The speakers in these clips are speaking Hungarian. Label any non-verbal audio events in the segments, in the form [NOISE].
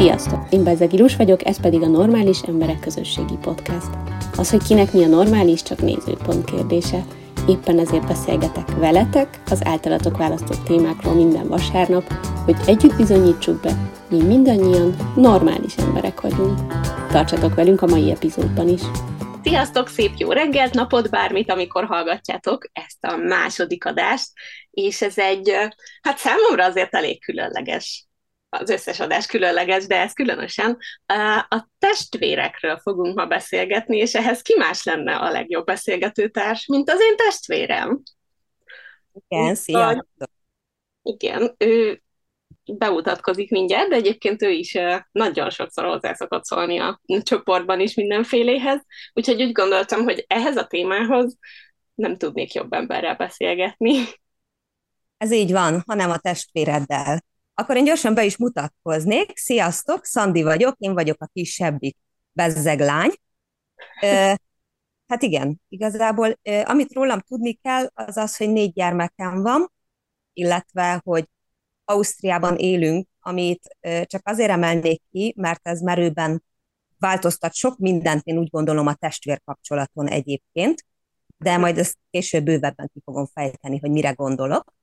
Sziasztok! Én Bezegi Rus vagyok, ez pedig a Normális Emberek Közösségi Podcast. Az, hogy kinek mi a normális, csak nézőpont kérdése. Éppen ezért beszélgetek veletek az általatok választott témákról minden vasárnap, hogy együtt bizonyítsuk be, mi mindannyian normális emberek vagyunk. Tartsatok velünk a mai epizódban is! Sziasztok, szép jó reggelt, napot, bármit, amikor hallgatjátok ezt a második adást, és ez egy, hát számomra azért elég különleges az összes adás különleges, de ez különösen. A testvérekről fogunk ma beszélgetni, és ehhez ki más lenne a legjobb beszélgetőtárs, mint az én testvérem. Igen, szia! Igen, ő bemutatkozik mindjárt, de egyébként ő is nagyon sokszor hozzá szokott szólni a csoportban is mindenféléhez, úgyhogy úgy gondoltam, hogy ehhez a témához nem tudnék jobb emberrel beszélgetni. Ez így van, hanem a testvéreddel. Akkor én gyorsan be is mutatkoznék. Sziasztok, Szandi vagyok, én vagyok a kisebbik bezzeglány. Hát igen, igazából amit rólam tudni kell, az az, hogy négy gyermekem van, illetve, hogy Ausztriában élünk, amit csak azért emelnék ki, mert ez merőben változtat sok mindent, én úgy gondolom a testvérkapcsolaton egyébként, de majd ezt később bővebben ki fogom fejteni, hogy mire gondolok.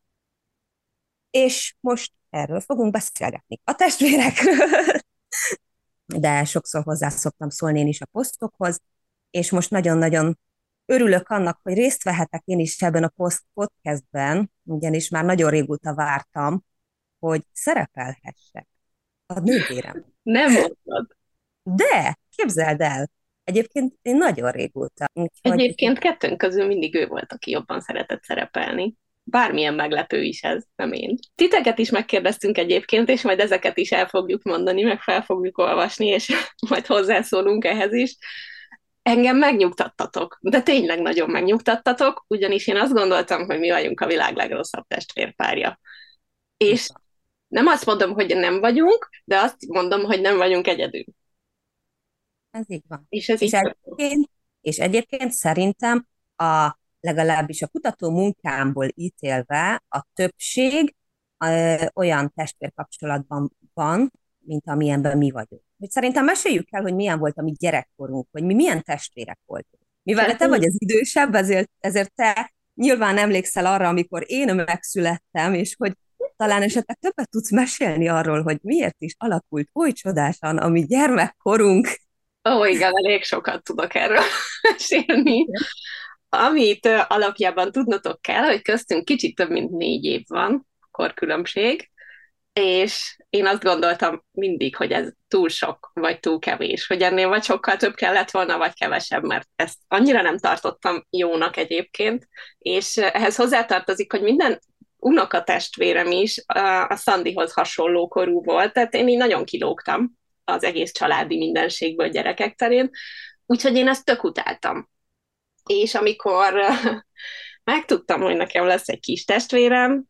És most erről fogunk beszélgetni. A testvérekről. [LAUGHS] De sokszor hozzá szoktam szólni én is a posztokhoz, és most nagyon-nagyon örülök annak, hogy részt vehetek én is ebben a post podcastben, ugyanis már nagyon régóta vártam, hogy szerepelhessek a nővérem. Nem mondod. De, képzeld el, egyébként én nagyon régóta. Úgyhogy... Egyébként kettőnk közül mindig ő volt, aki jobban szeretett szerepelni. Bármilyen meglepő is ez, nem én. Titeket is megkérdeztünk egyébként, és majd ezeket is el fogjuk mondani, meg fel fogjuk olvasni, és [LAUGHS] majd hozzászólunk ehhez is. Engem megnyugtattatok, de tényleg nagyon megnyugtattatok, ugyanis én azt gondoltam, hogy mi vagyunk a világ legrosszabb testvérpárja. És nem azt mondom, hogy nem vagyunk, de azt mondom, hogy nem vagyunk egyedül. Ez így van. És ez és, egyébként, és egyébként szerintem a legalábbis a kutató munkámból ítélve a többség olyan testvérkapcsolatban van, mint amilyenben mi vagyunk. Hogy szerintem meséljük el, hogy milyen volt a mi gyerekkorunk, hogy mi milyen testvérek voltunk. Mivel te vagy az idősebb, ezért, ezért te nyilván emlékszel arra, amikor én megszülettem, és hogy talán esetleg többet tudsz mesélni arról, hogy miért is alakult oly csodásan a mi gyermekkorunk. Ó, igen, elég sokat tudok erről [LAUGHS] mesélni. Amit alapjában tudnotok kell, hogy köztünk kicsit több mint négy év van, korkülönbség, és én azt gondoltam mindig, hogy ez túl sok, vagy túl kevés, hogy ennél vagy sokkal több kellett volna, vagy kevesebb, mert ezt annyira nem tartottam jónak egyébként, és ehhez hozzátartozik, hogy minden unokatestvérem is a Szandihoz hasonló korú volt, tehát én így nagyon kilógtam az egész családi mindenségből gyerekek terén, úgyhogy én ezt tök utáltam. És amikor [LAUGHS] megtudtam, hogy nekem lesz egy kis testvérem,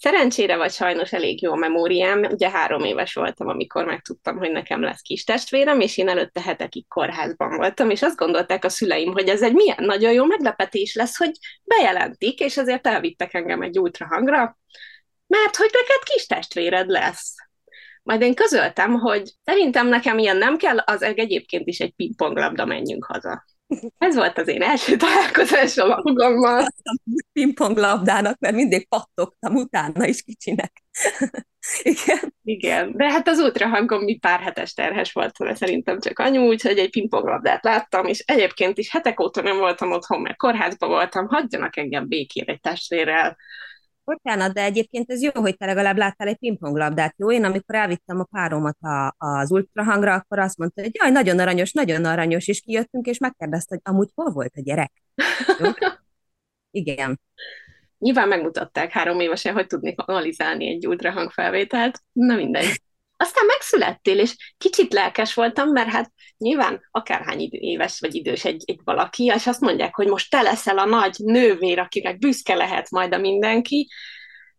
Szerencsére vagy sajnos elég jó a memóriám, ugye három éves voltam, amikor megtudtam, hogy nekem lesz kis testvérem, és én előtte hetekig kórházban voltam, és azt gondolták a szüleim, hogy ez egy milyen nagyon jó meglepetés lesz, hogy bejelentik, és azért elvittek engem egy ultrahangra, mert hogy neked kis testvéred lesz. Majd én közöltem, hogy szerintem nekem ilyen nem kell, az egyébként is egy pingponglabda, menjünk haza. Ez volt az én első találkozásom a magammal. Pingponglabdának, mert mindig pattogtam utána is kicsinek. [LAUGHS] Igen. Igen, de hát az ultrahangom mi pár hetes terhes volt, mert szerintem csak anyu, úgyhogy egy pingponglabdát láttam, és egyébként is hetek óta nem voltam otthon, mert kórházban voltam, hagyjanak engem békén egy testvérrel, Bocsánat, de egyébként ez jó, hogy te legalább láttál egy pingponglabdát, jó? Én amikor elvittem a páromat a, az ultrahangra, akkor azt mondta, hogy jaj, nagyon aranyos, nagyon aranyos, és kijöttünk, és megkérdezte, hogy amúgy hol volt a gyerek? Jó? [LAUGHS] Igen. Nyilván megmutatták három évesen, hogy tudnék analizálni egy ultrahang felvételt. Na mindegy. Aztán megszülettél, és kicsit lelkes voltam, mert hát nyilván akárhány idő, éves vagy idős egy, egy valaki, és azt mondják, hogy most te leszel a nagy nővér, akinek büszke lehet majd a mindenki,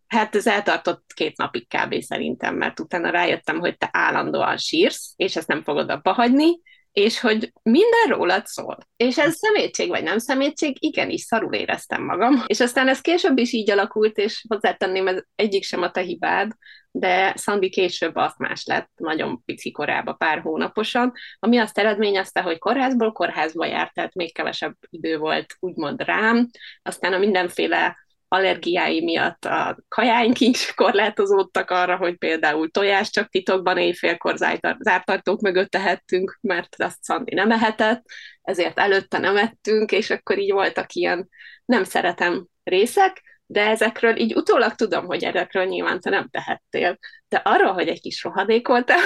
Hát ez eltartott két napig kb. szerintem, mert utána rájöttem, hogy te állandóan sírsz, és ezt nem fogod abba hagyni, és hogy minden rólad szól. És ez szemétség vagy nem szemétség, igenis szarul éreztem magam. És aztán ez később is így alakult, és hozzátenném, ez egyik sem a te hibád, de Szandi később más lett, nagyon pici korába, pár hónaposan, ami azt eredményezte, hogy kórházból kórházba járt, tehát még kevesebb idő volt úgymond rám, aztán a mindenféle allergiái miatt a kajáink is korlátozódtak arra, hogy például tojás csak titokban éjfélkor zártartók mögött tehettünk, mert azt Szandi nem ehetett, ezért előtte nem ettünk, és akkor így voltak ilyen nem szeretem részek, de ezekről így utólag tudom, hogy ezekről nyilván te nem tehettél. De arról, hogy egy kis rohadék voltam,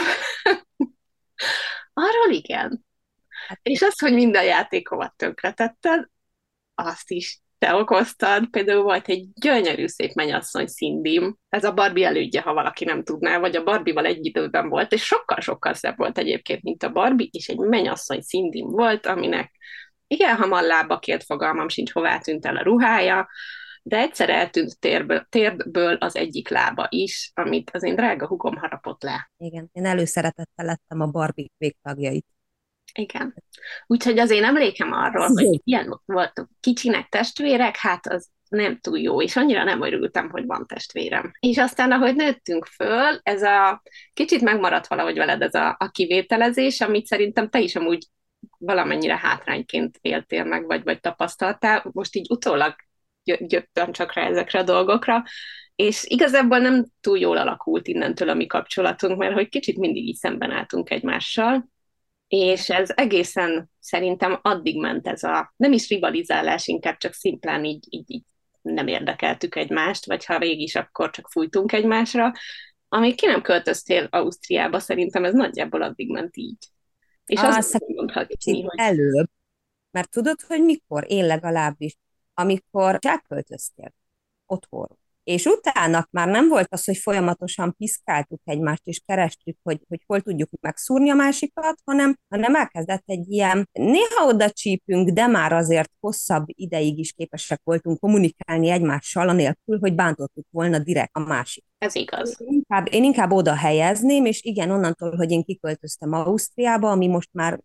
[LAUGHS] arról igen. Hát, és az, hogy minden játékomat tönkretetted, azt is te okoztad. Például volt egy gyönyörű szép mennyasszony szindim. Ez a Barbie elődje, ha valaki nem tudná, vagy a Barbie-val egy időben volt, és sokkal-sokkal szebb volt egyébként, mint a Barbie, és egy mennyasszony szindim volt, aminek igen hamar lábakért fogalmam sincs, hová tűnt el a ruhája, de egyszer eltűnt térből, térből az egyik lába is, amit az én drága hugom harapott le. Igen, én előszeretettel lettem a Barbie végtagjait. Igen. Úgyhogy az én emlékem arról, hogy ilyen voltunk kicsinek testvérek, hát az nem túl jó, és annyira nem örültem, hogy van testvérem. És aztán, ahogy nőttünk föl, ez a kicsit megmaradt valahogy veled ez a, a kivételezés, amit szerintem te is amúgy valamennyire hátrányként éltél meg, vagy, vagy tapasztaltál. Most így utólag jöttem csak rá ezekre a dolgokra, és igazából nem túl jól alakult innentől a mi kapcsolatunk, mert hogy kicsit mindig így szemben álltunk egymással, és ez egészen szerintem addig ment ez a, nem is rivalizálás, inkább csak szimplán így, így, így nem érdekeltük egymást, vagy ha rég is, akkor csak fújtunk egymásra. Amíg ki nem költöztél Ausztriába, szerintem ez nagyjából addig ment így. És Á, azt mondhatni, hogy... Előbb, mert tudod, hogy mikor? Én legalábbis amikor elköltöztél otthon. És utána már nem volt az, hogy folyamatosan piszkáltuk egymást, és kerestük, hogy, hogy hol tudjuk megszúrni a másikat, hanem, hanem elkezdett egy ilyen, néha oda csípünk, de már azért hosszabb ideig is képesek voltunk kommunikálni egymással, anélkül, hogy bántottuk volna direkt a másik. Ez igaz. Én inkább, én inkább oda helyezném, és igen, onnantól, hogy én kiköltöztem Ausztriába, ami most már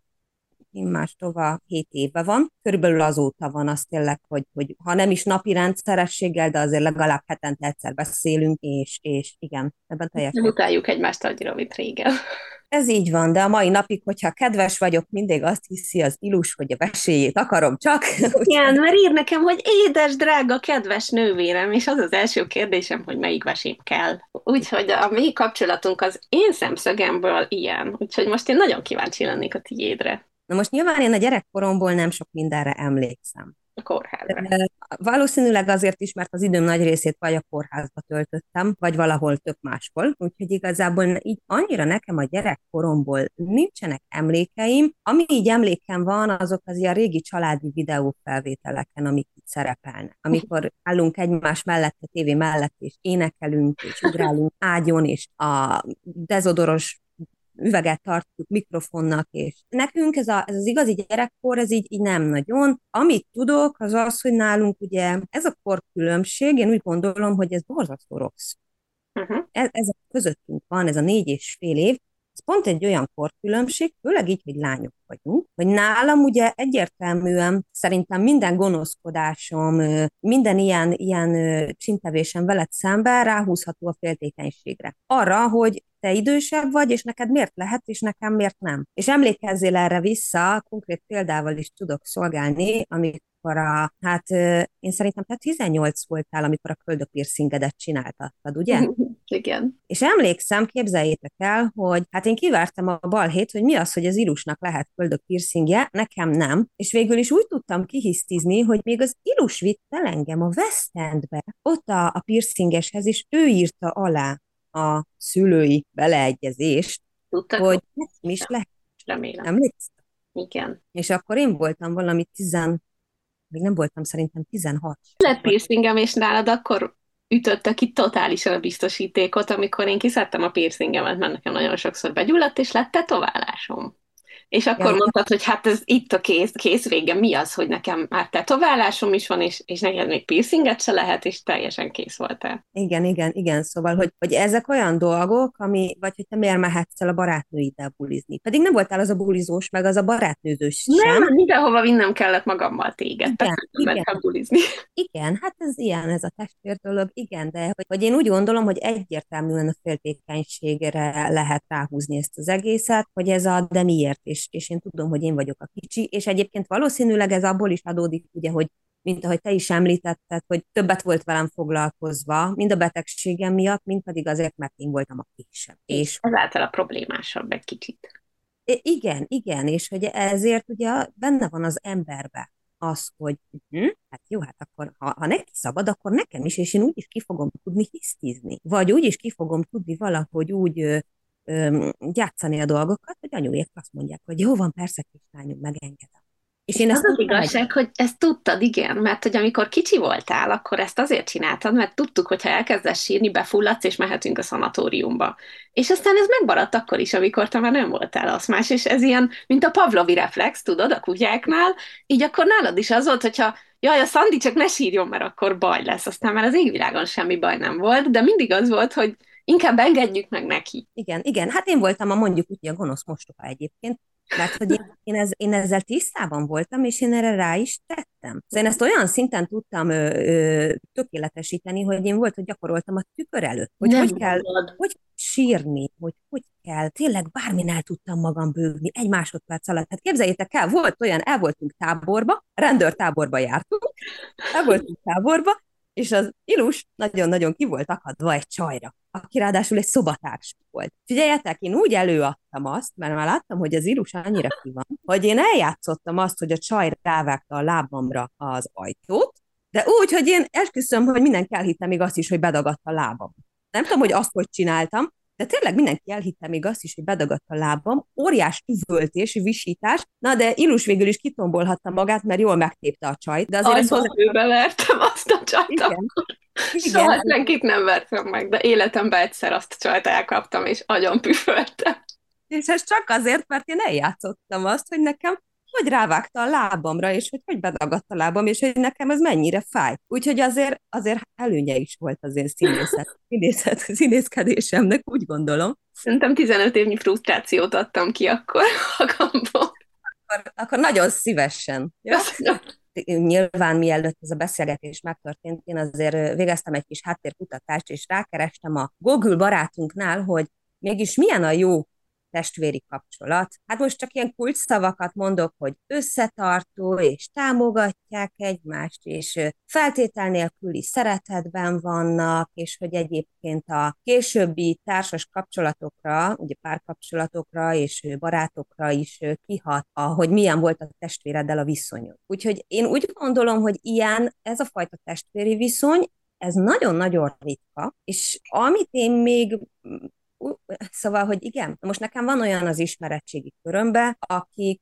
mástova 7 éve van. Körülbelül azóta van az tényleg, hogy, hogy ha nem is napi rendszerességgel, de azért legalább hetente egyszer beszélünk, és, és igen, ebben teljesen. Utáljuk egymást annyira, mint régen. Ez így van, de a mai napig, hogyha kedves vagyok, mindig azt hiszi az ilus, hogy a veséjét akarom csak. [LAUGHS] Igen, mert ír nekem, hogy édes, drága, kedves nővérem, és az az első kérdésem, hogy melyik vesém kell. Úgyhogy a mi kapcsolatunk az én szemszögemből ilyen, úgyhogy most én nagyon kíváncsi lennék a tiédre. Na most nyilván én a gyerekkoromból nem sok mindenre emlékszem. A kórházra. Valószínűleg azért is, mert az időm nagy részét vagy a kórházba töltöttem, vagy valahol tök máshol. Úgyhogy igazából így annyira nekem a gyerekkoromból nincsenek emlékeim. Ami így emlékem van, azok az ilyen régi családi videófelvételeken, amik itt szerepelnek. Amikor állunk egymás mellett, a tévé mellett, és énekelünk, és ugrálunk ágyon, és a dezodoros üveget tartjuk mikrofonnak, és nekünk ez, a, ez az igazi gyerekkor, ez így, így nem nagyon. Amit tudok, az az, hogy nálunk ugye ez a korkülönbség, én úgy gondolom, hogy ez borzasztó rossz. Uh-huh. Ez, ez a közöttünk van, ez a négy és fél év, ez pont egy olyan korkülönbség, főleg így, hogy lányok vagyunk, hogy nálam ugye egyértelműen szerintem minden gonoszkodásom, minden ilyen, ilyen csintevésem veled szemben ráhúzható a féltékenységre. Arra, hogy te idősebb vagy, és neked miért lehet, és nekem miért nem. És emlékezzél erre vissza, konkrét példával is tudok szolgálni, amikor a, hát én szerintem te 18 voltál, amikor a köldöpírszingedet csináltattad, ugye? [LAUGHS] Igen. És emlékszem, képzeljétek el, hogy hát én kivártam a balhét, hogy mi az, hogy az ilusnak lehet köldöpírszingje, nekem nem, és végül is úgy tudtam kihisztizni, hogy még az ilus vitt el engem a West Endbe, ott a, a piercingeshez, és ő írta alá a szülői beleegyezést, Tudtak, hogy nem is lehet. Remélem. Emlékszel? Igen. És akkor én voltam valami tizen, még nem voltam szerintem 16. Lett piercingem, és nálad akkor ütötte ki totálisan a biztosítékot, amikor én kiszedtem a piercingemet, mert nekem nagyon sokszor begyulladt, és lett tetoválásom. És akkor ja, mondtad, hogy hát ez itt a kész, kész vége, mi az, hogy nekem már tetoválásom is van, és, és neked még piercinget se lehet, és teljesen kész voltál. Igen, igen, igen, szóval, hogy, hogy ezek olyan dolgok, ami, vagy hogy te miért mehetsz el a barátnőiddel bulizni. Pedig nem voltál az a bulizós, meg az a barátnőzős sem. Nem, mindenhova vinnem kellett magammal téged, igen, igen. bulizni. [LAUGHS] Igen, hát ez ilyen, ez a testvér dolog, igen, de hogy, hogy én úgy gondolom, hogy egyértelműen a féltékenységre lehet ráhúzni ezt az egészet, hogy ez a de miért, és, és én tudom, hogy én vagyok a kicsi, és egyébként valószínűleg ez abból is adódik, ugye, hogy mint ahogy te is említetted, hogy többet volt velem foglalkozva, mind a betegségem miatt, mind pedig azért, mert én voltam a kisebb. És ezáltal a problémásabb egy kicsit. Igen, igen, és hogy ezért ugye benne van az emberbe az, hogy hm, hát jó, hát akkor ha, ha neki szabad, akkor nekem is, és én úgy is ki fogom tudni hisztizni. Vagy úgy is ki fogom tudni valahogy úgy ö, ö, játszani a dolgokat, hogy anyujék azt mondják, hogy jó van, persze, kislányom, megengedem. És én az az igazság, hogy ezt tudtad, igen, mert hogy amikor kicsi voltál, akkor ezt azért csináltad, mert tudtuk, hogy ha elkezdesz sírni, befulladsz, és mehetünk a szanatóriumba. És aztán ez megmaradt akkor is, amikor te már nem voltál aszmás, és ez ilyen, mint a Pavlovi reflex, tudod, a kutyáknál, így akkor nálad is az volt, hogyha jaj, a Szandi csak ne sírjon, mert akkor baj lesz. Aztán már az égvilágon semmi baj nem volt, de mindig az volt, hogy inkább engedjük meg neki. Igen, igen, hát én voltam a mondjuk úgy a gonosz mostoha egyébként, mert hogy én, én, ez, én ezzel tisztában voltam, és én erre rá is tettem. Szóval én ezt olyan szinten tudtam ö, ö, tökéletesíteni, hogy én volt, hogy gyakoroltam a tükör előtt, hogy Nem hogy kell, hogy sírni, hogy hogy kell, tényleg bárminál tudtam magam bőgni egy másodperc alatt. Hát képzeljétek el, volt olyan, el voltunk táborba, rendőrtáborba jártunk, el voltunk táborba, és az Ilus nagyon-nagyon ki volt akadva egy csajra, aki ráadásul egy szobatárs volt. Figyeljetek, én úgy előadtam azt, mert már láttam, hogy az Ilus annyira ki van, hogy én eljátszottam azt, hogy a csaj rávágta a lábamra az ajtót, de úgy, hogy én esküszöm, hogy mindenki elhitte még azt is, hogy bedagadt a lábam. Nem tudom, hogy azt hogy csináltam, de tényleg mindenki elhitte még azt is, hogy bedagadt a lábam, óriás üvöltés, visítás, na de Ilus végül is kitombolhatta magát, mert jól megtépte a csajt. De azért Aj, hozzá... vertem azt a csajt Igen. akkor. Igen. Soha senkit nem vertem meg, de életemben egyszer azt a csajt elkaptam, és agyon püföltem. És ez csak azért, mert én eljátszottam azt, hogy nekem hogy rávágta a lábamra, és hogy hogy bedagadt a lábam, és hogy nekem ez mennyire fáj. Úgyhogy azért, azért előnye is volt az én színészet, [LAUGHS] színészet, színészkedésemnek, úgy gondolom. Szerintem 15 évnyi frusztrációt adtam ki akkor magamból. Akkor, akkor nagyon szívesen. Ja? Nyilván mielőtt ez a beszélgetés megtörtént, én azért végeztem egy kis háttérkutatást, és rákerestem a Google barátunknál, hogy mégis milyen a jó testvéri kapcsolat. Hát most csak ilyen kulcsszavakat mondok, hogy összetartó, és támogatják egymást, és feltétel nélküli szeretetben vannak, és hogy egyébként a későbbi társas kapcsolatokra, ugye párkapcsolatokra és barátokra is kihat, hogy milyen volt a testvéreddel a viszonyod. Úgyhogy én úgy gondolom, hogy ilyen, ez a fajta testvéri viszony, ez nagyon-nagyon ritka, és amit én még Szóval, hogy igen, most nekem van olyan az ismeretségi körömbe, akik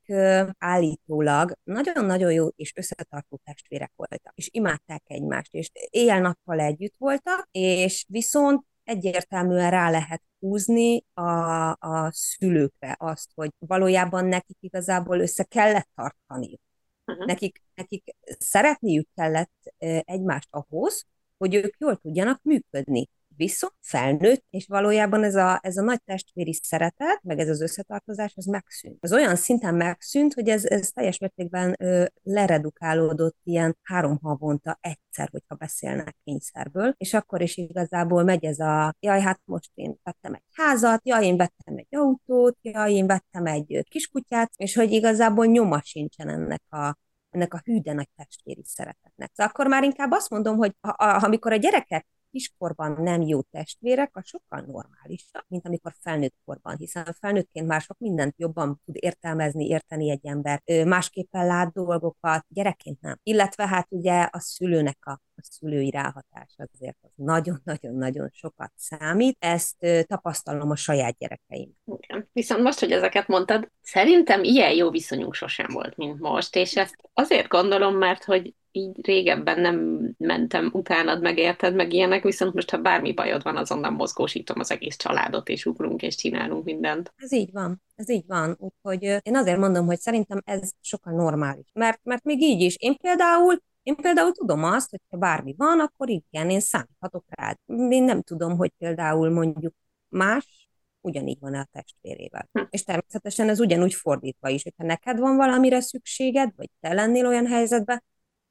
állítólag nagyon-nagyon jó és összetartó testvérek voltak, és imádták egymást, és éjjel-nappal együtt voltak, és viszont egyértelműen rá lehet húzni a, a szülőkre azt, hogy valójában nekik igazából össze kellett tartani. Uh-huh. Nekik, nekik szeretniük kellett egymást ahhoz, hogy ők jól tudjanak működni viszont felnőtt, és valójában ez a, ez a nagy testvéri szeretet, meg ez az összetartozás, ez megszűnt. Az olyan szinten megszűnt, hogy ez, ez teljes mértékben ö, leredukálódott ilyen három havonta egyszer, hogyha beszélnek kényszerből, és akkor is igazából megy ez a, jaj, hát most én vettem egy házat, jaj, én vettem egy autót, jaj, én vettem egy kiskutyát, és hogy igazából nyoma sincsen ennek a, ennek a hűde nagy testvéri szeretetnek. Szóval akkor már inkább azt mondom, hogy ha, amikor a gyerekek kiskorban nem jó testvérek, az sokkal normálisabb, mint amikor felnőtt korban, hiszen felnőttként már sok mindent jobban tud értelmezni, érteni egy ember, másképpen lát dolgokat, gyerekként nem. Illetve hát ugye a szülőnek a, a szülői ráhatás azért az nagyon-nagyon-nagyon sokat számít. Ezt tapasztalom a saját gyerekeim. Igen. Viszont most, hogy ezeket mondtad, szerintem ilyen jó viszonyunk sosem volt, mint most, és ezt azért gondolom, mert hogy így régebben nem mentem utánad, meg érted, meg ilyenek, viszont most, ha bármi bajod van, azonnal mozgósítom az egész családot, és ugrunk, és csinálunk mindent. Ez így van, ez így van. Úgyhogy én azért mondom, hogy szerintem ez sokkal normális. Mert, mert még így is, én például én például tudom azt, hogy ha bármi van, akkor igen, én számíthatok rád. Én nem tudom, hogy például mondjuk más ugyanígy van a testvérével. Hm. És természetesen ez ugyanúgy fordítva is, hogyha neked van valamire szükséged, vagy te lennél olyan helyzetben,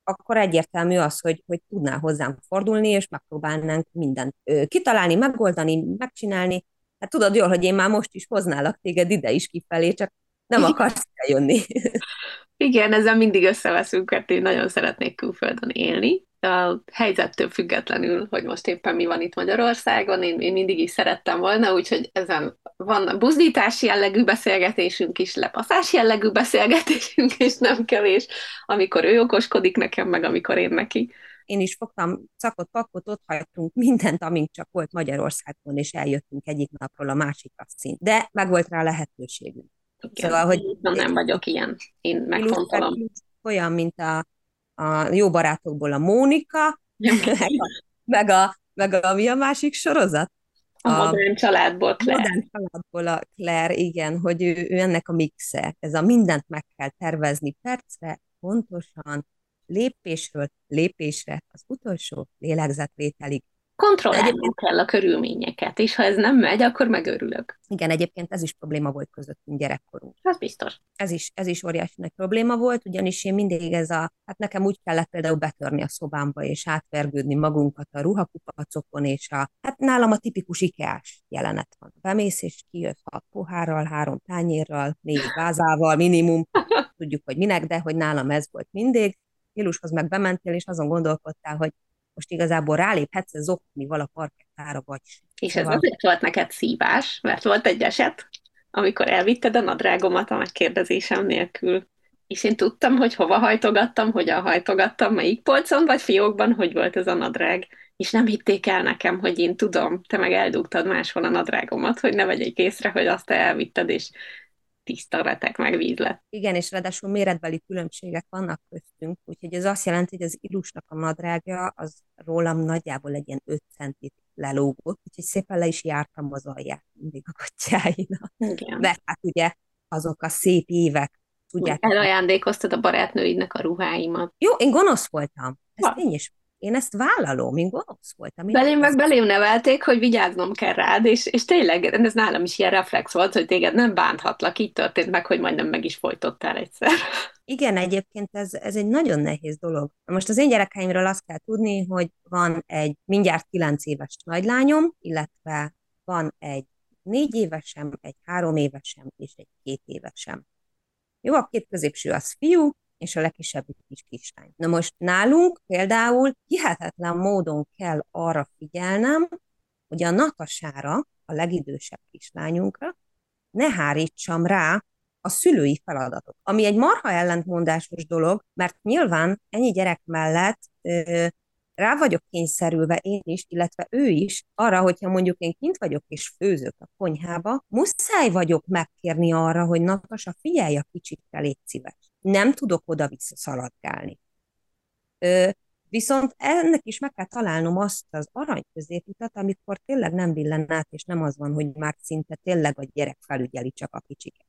akkor egyértelmű az, hogy, hogy tudnál hozzám fordulni, és megpróbálnánk mindent kitalálni, megoldani, megcsinálni. Hát tudod jól, hogy én már most is hoználak téged ide is kifelé, csak nem akarsz eljönni. [LAUGHS] Igen, ezzel mindig összeveszünk, mert én nagyon szeretnék külföldön élni. A helyzettől függetlenül, hogy most éppen mi van itt Magyarországon, én, én mindig is szerettem volna, úgyhogy ezen van buzdítási jellegű beszélgetésünk is, lepaszás jellegű beszélgetésünk, és nem kevés, amikor ő okoskodik nekem, meg amikor én neki. Én is fogtam szakot, pakot, ott hagytunk mindent, amink csak volt Magyarországon, és eljöttünk egyik napról a másikra szint. De meg volt rá lehetőségünk. Igen, szóval, hogy nem vagyok ilyen. Én megfontolom. Olyan, mint a, a jó barátokból a Mónika, [LAUGHS] meg, a, meg, a, meg a, mi a másik sorozat? A, a modern családból Claire. A modern családból a Claire, igen, hogy ő, ő ennek a mixe. Ez a mindent meg kell tervezni percre, pontosan, lépésről lépésre, az utolsó lélegzetvételig Kontrollálni egyébként... kell a körülményeket, és ha ez nem megy, akkor megörülök. Igen, egyébként ez is probléma volt közöttünk gyerekkorunk. Ez biztos. Ez is, ez is óriási nagy probléma volt, ugyanis én mindig ez a, hát nekem úgy kellett például betörni a szobámba, és átvergődni magunkat a ruhakupacokon, és a, hát nálam a tipikus ikeás jelenet van. Bemész, és kijössz a pohárral, három tányérral, négy vázával minimum, [LAUGHS] tudjuk, hogy minek, de hogy nálam ez volt mindig. Ilushoz meg bementél, és azon gondolkodtál, hogy most igazából ráléphetsz az oknival a parkettára, vagy És szóval... ez azért volt neked szívás, mert volt egy eset, amikor elvitted a nadrágomat a megkérdezésem nélkül. És én tudtam, hogy hova hajtogattam, hogyan hajtogattam, melyik polcon vagy fiókban, hogy volt ez a nadrág. És nem hitték el nekem, hogy én tudom, te meg eldugtad máshol a nadrágomat, hogy ne vegyék észre, hogy azt te elvitted, és tiszta retek meg víz lett. Igen, és ráadásul méretbeli különbségek vannak köztünk, úgyhogy ez azt jelenti, hogy az ilusnak a nadrágja az rólam nagyjából egy ilyen 5 centit lelógott, úgyhogy szépen le is jártam az alját mindig a kotyáinak. Igen. Mert hát ugye azok a szép évek, tudják. Elajándékoztad a barátnőidnek a ruháimat. Jó, én gonosz voltam. Ezt én is én ezt vállalom, én gonosz voltam. belém meg belém nevelték, hogy vigyáznom kell rád, és, és tényleg ez nálam is ilyen reflex volt, hogy téged nem bánthatlak, így történt meg, hogy majdnem meg is folytottál egyszer. Igen, egyébként ez, ez egy nagyon nehéz dolog. Most az én gyerekeimről azt kell tudni, hogy van egy mindjárt kilenc éves nagylányom, illetve van egy négy évesem, egy három évesem és egy két évesem. Jó, a két középső az fiú, és a legkisebb is kislány. Na most nálunk például hihetetlen módon kell arra figyelnem, hogy a Natasára, a legidősebb kislányunkra, ne hárítsam rá a szülői feladatot. Ami egy marha ellentmondásos dolog, mert nyilván ennyi gyerek mellett rá vagyok kényszerülve én is, illetve ő is, arra, hogyha mondjuk én kint vagyok és főzök a konyhába, muszáj vagyok megkérni arra, hogy Natasa, figyelj a kicsikre, légy szíves nem tudok oda-vissza szaladgálni. Ö, viszont ennek is meg kell találnom azt az arany középutat, amikor tényleg nem billen át, és nem az van, hogy már szinte tényleg a gyerek felügyeli csak a kicsiket.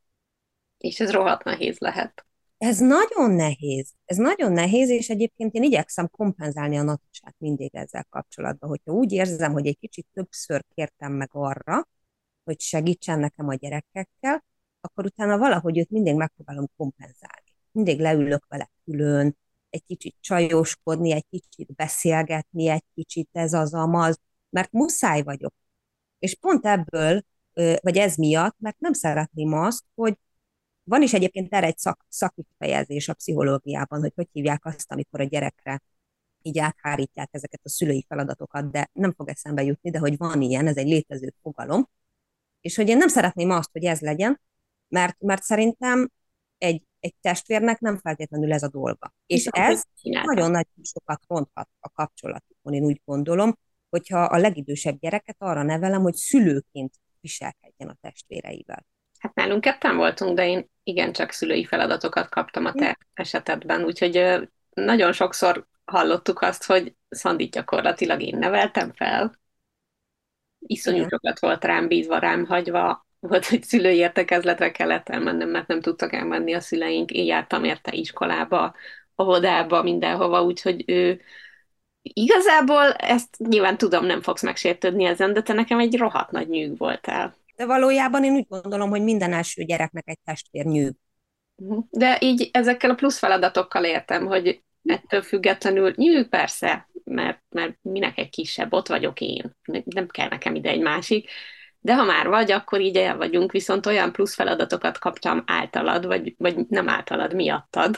És ez rohadt nehéz lehet. Ez nagyon nehéz. Ez nagyon nehéz, és egyébként én igyekszem kompenzálni a natasát mindig ezzel kapcsolatban, hogyha úgy érzem, hogy egy kicsit többször kértem meg arra, hogy segítsen nekem a gyerekekkel, akkor utána valahogy őt mindig megpróbálom kompenzálni mindig leülök vele külön, egy kicsit csajoskodni, egy kicsit beszélgetni, egy kicsit ez az amaz, mert muszáj vagyok. És pont ebből, vagy ez miatt, mert nem szeretném azt, hogy van is egyébként erre egy szak, szakifejezés a pszichológiában, hogy hogy hívják azt, amikor a gyerekre így áthárítják ezeket a szülői feladatokat, de nem fog eszembe jutni, de hogy van ilyen, ez egy létező fogalom, és hogy én nem szeretném azt, hogy ez legyen, mert, mert szerintem egy egy testvérnek nem feltétlenül ez a dolga. És ez nagyon nagy sokat ronthat a kapcsolatokon, én úgy gondolom, hogyha a legidősebb gyereket arra nevelem, hogy szülőként viselkedjen a testvéreivel. Hát nálunk ketten voltunk, de én igencsak szülői feladatokat kaptam a te esetedben, úgyhogy nagyon sokszor hallottuk azt, hogy Szandit gyakorlatilag én neveltem fel. Iszonyú sokat volt rám bízva, rám hagyva, volt, hogy szülői értekezletre kellett elmennem, mert nem tudtak elmenni a szüleink. Én jártam érte iskolába, óvodába, mindenhova, úgyhogy ő igazából ezt nyilván tudom, nem fogsz megsértődni ezen, de te nekem egy rohadt nagy nyűg voltál. De valójában én úgy gondolom, hogy minden első gyereknek egy testvér nyűg. Mhm. De így ezekkel a plusz feladatokkal értem, hogy ettől függetlenül nyűg persze, mert, mert minek egy kisebb, ott vagyok én, nem kell nekem ide egy másik, de ha már vagy, akkor így el vagyunk, viszont olyan plusz feladatokat kaptam általad, vagy, vagy nem általad, miattad,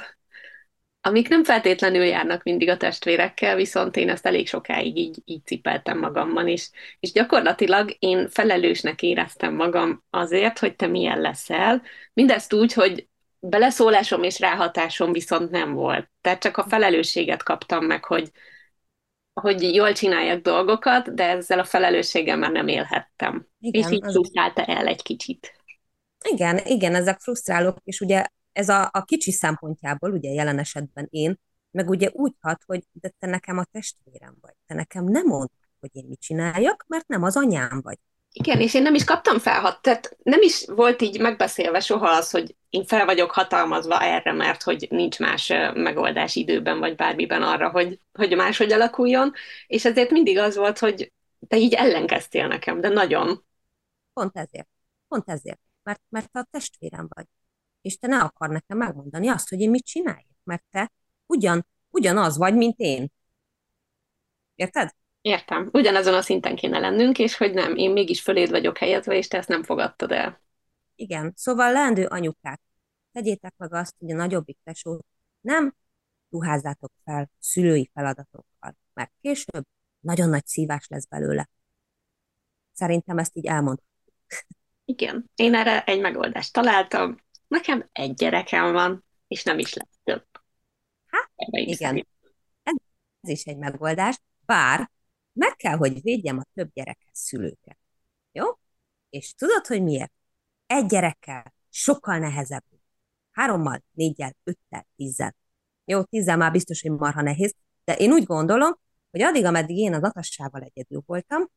amik nem feltétlenül járnak mindig a testvérekkel, viszont én ezt elég sokáig így, így cipeltem magamban is. És gyakorlatilag én felelősnek éreztem magam azért, hogy te milyen leszel. Mindezt úgy, hogy beleszólásom és ráhatásom viszont nem volt. Tehát csak a felelősséget kaptam meg, hogy, hogy jól csináljak dolgokat, de ezzel a felelősséggel már nem élhettem. Igen, és így az... frusztrálta el egy kicsit. Igen, igen, ezek frusztrálók, és ugye ez a, a kicsi szempontjából, ugye jelen esetben én, meg ugye úgy hat, hogy de te nekem a testvérem vagy, te nekem nem mondd, hogy én mit csináljak, mert nem az anyám vagy. Igen, és én nem is kaptam fel, tehát nem is volt így megbeszélve soha az, hogy én fel vagyok hatalmazva erre, mert hogy nincs más megoldás időben, vagy bármiben arra, hogy, hogy máshogy alakuljon, és ezért mindig az volt, hogy te így ellenkeztél nekem, de nagyon. Pont ezért. Pont ezért. Mert, mert te a testvérem vagy. És te ne akar nekem megmondani azt, hogy én mit csináljak, mert te ugyan, ugyanaz vagy, mint én. Érted? Értem. Ugyanazon a szinten kéne lennünk, és hogy nem, én mégis föléd vagyok helyezve, és te ezt nem fogadtad el. Igen. Szóval leendő anyukák, tegyétek meg azt, hogy a nagyobbik tesót nem ruházzátok fel szülői feladatokkal, mert később nagyon nagy szívás lesz belőle. Szerintem ezt így elmondhatjuk. Igen, én erre egy megoldást találtam. Nekem egy gyerekem van, és nem is lesz több. Hát, igen. Ez, ez is egy megoldás, bár meg kell, hogy védjem a több gyerekes szülőket. Jó? És tudod, hogy miért? Egy gyerekkel sokkal nehezebb. Hárommal, négyel, öttel, tízzel. Jó, tízzel már biztos, hogy marha nehéz, de én úgy gondolom, hogy addig, ameddig én az atassával egyedül voltam,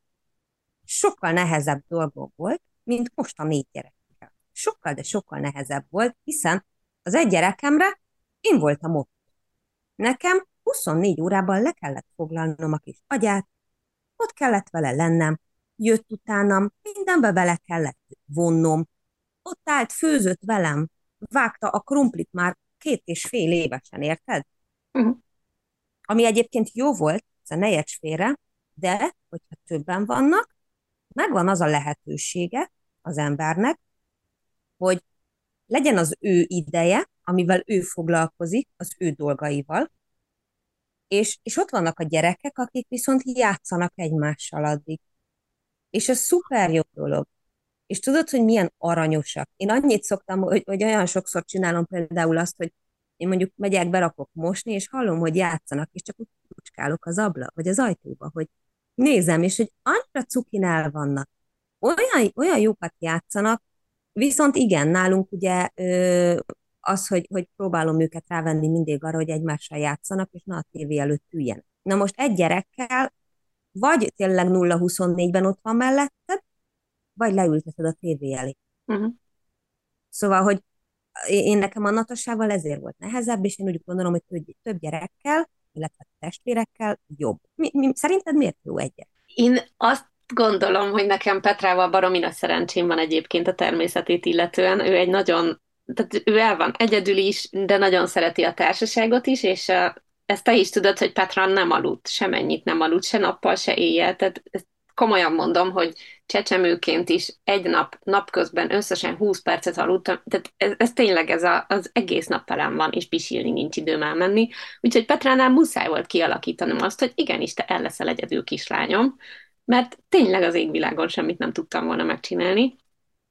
sokkal nehezebb dolgom volt, mint most a négy gyerekkel. Sokkal, de sokkal nehezebb volt, hiszen az egy gyerekemre én voltam ott. Nekem 24 órában le kellett foglalnom a kis agyát, ott kellett vele lennem, jött utánam, mindenbe bele kellett vonnom, ott állt, főzött velem, vágta a krumplit már két és fél évesen, érted? Uh-huh. Ami egyébként jó volt, ez ne érts félre, de hogyha többen vannak, megvan az a lehetősége az embernek, hogy legyen az ő ideje, amivel ő foglalkozik, az ő dolgaival, és, és ott vannak a gyerekek, akik viszont játszanak egymással addig. És ez szuper jó dolog. És tudod, hogy milyen aranyosak. Én annyit szoktam, hogy, hogy olyan sokszor csinálom például azt, hogy én mondjuk megyek, berakok mosni, és hallom, hogy játszanak, és csak úgy kucskálok az abla, vagy az ajtóba, hogy nézem, és hogy annyira cukinál vannak. Olyan, olyan jókat játszanak, viszont igen, nálunk ugye ö, az, hogy, hogy próbálom őket rávenni mindig arra, hogy egymással játszanak, és na a tévé előtt üljen. Na most egy gyerekkel vagy tényleg 0-24-ben ott van melletted, vagy leülteted a tévé elé. Uh-huh. Szóval, hogy én nekem a Natasával ezért volt nehezebb, és én úgy gondolom, hogy több, több gyerekkel, illetve testvérekkel jobb. Mi, mi, szerinted miért jó egyet? Én azt gondolom, hogy nekem Petrával baromi nagy szerencsém van egyébként a természetét illetően. Ő egy nagyon tehát ő el van egyedül is, de nagyon szereti a társaságot is, és ezt te is tudod, hogy Petra nem aludt, semennyit nem aludt, se nappal, se éjjel, tehát komolyan mondom, hogy csecsemőként is egy nap, napközben összesen 20 percet aludtam, tehát ez, ez tényleg ez a, az egész nap velem van, és pisilni nincs időm elmenni, úgyhogy Petránál muszáj volt kialakítanom azt, hogy igenis, te el leszel egyedül kislányom, mert tényleg az égvilágon semmit nem tudtam volna megcsinálni,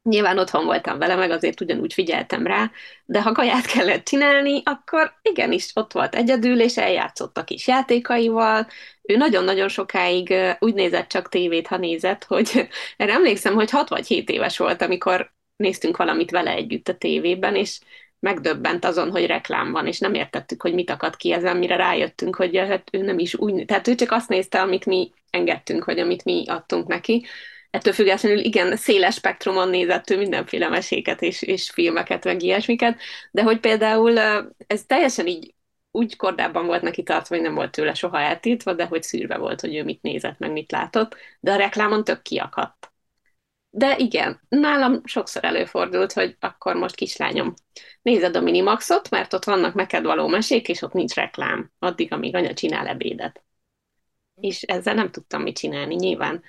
Nyilván otthon voltam vele, meg azért ugyanúgy figyeltem rá, de ha kaját kellett csinálni, akkor igenis ott volt egyedül, és eljátszott a kis játékaival. Ő nagyon-nagyon sokáig úgy nézett csak tévét, ha nézett, hogy [LAUGHS] erre emlékszem, hogy 6 vagy 7 éves volt, amikor néztünk valamit vele együtt a tévében, és megdöbbent azon, hogy reklám van, és nem értettük, hogy mit akad ki ezen, mire rájöttünk, hogy hát ő nem is úgy, tehát ő csak azt nézte, amit mi engedtünk, vagy amit mi adtunk neki. Ettől függetlenül igen, széles spektrumon nézett ő mindenféle meséket és, és filmeket, meg ilyesmiket, de hogy például ez teljesen így úgy kordában volt neki tartva, hogy nem volt tőle soha eltiltva, de hogy szűrve volt, hogy ő mit nézett, meg mit látott, de a reklámon tök kiakadt. De igen, nálam sokszor előfordult, hogy akkor most kislányom, nézed a Minimaxot, mert ott vannak neked való mesék, és ott nincs reklám, addig, amíg anya csinál ebédet. És ezzel nem tudtam mit csinálni, nyilván.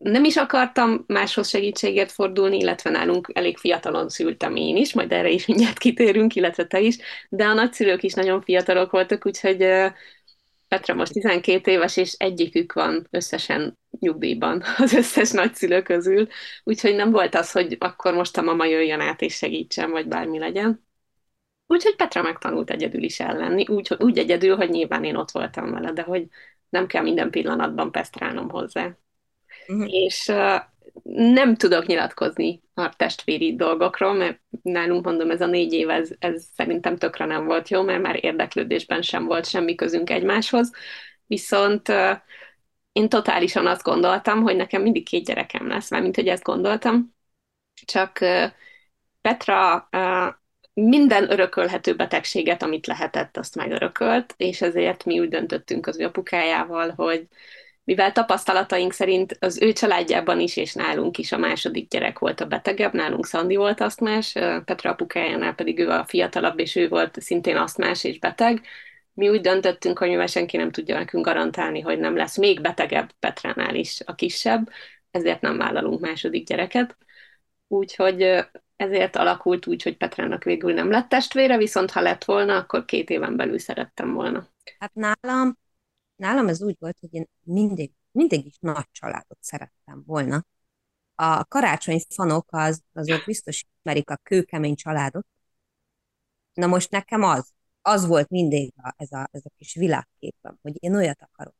Nem is akartam máshoz segítséget fordulni, illetve nálunk elég fiatalon szültem én is, majd erre is mindjárt kitérünk, illetve te is, de a nagyszülők is nagyon fiatalok voltak, úgyhogy Petra most 12 éves, és egyikük van összesen nyugdíjban [LAUGHS] az összes nagyszülő közül, úgyhogy nem volt az, hogy akkor most a mama jöjjön át és segítsen, vagy bármi legyen. Úgyhogy Petra megtanult egyedül is ellenni, úgy, úgy egyedül, hogy nyilván én ott voltam vele, de hogy nem kell minden pillanatban pesztrálnom hozzá. Uh-huh. És uh, nem tudok nyilatkozni a testvéri dolgokról, mert nálunk mondom, ez a négy év, ez, ez szerintem tökre nem volt jó, mert már érdeklődésben sem volt semmi közünk egymáshoz. Viszont uh, én totálisan azt gondoltam, hogy nekem mindig két gyerekem lesz, mert mint hogy ezt gondoltam, csak uh, Petra uh, minden örökölhető betegséget, amit lehetett, azt megörökölt, és ezért mi úgy döntöttünk az apukájával, hogy mivel tapasztalataink szerint az ő családjában is, és nálunk is a második gyerek volt a betegebb, nálunk Szandi volt asztmás, Petra apukájánál pedig ő a fiatalabb, és ő volt szintén asztmás és beteg. Mi úgy döntöttünk, hogy mivel senki nem tudja nekünk garantálni, hogy nem lesz még betegebb Petránál is a kisebb, ezért nem vállalunk második gyereket. Úgyhogy ezért alakult úgy, hogy Petrának végül nem lett testvére, viszont ha lett volna, akkor két éven belül szerettem volna. Hát nálam nálam ez úgy volt, hogy én mindig, mindig is nagy családot szerettem volna. A karácsony fanok az, azok biztos ismerik a kőkemény családot. Na most nekem az, az volt mindig a, ez, a, ez a kis világképem, hogy én olyat akarok,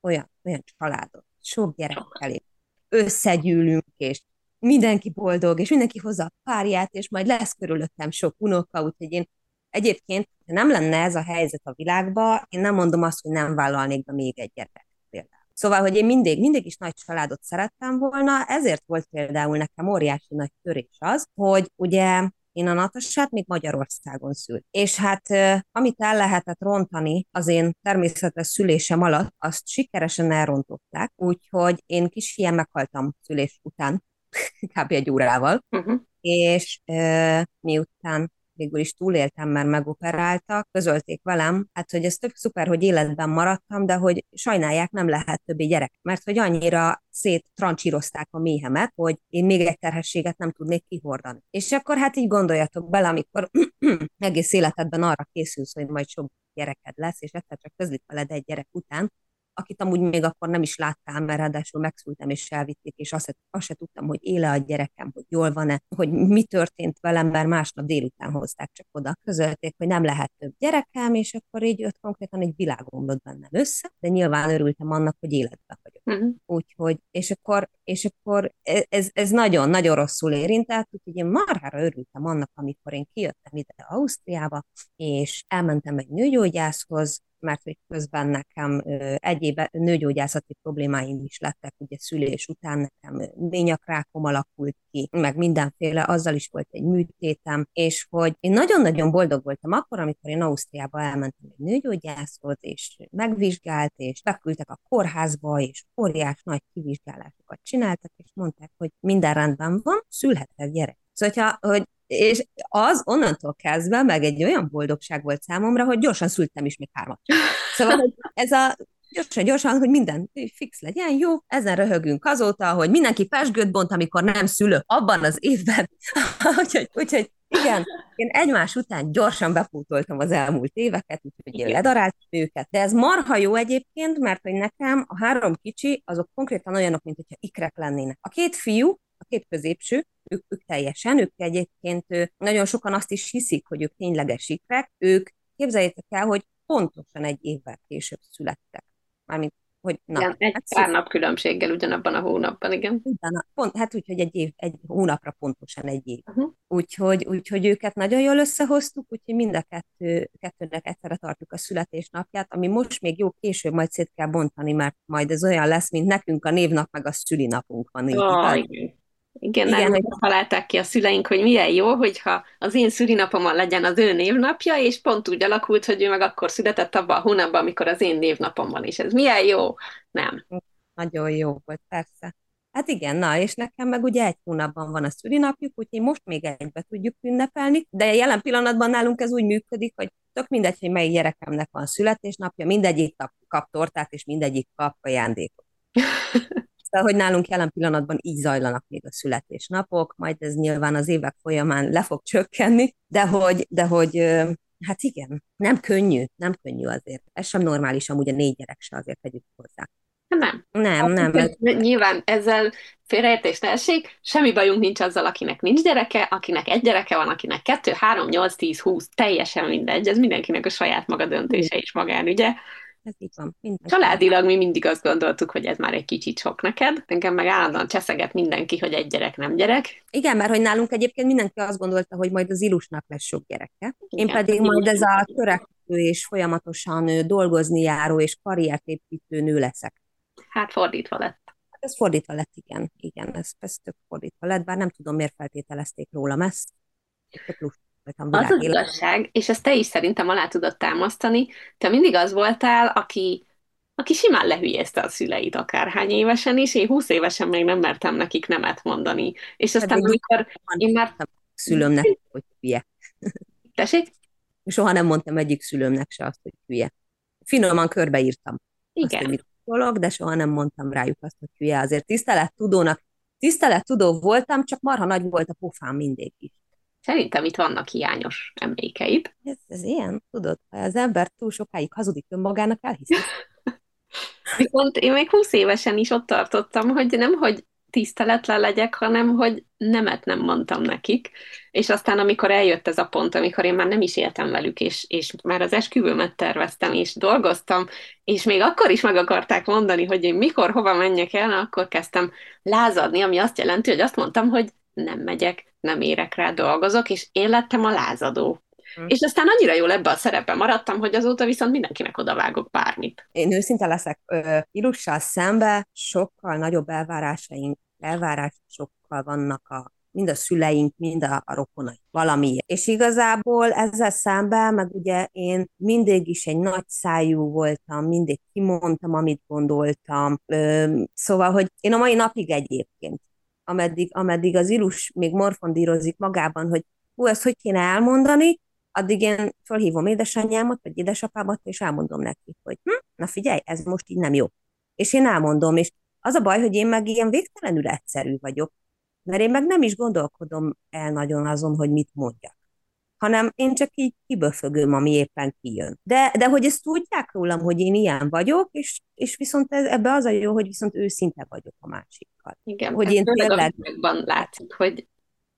olyan, olyan családot, sok gyerekkel, összegyűlünk, és mindenki boldog, és mindenki hozza a párját, és majd lesz körülöttem sok unoka, úgyhogy én Egyébként, ha nem lenne ez a helyzet a világban, én nem mondom azt, hogy nem vállalnék be még egy gyerek például. Szóval, hogy én mindig, mindig is nagy családot szerettem volna, ezért volt például nekem óriási nagy törés az, hogy ugye én a Natassát még Magyarországon szült. És hát amit el lehetett rontani az én természetes szülésem alatt, azt sikeresen elrontották, úgyhogy én kis ilyen meghaltam szülés után, [LAUGHS] kb. egy órával, uh-huh. és uh, miután végül is túléltem, mert megoperáltak, közölték velem, hát hogy ez tök szuper, hogy életben maradtam, de hogy sajnálják, nem lehet többi gyerek, mert hogy annyira széttrancsírozták a méhemet, hogy én még egy terhességet nem tudnék kihordani. És akkor hát így gondoljatok bele, amikor [CLEARS THROAT] egész életedben arra készülsz, hogy majd sok gyereked lesz, és egyszer csak közlik veled egy gyerek után, akit amúgy még akkor nem is láttál, mert ráadásul megszültem és elvitték, és azt, azt se tudtam, hogy éle a gyerekem, hogy jól van-e, hogy mi történt velem, mert másnap délután hozták csak oda. Közölték, hogy nem lehet több gyerekem, és akkor így jött konkrétan egy világomlott bennem össze, de nyilván örültem annak, hogy életben vagyok. Uh-huh. Úgyhogy, és akkor, és akkor e, ez, ez nagyon, nagyon rosszul érintett, úgyhogy én marhára örültem annak, amikor én kijöttem ide Ausztriába, és elmentem egy nőgyógyászhoz, mert hogy közben nekem egyéb nőgyógyászati problémáim is lettek, ugye szülés után nekem ményakrákom alakult ki, meg mindenféle, azzal is volt egy műtétem, és hogy én nagyon-nagyon boldog voltam akkor, amikor én Ausztriába elmentem egy nőgyógyászhoz, és megvizsgált, és beküldtek a kórházba, és óriás nagy kivizsgálásokat csináltak, és mondták, hogy minden rendben van, szülhetek gyerek. Szóval, hogy és az onnantól kezdve meg egy olyan boldogság volt számomra, hogy gyorsan szültem is még hármat. Szóval hogy ez a gyorsan, gyorsan, hogy minden fix legyen, jó, ezen röhögünk azóta, hogy mindenki pesgőt bont, amikor nem szülő abban az évben. [LAUGHS] úgyhogy, úgyhogy igen, én egymás után gyorsan bepótoltam az elmúlt éveket, úgyhogy én ledaráltam őket. De ez marha jó egyébként, mert hogy nekem a három kicsi, azok konkrétan olyanok, mint hogyha ikrek lennének. A két fiú, két középső, ők, ők teljesen, ők egyébként nagyon sokan azt is hiszik, hogy ők tényleges ikrek, ők képzeljétek el, hogy pontosan egy évvel később születtek. Mármint hogy na, igen, egy hát pár nap különbséggel ugyanabban a hónapban, igen. Utána, pont, hát úgy, hogy egy év, egy hónapra pontosan egy év. Uh-huh. Úgyhogy, úgyhogy őket nagyon jól összehoztuk, úgyhogy mind a kettő, kettőnek egyszerre tartjuk a születésnapját, ami most még jó, később majd szét kell bontani, mert majd ez olyan lesz, mint nekünk a névnap, meg a szülinapunk van. Így, oh, igen. Igen, Igen nem hogy... találták ki a szüleink, hogy milyen jó, hogyha az én szülinapomon legyen az ő névnapja, és pont úgy alakult, hogy ő meg akkor született abban a hónapban, amikor az én névnapom van, és ez milyen jó? Nem. Nagyon jó volt, persze. Hát igen, na, és nekem meg ugye egy hónapban van a szülinapjuk, úgyhogy most még egybe tudjuk ünnepelni, de jelen pillanatban nálunk ez úgy működik, hogy tök mindegy, hogy melyik gyerekemnek van születésnapja, mindegyik kap, kap tortát, és mindegyik kap ajándékot. [LAUGHS] Szóval, hogy nálunk jelen pillanatban így zajlanak még a születésnapok, majd ez nyilván az évek folyamán le fog csökkenni, de hogy, de hogy hát igen, nem könnyű, nem könnyű azért. Ez sem normális, amúgy a négy gyerek se azért tegyük hozzá. Nem. Nem, hát, nem. Ez... Nyilván ezzel félreértés ne semmi bajunk nincs azzal, akinek nincs gyereke, akinek egy gyereke van, akinek kettő, három, nyolc, tíz, húsz, teljesen mindegy, ez mindenkinek a saját maga döntése és magánügye. Ez így van. Minden Családilag mi mindig azt gondoltuk, hogy ez már egy kicsit sok neked. Engem meg állandóan cseszeget mindenki, hogy egy gyerek nem gyerek. Igen, mert hogy nálunk egyébként mindenki azt gondolta, hogy majd az ilusnak lesz sok gyereke. Igen, Én pedig majd ez a törekvő és folyamatosan dolgozni járó és karriertépítő nő leszek. Hát fordítva lett. Hát ez fordítva lett, igen. Igen, ez, ez tök fordítva lett, bár nem tudom, miért feltételezték rólam ezt. Tök az az igazság, és ezt te is szerintem alá tudod támasztani, te mindig az voltál, aki, aki simán lehülyezte a szüleit akárhány évesen is, én húsz évesen még nem mertem nekik nemet mondani. És aztán Pedig amikor én már... Szülőmnek, hogy hülye. Tessék? Soha nem mondtam egyik szülőmnek se azt, hogy hülye. Finoman körbeírtam. Igen. Azt, hogy dolog, de soha nem mondtam rájuk azt, hogy hülye. Azért tisztelet tudónak, tisztelet tudó voltam, csak marha nagy volt a pofám mindig is. Szerintem itt vannak hiányos emlékeid. Ez, ez ilyen, tudod, ha az ember túl sokáig hazudik önmagának, elhiszi. [LAUGHS] Viszont én még 20 évesen is ott tartottam, hogy nem, hogy tiszteletlen legyek, hanem hogy nemet nem mondtam nekik. És aztán, amikor eljött ez a pont, amikor én már nem is éltem velük, és, és már az esküvőmet terveztem, és dolgoztam, és még akkor is meg akarták mondani, hogy én mikor, hova menjek el, akkor kezdtem lázadni, ami azt jelenti, hogy azt mondtam, hogy nem megyek, nem érek rá, dolgozok, és én lettem a lázadó. Hm. És aztán annyira jól ebbe a szerepben maradtam, hogy azóta viszont mindenkinek odavágok bármit. Én őszinte leszek, Ilussal szembe sokkal nagyobb elvárásaink, elvárásokkal vannak a mind a szüleink, mind a, a rokonai valami. És igazából ezzel szemben, meg ugye én mindig is egy nagy szájú voltam, mindig kimondtam, amit gondoltam. Ö, szóval, hogy én a mai napig egyébként ameddig, ameddig az ilus még morfondírozik magában, hogy hú, ezt hogy kéne elmondani, addig én felhívom édesanyámat, vagy édesapámat, és elmondom neki, hogy hm, na figyelj, ez most így nem jó. És én elmondom, és az a baj, hogy én meg ilyen végtelenül egyszerű vagyok, mert én meg nem is gondolkodom el nagyon azon, hogy mit mondjak hanem én csak így kiböfögöm, ami éppen kijön. De, de hogy ezt tudják rólam, hogy én ilyen vagyok, és, és viszont ez, ebbe az a jó, hogy viszont őszinte vagyok a másikkal. Igen, hogy én tényleg... látszik, hogy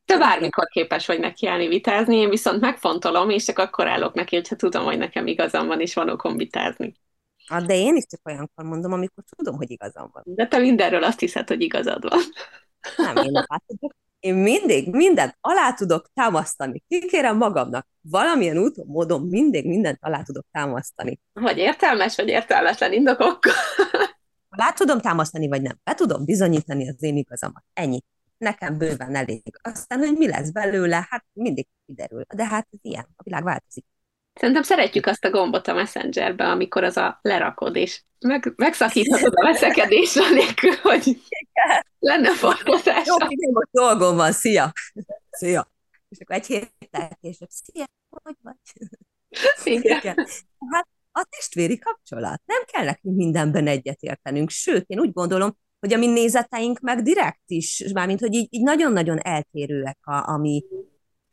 te bármikor képes vagy nekiállni vitázni, én viszont megfontolom, és csak akkor állok neki, hogyha tudom, hogy nekem igazam van, és van okom vitázni. Hát, de én is csak olyankor mondom, amikor tudom, hogy igazam van. De te mindenről azt hiszed, hogy igazad van. Nem, én látodok, [LAUGHS] én mindig mindent alá tudok támasztani. Kikérem magamnak. Valamilyen úton, módon mindig mindent alá tudok támasztani. Vagy értelmes, vagy értelmetlen indokokkal. Alá tudom támasztani, vagy nem. Be tudom bizonyítani az én igazamat. Ennyi. Nekem bőven elég. Aztán, hogy mi lesz belőle, hát mindig kiderül. De hát ez ilyen. A világ változik. Szerintem szeretjük azt a gombot a Messengerben, amikor az a lerakod, és meg, megszakíthatod a veszekedés nélkül, hogy lenne forgatás. Jó, most dolgom van, szia! Szia! És akkor egy héttel később, szia, hogy vagy? Igen. Igen. Hát a testvéri kapcsolat. Nem kell nekünk mindenben egyetértenünk. Sőt, én úgy gondolom, hogy a mi nézeteink meg direkt is, mármint, hogy így, így nagyon-nagyon eltérőek, a, ami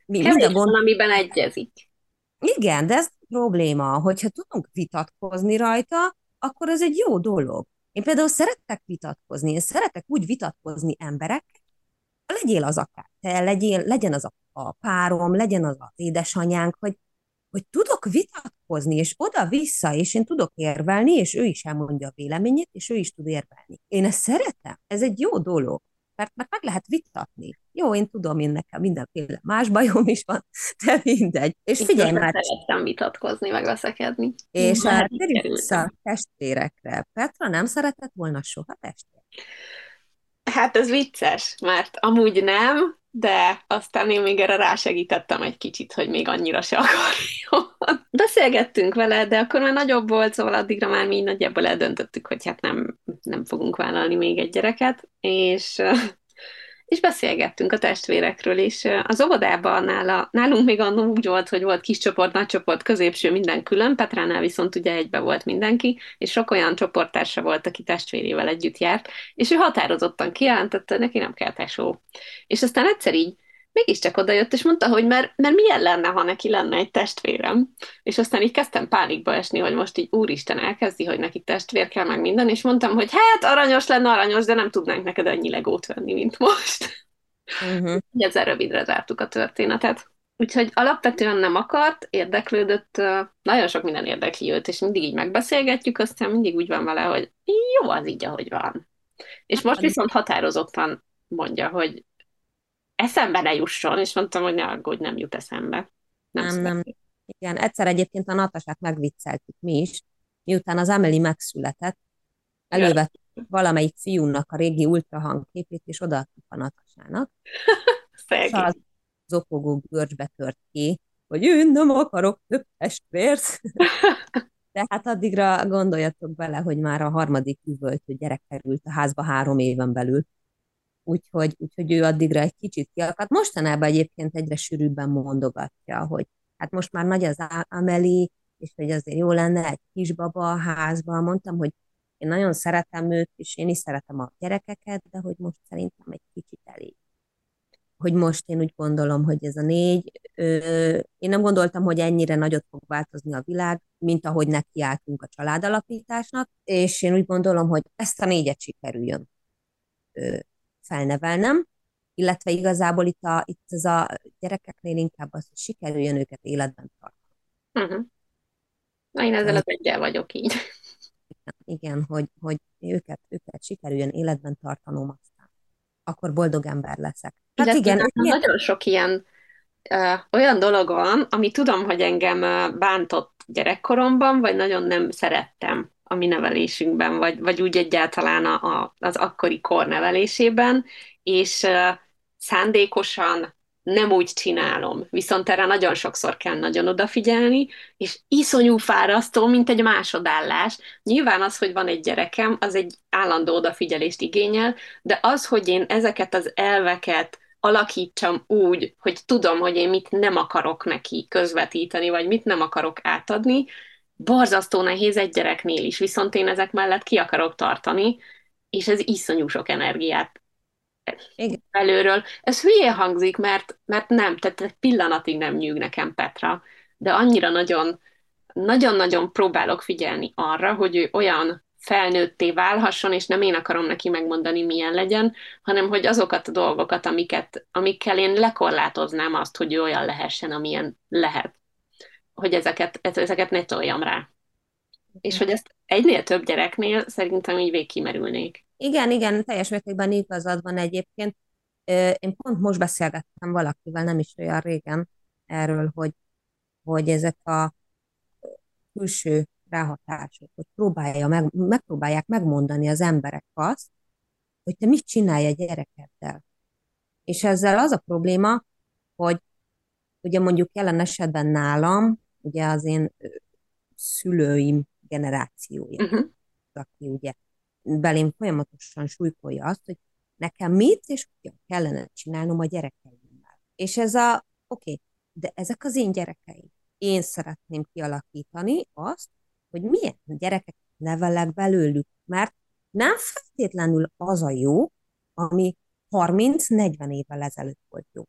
mi, Kevés minden gond... van, amiben egyezik. Igen, de ez probléma, hogyha tudunk vitatkozni rajta, akkor ez egy jó dolog. Én például szeretek vitatkozni, én szeretek úgy vitatkozni emberek, legyél az akár te, legyél, legyen az a, a párom, legyen az az édesanyánk, hogy hogy tudok vitatkozni, és oda-vissza, és én tudok érvelni, és ő is elmondja a véleményét, és ő is tud érvelni. Én ezt szeretem, ez egy jó dolog, mert, mert meg lehet vitatni. Jó, én tudom, én nekem mindenféle más bajom is van, de mindegy. És figyelj már! Szeretem vitatkozni, meg veszekedni. És hát térjünk vissza a testvérekre. Petra nem szeretett volna soha testvért? Hát ez vicces, mert amúgy nem, de aztán én még erre rásegítettem egy kicsit, hogy még annyira se akarjon. Beszélgettünk vele, de akkor már nagyobb volt, szóval addigra már mi nagyjából eldöntöttük, hogy hát nem, nem fogunk vállalni még egy gyereket, és és beszélgettünk a testvérekről, és az óvodában nála, nálunk még annól úgy volt, hogy volt kis csoport, nagy csoport, középső, minden külön, Petránál viszont ugye egybe volt mindenki, és sok olyan csoporttársa volt, aki testvérével együtt járt, és ő határozottan kijelentette, neki nem kell tesó. És aztán egyszer így mégiscsak odajött, és mondta, hogy mert, mert milyen lenne, ha neki lenne egy testvérem. És aztán így kezdtem pánikba esni, hogy most így úristen elkezdi, hogy neki testvér kell, meg minden, és mondtam, hogy hát aranyos lenne aranyos, de nem tudnánk neked annyi legót venni, mint most. [LAUGHS] Uh-huh. Ezzel rövidre zártuk a történetet. Úgyhogy alapvetően nem akart, érdeklődött, nagyon sok minden érdekli őt, és mindig így megbeszélgetjük, aztán mindig úgy van vele, hogy jó az így, ahogy van. És most viszont határozottan mondja, hogy eszembe ne jusson, és mondtam, hogy ne aggódj, nem jut eszembe. Nem, nem, nem. Igen, egyszer egyébként a Natasát megvicceltük mi is, miután az Emily megszületett, elővett valamelyik fiúnak a régi ultrahangképét, és odaadtuk a Natasának. [LAUGHS] Szegény. az zopogó görcsbe tört ki, hogy én nem akarok több testvért. [LAUGHS] De hát addigra gondoljatok bele, hogy már a harmadik üvöltő gyerek került a házba három éven belül úgyhogy, úgyhogy ő addigra egy kicsit kiakadt. Mostanában egyébként egyre sűrűbben mondogatja, hogy hát most már nagy az Ameli, és hogy azért jó lenne egy kisbaba a házban. Mondtam, hogy én nagyon szeretem őt, és én is szeretem a gyerekeket, de hogy most szerintem egy kicsit elég. Hogy most én úgy gondolom, hogy ez a négy, ö, én nem gondoltam, hogy ennyire nagyot fog változni a világ, mint ahogy nekiálltunk a családalapításnak, és én úgy gondolom, hogy ezt a négyet sikerüljön ö, felnevelnem, illetve igazából itt, a, itt ez a gyerekeknél inkább az, hogy sikerüljön őket életben tartani. Uh-huh. Na, én ezzel az egyel vagyok így. Igen, igen hogy, hogy őket, őket sikerüljön életben tartanom aztán. Akkor boldog ember leszek. Hát De igen. Ilyen... Nagyon sok ilyen ö, olyan dolog van, ami tudom, hogy engem bántott gyerekkoromban, vagy nagyon nem szerettem a mi nevelésünkben, vagy, vagy úgy egyáltalán a, a, az akkori kor nevelésében, és uh, szándékosan nem úgy csinálom, viszont erre nagyon sokszor kell nagyon odafigyelni, és iszonyú fárasztó, mint egy másodállás. Nyilván az, hogy van egy gyerekem, az egy állandó odafigyelést igényel, de az, hogy én ezeket az elveket alakítsam úgy, hogy tudom, hogy én mit nem akarok neki közvetíteni, vagy mit nem akarok átadni, borzasztó nehéz egy gyereknél is, viszont én ezek mellett ki akarok tartani, és ez iszonyú sok energiát Igen. belőről. Ez hülye hangzik, mert, mert nem, tehát egy pillanatig nem nyűg nekem Petra, de annyira nagyon, nagyon-nagyon próbálok figyelni arra, hogy ő olyan felnőtté válhasson, és nem én akarom neki megmondani, milyen legyen, hanem hogy azokat a dolgokat, amiket, amikkel én lekorlátoznám azt, hogy ő olyan lehessen, amilyen lehet hogy ezeket, ezeket ne toljam rá. És hogy ezt egynél több gyereknél szerintem így végkimerülnék. Igen, igen, teljes mértékben igazad van egyébként. Én pont most beszélgettem valakivel, nem is olyan régen, erről, hogy, hogy ezek a külső ráhatások, hogy próbálja meg, megpróbálják megmondani az emberek azt, hogy te mit csinálj a gyerekeddel. És ezzel az a probléma, hogy ugye mondjuk jelen esetben nálam ugye az én szülőim generációja, uh-huh. aki ugye belém folyamatosan súlykolja azt, hogy nekem mit és hogyan kellene csinálnom a gyerekeimmel. És ez a, oké, okay, de ezek az én gyerekeim. Én szeretném kialakítani azt, hogy milyen gyerekek nevelek belőlük, mert nem feltétlenül az a jó, ami 30-40 évvel ezelőtt volt jó.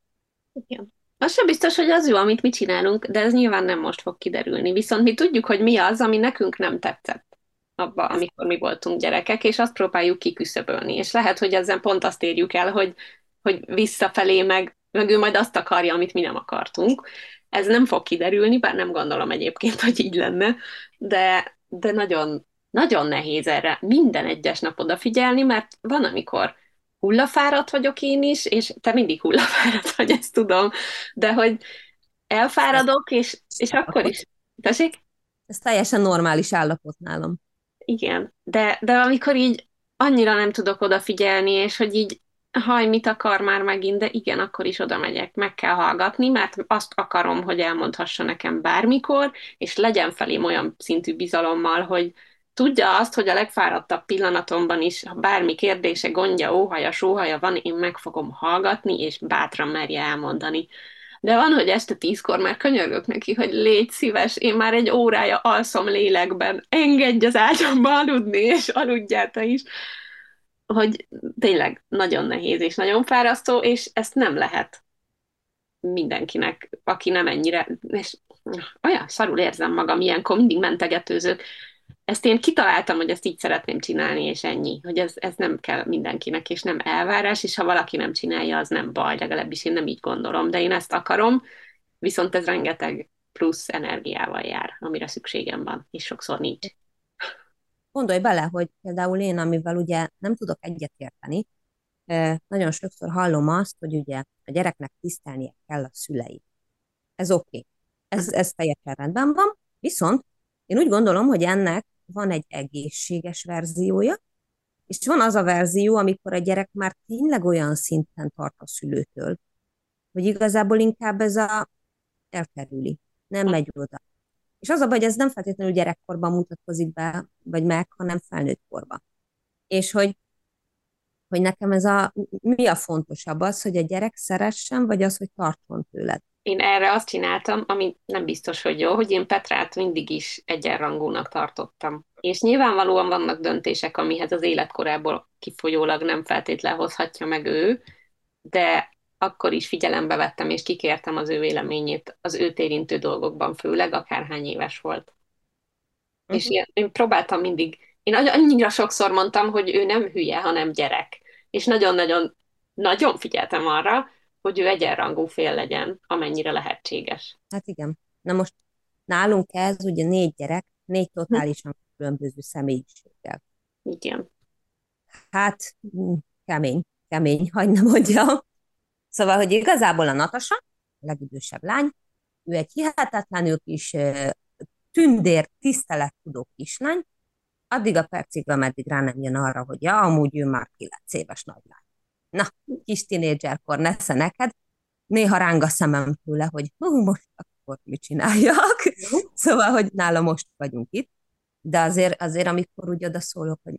Igen. Az sem biztos, hogy az jó, amit mi csinálunk, de ez nyilván nem most fog kiderülni. Viszont mi tudjuk, hogy mi az, ami nekünk nem tetszett abban, amikor mi voltunk gyerekek, és azt próbáljuk kiküszöbölni. És lehet, hogy ezzel pont azt érjük el, hogy, hogy visszafelé meg meg ő majd azt akarja, amit mi nem akartunk. Ez nem fog kiderülni, bár nem gondolom egyébként, [LAUGHS] hogy így lenne, de, de nagyon, nagyon nehéz erre minden egyes nap odafigyelni, mert van, amikor hullafáradt vagyok én is, és te mindig hullafáradt vagy, ezt tudom, de hogy elfáradok, és, és akkor is. Tessék? Ez teljesen normális állapot nálam. Igen, de, de amikor így annyira nem tudok odafigyelni, és hogy így haj, mit akar már megint, de igen, akkor is oda megyek, meg kell hallgatni, mert azt akarom, hogy elmondhassa nekem bármikor, és legyen felém olyan szintű bizalommal, hogy tudja azt, hogy a legfáradtabb pillanatomban is, ha bármi kérdése, gondja, óhaja, sóhaja van, én meg fogom hallgatni, és bátran merje elmondani. De van, hogy este tízkor már könyörgök neki, hogy légy szíves, én már egy órája alszom lélekben, engedj az ágyamba aludni, és aludjál te is. Hogy tényleg nagyon nehéz és nagyon fárasztó, és ezt nem lehet mindenkinek, aki nem ennyire, és olyan szarul érzem magam, ilyenkor mindig mentegetőzök, ezt én kitaláltam, hogy ezt így szeretném csinálni, és ennyi, hogy ez, ez nem kell mindenkinek, és nem elvárás, és ha valaki nem csinálja, az nem baj, legalábbis én nem így gondolom, de én ezt akarom, viszont ez rengeteg plusz energiával jár, amire szükségem van, és sokszor nincs. Gondolj bele, hogy például én, amivel ugye nem tudok egyetérteni, nagyon sokszor hallom azt, hogy ugye a gyereknek tisztelnie kell a szüleit. Ez oké. Okay. Ez, ez teljesen rendben van, viszont én úgy gondolom, hogy ennek van egy egészséges verziója, és van az a verzió, amikor a gyerek már tényleg olyan szinten tart a szülőtől, hogy igazából inkább ez a elkerüli, nem megy oda. És az a baj, hogy ez nem feltétlenül gyerekkorban mutatkozik be, vagy meg, hanem felnőtt korban. És hogy, hogy nekem ez a, mi a fontosabb az, hogy a gyerek szeressen, vagy az, hogy tartson tőled én erre azt csináltam, ami nem biztos, hogy jó, hogy én Petrát mindig is egyenrangúnak tartottam. És nyilvánvalóan vannak döntések, amihez az életkorából kifolyólag nem feltétlen hozhatja meg ő, de akkor is figyelembe vettem, és kikértem az ő véleményét az őt érintő dolgokban, főleg akárhány éves volt. Uh-huh. És én, én próbáltam mindig, én annyira sokszor mondtam, hogy ő nem hülye, hanem gyerek. És nagyon-nagyon nagyon figyeltem arra, hogy ő egyenrangú fél legyen, amennyire lehetséges. Hát igen. Na most nálunk ez ugye négy gyerek, négy totálisan különböző személyiséggel. Igen. Hát mm, kemény, kemény, hagyd mondjam. Szóval, hogy igazából a Natasa, a legidősebb lány, ő egy hihetetlenül kis tündér, tisztelettudó kislány, addig a percig, ameddig rá nem jön arra, hogy ja, amúgy ő már 9 éves nagylány na, kis tinédzserkor nesze neked, néha ráng a szemem tőle, hogy hú, most akkor mit csináljak. szóval, hogy nála most vagyunk itt, de azért, azért amikor úgy oda szólok, hogy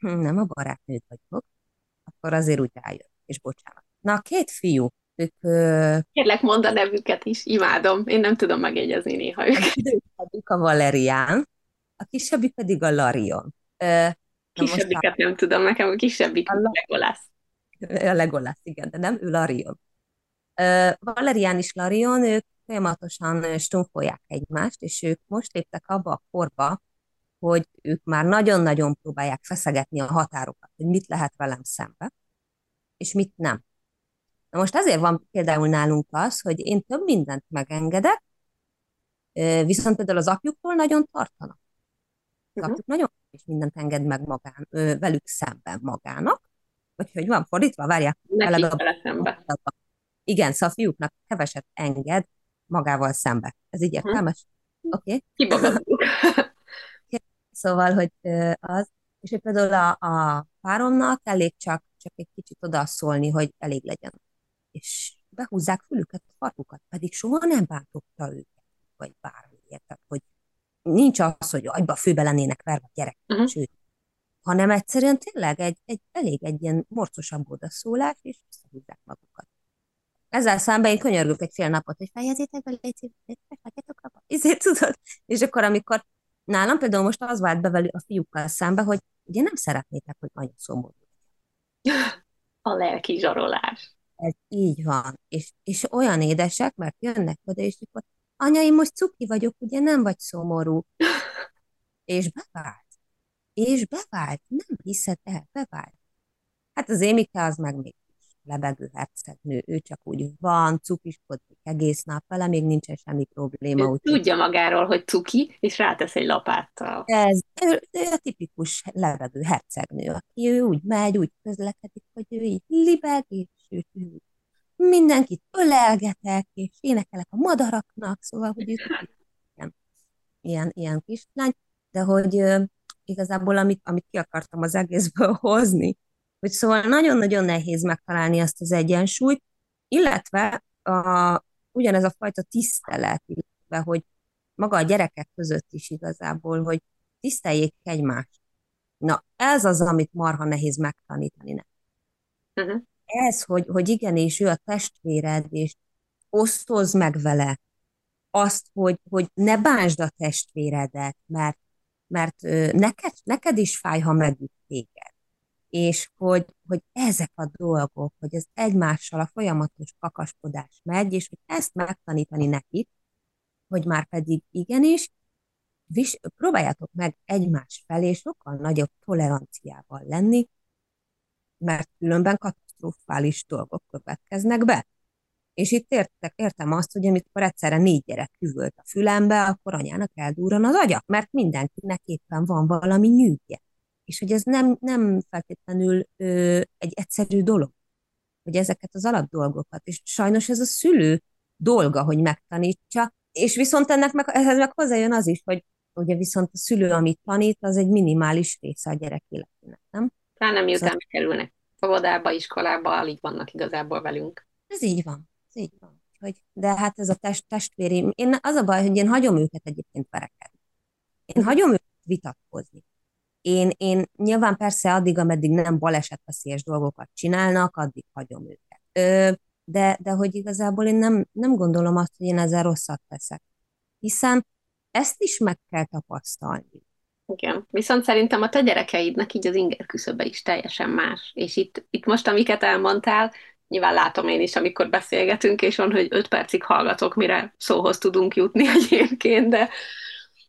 nem a barátnőd vagyok, akkor azért úgy rájön, és bocsánat. Na, a két fiú, ők... Kérlek, mondd a nevüket is, imádom. Én nem tudom megjegyezni néha őket. A Valerián, a kisebbik pedig a Larion. Kisebbiket a... nem tudom, nekem a kisebbik a Legolász a Legolas, igen, de nem, ő Larion. Valerian és Larion, ők folyamatosan stunfolják egymást, és ők most léptek abba a korba, hogy ők már nagyon-nagyon próbálják feszegetni a határokat, hogy mit lehet velem szembe, és mit nem. Na most ezért van például nálunk az, hogy én több mindent megengedek, viszont például az apjuktól nagyon tartanak. Az uh-huh. apjuk nagyon és mindent enged meg magán, velük szemben magának, vagy hogy van fordítva, várják. Igen, szóval a fiúknak keveset enged magával szembe. Ez így hm. értelmes? Oké? [LAUGHS] Okay. szóval, hogy az, és hogy például a, a páromnak elég csak, csak egy kicsit odaszólni, hogy elég legyen. És behúzzák fülüket, a farkukat, pedig soha nem bántotta őket, vagy bármi, érted, hogy nincs az, hogy agyba főbe lennének verve gyerek, uh-huh. sőt, hanem egyszerűen tényleg egy, egy elég egy ilyen morcosabb odaszólás, és összehúzzák magukat. Ezzel szemben én könyörgök egy fél napot, hogy fejezzétek be, légy szíves, ezért [LAUGHS] tudod. És akkor, amikor nálam például most az vált be velük a fiúkkal szembe, hogy ugye nem szeretnétek, hogy nagyon szomorú [LAUGHS] A lelki zsarolás. Ez így van. És, és olyan édesek, mert jönnek oda, és akkor anya, én most cuki vagyok, ugye nem vagy szomorú. [LAUGHS] és bevált és bevált. Nem hiszed el, bevált. Hát az Émike az meg még lebegő hercegnő, ő csak úgy van, cukiskodik egész nap, vele még nincsen semmi probléma. Úgy tudja magáról, hogy cuki, és rátesz egy lapáttal. Ez ő, ő a tipikus lebegő hercegnő, aki ő úgy megy, úgy közlekedik, hogy ő így libeg, és ő, ő mindenkit ölelgetek, és énekelek a madaraknak, szóval, hogy ő ilyen, [LAUGHS] ilyen, ilyen kislány, de hogy igazából amit, amit ki akartam az egészből [LAUGHS] hozni, hogy szóval nagyon-nagyon nehéz megtalálni azt az egyensúlyt, illetve a, ugyanez a fajta tisztelet, illetve hogy maga a gyerekek között is igazából, hogy tiszteljék egymást. Na, ez az, amit marha nehéz megtanítani neki. Uh-huh. Ez, hogy, hogy igenis ő a testvéred, és osztozz meg vele azt, hogy, hogy ne bánsd a testvéredet, mert mert neked, neked is fáj, ha megüt téged. És hogy, hogy ezek a dolgok, hogy ez egymással a folyamatos kakaskodás megy, és hogy ezt megtanítani neki, hogy már pedig igenis, vis, próbáljátok meg egymás felé sokkal nagyobb toleranciával lenni, mert különben katasztrofális dolgok következnek be. És itt értek, értem azt, hogy amikor egyszerre négy gyerek küvölt a fülembe, akkor anyának eldúran az agya, mert mindenkinek éppen van valami nyűgje. És hogy ez nem, nem feltétlenül ö, egy egyszerű dolog, hogy ezeket az alapdolgokat, és sajnos ez a szülő dolga, hogy megtanítsa, és viszont ennek meg, ehhez meg hozzájön az is, hogy ugye viszont a szülő, amit tanít, az egy minimális része a gyerek életének, nem? Talán nem miután szóval... kerülnek fogadába, iskolába, alig vannak igazából velünk. Ez így van így van. Hogy, de hát ez a test, testvéri, én az a baj, hogy én hagyom őket egyébként verekedni. Én hagyom őket vitatkozni. Én, én nyilván persze addig, ameddig nem balesetveszélyes dolgokat csinálnak, addig hagyom őket. Ö, de, de hogy igazából én nem, nem gondolom azt, hogy én ezzel rosszat teszek. Hiszen ezt is meg kell tapasztalni. Igen, viszont szerintem a te gyerekeidnek így az inger küszöbe is teljesen más. És itt, itt most, amiket elmondtál, nyilván látom én is, amikor beszélgetünk, és van, hogy öt percig hallgatok, mire szóhoz tudunk jutni [LAUGHS] egyébként, de,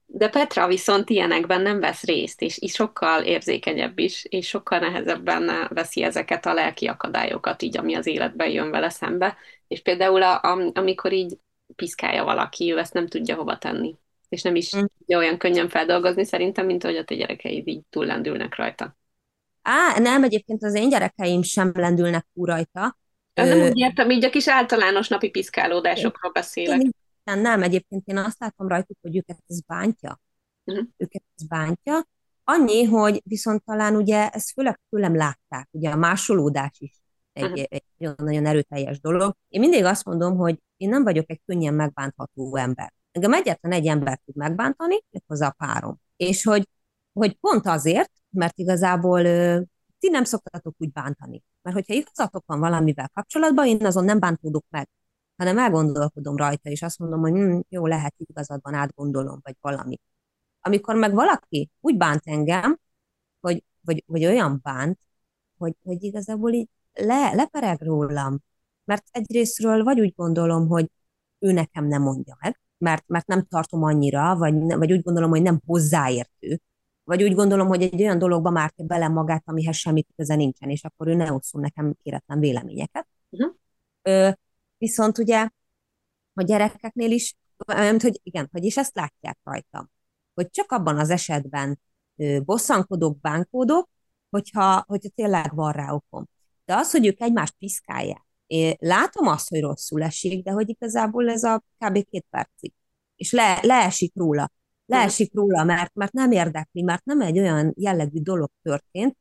de Petra viszont ilyenekben nem vesz részt, és, és sokkal érzékenyebb is, és sokkal nehezebben veszi ezeket a lelki akadályokat, így, ami az életben jön vele szembe. És például a, a, amikor így piszkálja valaki, ő ezt nem tudja hova tenni. És nem is mm. tudja olyan könnyen feldolgozni szerintem, mint ahogy a te gyerekeid így túllendülnek rajta. Á, nem, egyébként az én gyerekeim sem lendülnek túl rajta, nem úgy értem, így a kis általános napi piszkálódásokról beszélek. Én, nem, egyébként én azt látom rajtuk, hogy őket ez bántja. Uh-huh. Őket ez bántja. Annyi, hogy viszont talán ugye ezt főleg tőlem látták, ugye a másolódás is egy, uh-huh. egy nagyon-nagyon erőteljes dolog. Én mindig azt mondom, hogy én nem vagyok egy könnyen megbántható ember. Engem egyetlen egy ember tud megbántani, méghozzá a párom. És hogy, hogy pont azért, mert igazából ti nem szoktatok úgy bántani. Mert hogyha igazatok van valamivel kapcsolatban, én azon nem bántódok meg, hanem elgondolkodom rajta, és azt mondom, hogy hm, jó, lehet igazadban átgondolom, vagy valami. Amikor meg valaki úgy bánt engem, hogy, vagy, vagy olyan bánt, hogy, hogy igazából így le, lepereg rólam. Mert egyrésztről vagy úgy gondolom, hogy ő nekem nem mondja meg, mert, mert nem tartom annyira, vagy, vagy úgy gondolom, hogy nem hozzáértő, vagy úgy gondolom, hogy egy olyan dologba már bele magát, amihez semmi köze nincsen, és akkor ő ne osszon nekem kéretlen véleményeket. Uh-huh. Ö, viszont ugye a gyerekeknél is, mert hogy igen, hogy is ezt látják rajtam, hogy csak abban az esetben ö, bosszankodok, bánkódok, hogyha, hogyha tényleg van rá okom. De az, hogy ők egymást piszkálják, én látom azt, hogy rosszul esik, de hogy igazából ez a kb. két percig. És le, leesik róla leesik róla, mert, mert nem érdekli, mert nem egy olyan jellegű dolog történt,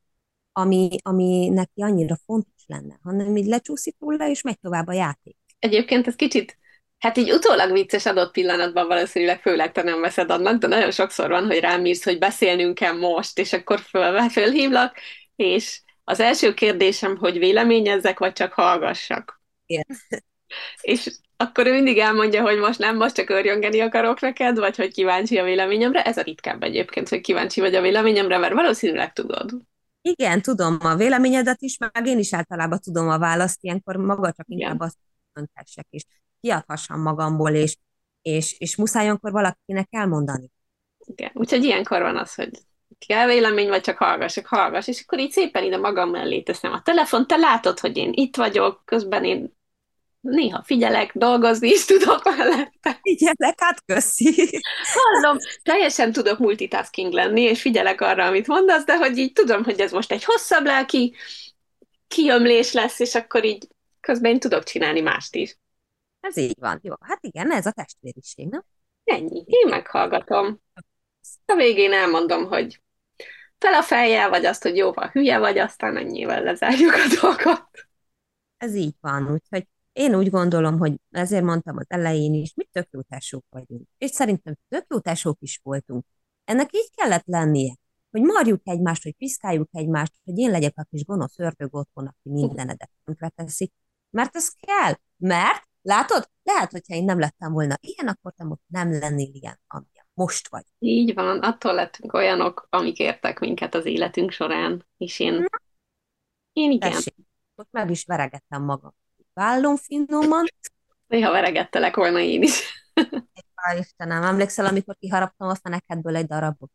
ami, ami neki annyira fontos lenne, hanem így lecsúszik róla, és megy tovább a játék. Egyébként ez kicsit, hát így utólag vicces adott pillanatban valószínűleg főleg te nem veszed annak, de nagyon sokszor van, hogy rám írsz, hogy beszélnünk kell most, és akkor föl, [LAUGHS] fölhívlak, és az első kérdésem, hogy véleményezzek, vagy csak hallgassak. Igen. És akkor ő mindig elmondja, hogy most nem, most csak örjöngeni akarok neked, vagy hogy kíváncsi a véleményemre. Ez a ritkább egyébként, hogy kíváncsi vagy a véleményemre, mert valószínűleg tudod. Igen, tudom a véleményedet is, meg én is általában tudom a választ, ilyenkor maga csak inkább azt öntessek, és kiadhassam magamból, és, és, és muszáj akkor valakinek elmondani. Igen, úgyhogy ilyenkor van az, hogy kell vélemény, vagy csak hallgassak, hallgass, és akkor így szépen ide magam mellé teszem a telefon, te látod, hogy én itt vagyok, közben én néha figyelek, dolgozni is tudok mellette. Figyelek, hát köszi. Hallom, teljesen tudok multitasking lenni, és figyelek arra, amit mondasz, de hogy így tudom, hogy ez most egy hosszabb lelki kiömlés lesz, és akkor így közben én tudok csinálni mást is. Ez így van. Jó, hát igen, ez a testvériség, nem? Ennyi. Én meghallgatom. A végén elmondom, hogy fel a fejjel, vagy azt, hogy jóval hülye vagy, aztán ennyivel lezárjuk a dolgot. Ez így van, úgyhogy én úgy gondolom, hogy ezért mondtam az elején is, mi tök jó tesók vagyunk. És szerintem tök jó tesók is voltunk. Ennek így kellett lennie, hogy marjuk egymást, hogy piszkáljuk egymást, hogy én legyek a kis gonosz ördög otthon, aki mindenedet teszi. Mert ez kell. Mert, látod, lehet, hogyha én nem lettem volna ilyen, akkor te most nem lennél ilyen, amilyen most vagy. Így van, attól lettünk olyanok, amik értek minket az életünk során. És én, én igen. Tessék, most meg is veregettem magam vállom finoman. Néha veregettelek volna én is. Hál' Istenem, emlékszel, amikor kiharaptam a fenekedből egy darabot?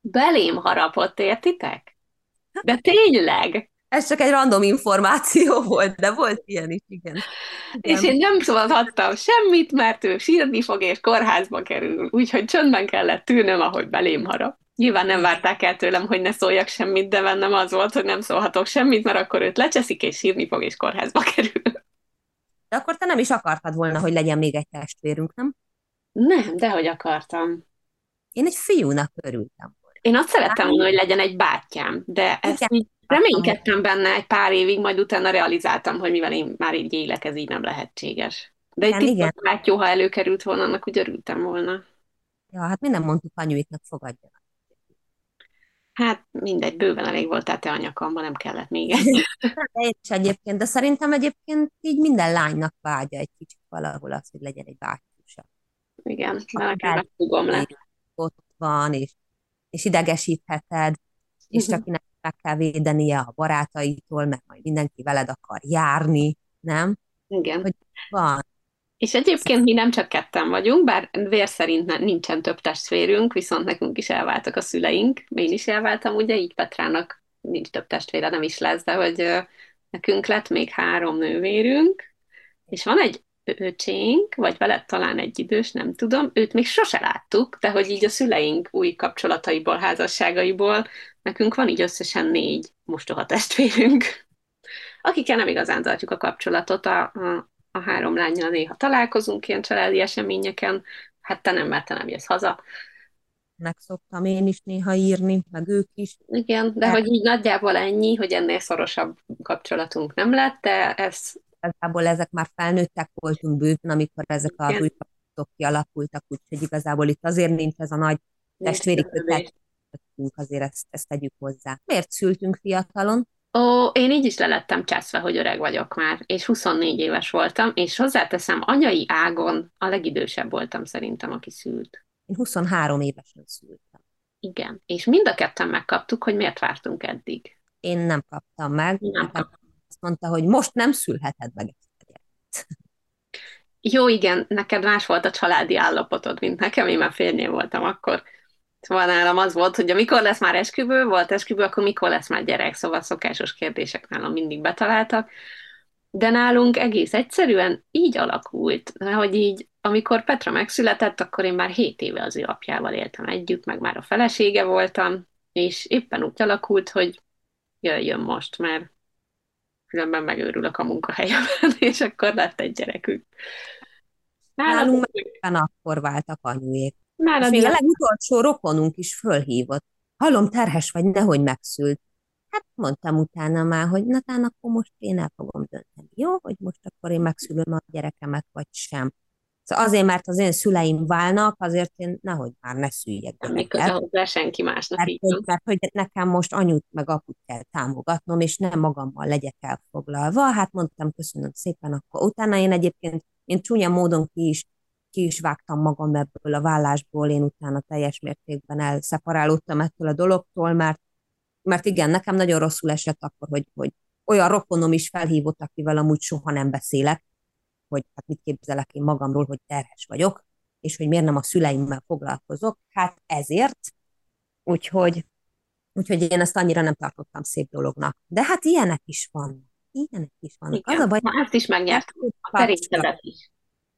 Belém harapott, értitek? De tényleg? Ez csak egy random információ volt, de volt ilyen is, igen. igen. És én nem szabadhattam semmit, mert ő sírni fog, és kórházba kerül. Úgyhogy csöndben kellett tűnöm, ahogy belém harap. Nyilván nem várták el tőlem, hogy ne szóljak semmit, de bennem az volt, hogy nem szólhatok semmit, mert akkor őt lecseszik, és sírni fog, és kórházba [LAUGHS] kerül. De akkor te nem is akartad volna, hogy legyen még egy testvérünk, nem? Nem, de hogy akartam. Én egy fiúnak örültem. Én azt szerettem volna, hogy legyen egy bátyám, de ezt így reménykedtem benne egy pár évig, majd utána realizáltam, hogy mivel én már így élek, ez így nem lehetséges. De egy titkos bátyó, ha előkerült volna, annak úgy örültem volna. Ja, hát minden mondtuk anyuiknak fogadjanak. Hát mindegy, bőven elég volt, tehát te anyakamban nem kellett még [LAUGHS] egy. Én is egyébként, de szerintem egyébként így minden lánynak vágya egy kicsit valahol az, hogy legyen egy bátyúsa. Igen, meg fogom le. Ott van, és, és idegesítheted, és csak nem meg kell védenie a barátaitól, mert majd mindenki veled akar járni, nem? Igen. Hogy van. És egyébként mi nem csak ketten vagyunk, bár vér szerint nincsen több testvérünk, viszont nekünk is elváltak a szüleink. Én is elváltam, ugye, így Petrának nincs több testvére, nem is lesz, de hogy nekünk lett még három nővérünk, és van egy öcsénk, vagy veled talán egy idős, nem tudom, őt még sose láttuk, de hogy így a szüleink új kapcsolataiból, házasságaiból, nekünk van így összesen négy mostoha testvérünk, [LAUGHS] akikkel nem igazán tartjuk a kapcsolatot a, a, a három lányjal néha találkozunk ilyen családi eseményeken, hát te nem, mert te nem jössz haza. Megszoktam én is néha írni, meg ők is. Igen, de, de hogy így nagyjából ennyi, hogy ennél szorosabb kapcsolatunk nem lett, de ez... Igazából ezek már felnőttek voltunk bőven, amikor ezek a új kapcsolatok kialakultak, úgyhogy igazából itt azért nincs ez a nagy testvéri kötet, azért ezt, ezt tegyük hozzá. Miért szültünk fiatalon? Ó, én így is lelettem cseszve, hogy öreg vagyok már, és 24 éves voltam, és hozzáteszem, anyai ágon a legidősebb voltam szerintem, aki szült. Én 23 évesen szültem. Igen, és mind a ketten megkaptuk, hogy miért vártunk eddig. Én nem kaptam meg. Nem kaptam. Azt mondta, hogy most nem szülheted meg ezt Jó, igen, neked más volt a családi állapotod, mint nekem, én már férnél voltam akkor. Szóval nálam az volt, hogy amikor lesz már esküvő, volt esküvő, akkor mikor lesz már gyerek, szóval szokásos kérdések nálam mindig betaláltak. De nálunk egész egyszerűen így alakult, hogy így, amikor Petra megszületett, akkor én már 7 éve az ő apjával éltem együtt, meg már a felesége voltam, és éppen úgy alakult, hogy jöjjön most, mert különben megőrülök a munkahelyemben, [LAUGHS] és akkor lett egy gyerekük. Nálunk meg akkor váltak anyuék. Már még a legutolsó rokonunk is fölhívott. Hallom, terhes vagy, nehogy megszült. Hát mondtam utána már, hogy na tán akkor most én el fogom dönteni. Jó, hogy most akkor én megszülöm a gyerekemet, vagy sem. Szóval azért, mert az én szüleim válnak, azért én nehogy már ne szüljek. Nem senki másnak mert, így mert, mert hogy nekem most anyut meg aput kell támogatnom, és nem magammal legyek elfoglalva. Hát mondtam, köszönöm szépen, akkor utána én egyébként én csúnya módon ki is ki is vágtam magam ebből a vállásból, én utána teljes mértékben elszeparálódtam ettől a dologtól, mert, mert igen, nekem nagyon rosszul esett akkor, hogy, hogy olyan rokonom is felhívott, akivel amúgy soha nem beszélek, hogy hát mit képzelek én magamról, hogy terhes vagyok, és hogy miért nem a szüleimmel foglalkozok. Hát ezért Úgyhogy, úgyhogy én ezt annyira nem tartottam szép dolognak. De hát ilyenek is vannak. Ilyenek is vannak. Igen. Az a baj, Na, ezt is megnyertem. A is.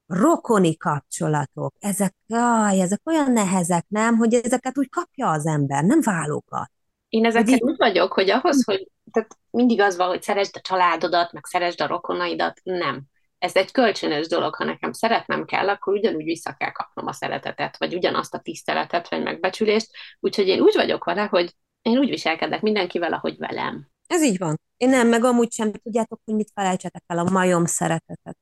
Rokoni kapcsolatok, ezek, aj, ezek olyan nehezek, nem, hogy ezeket úgy kapja az ember, nem válogat. Én ezeket úgy vagyok, hogy ahhoz, hogy tehát mindig az van, hogy szeresd a családodat, meg szeresd a rokonaidat, nem. Ez egy kölcsönös dolog, ha nekem szeretnem kell, akkor ugyanúgy vissza kell kapnom a szeretetet, vagy ugyanazt a tiszteletet, vagy megbecsülést. Úgyhogy én úgy vagyok vele, hogy én úgy viselkedek mindenkivel, ahogy velem. Ez így van. Én nem, meg amúgy sem tudjátok, hogy mit felejtsetek el a majom szeretetet.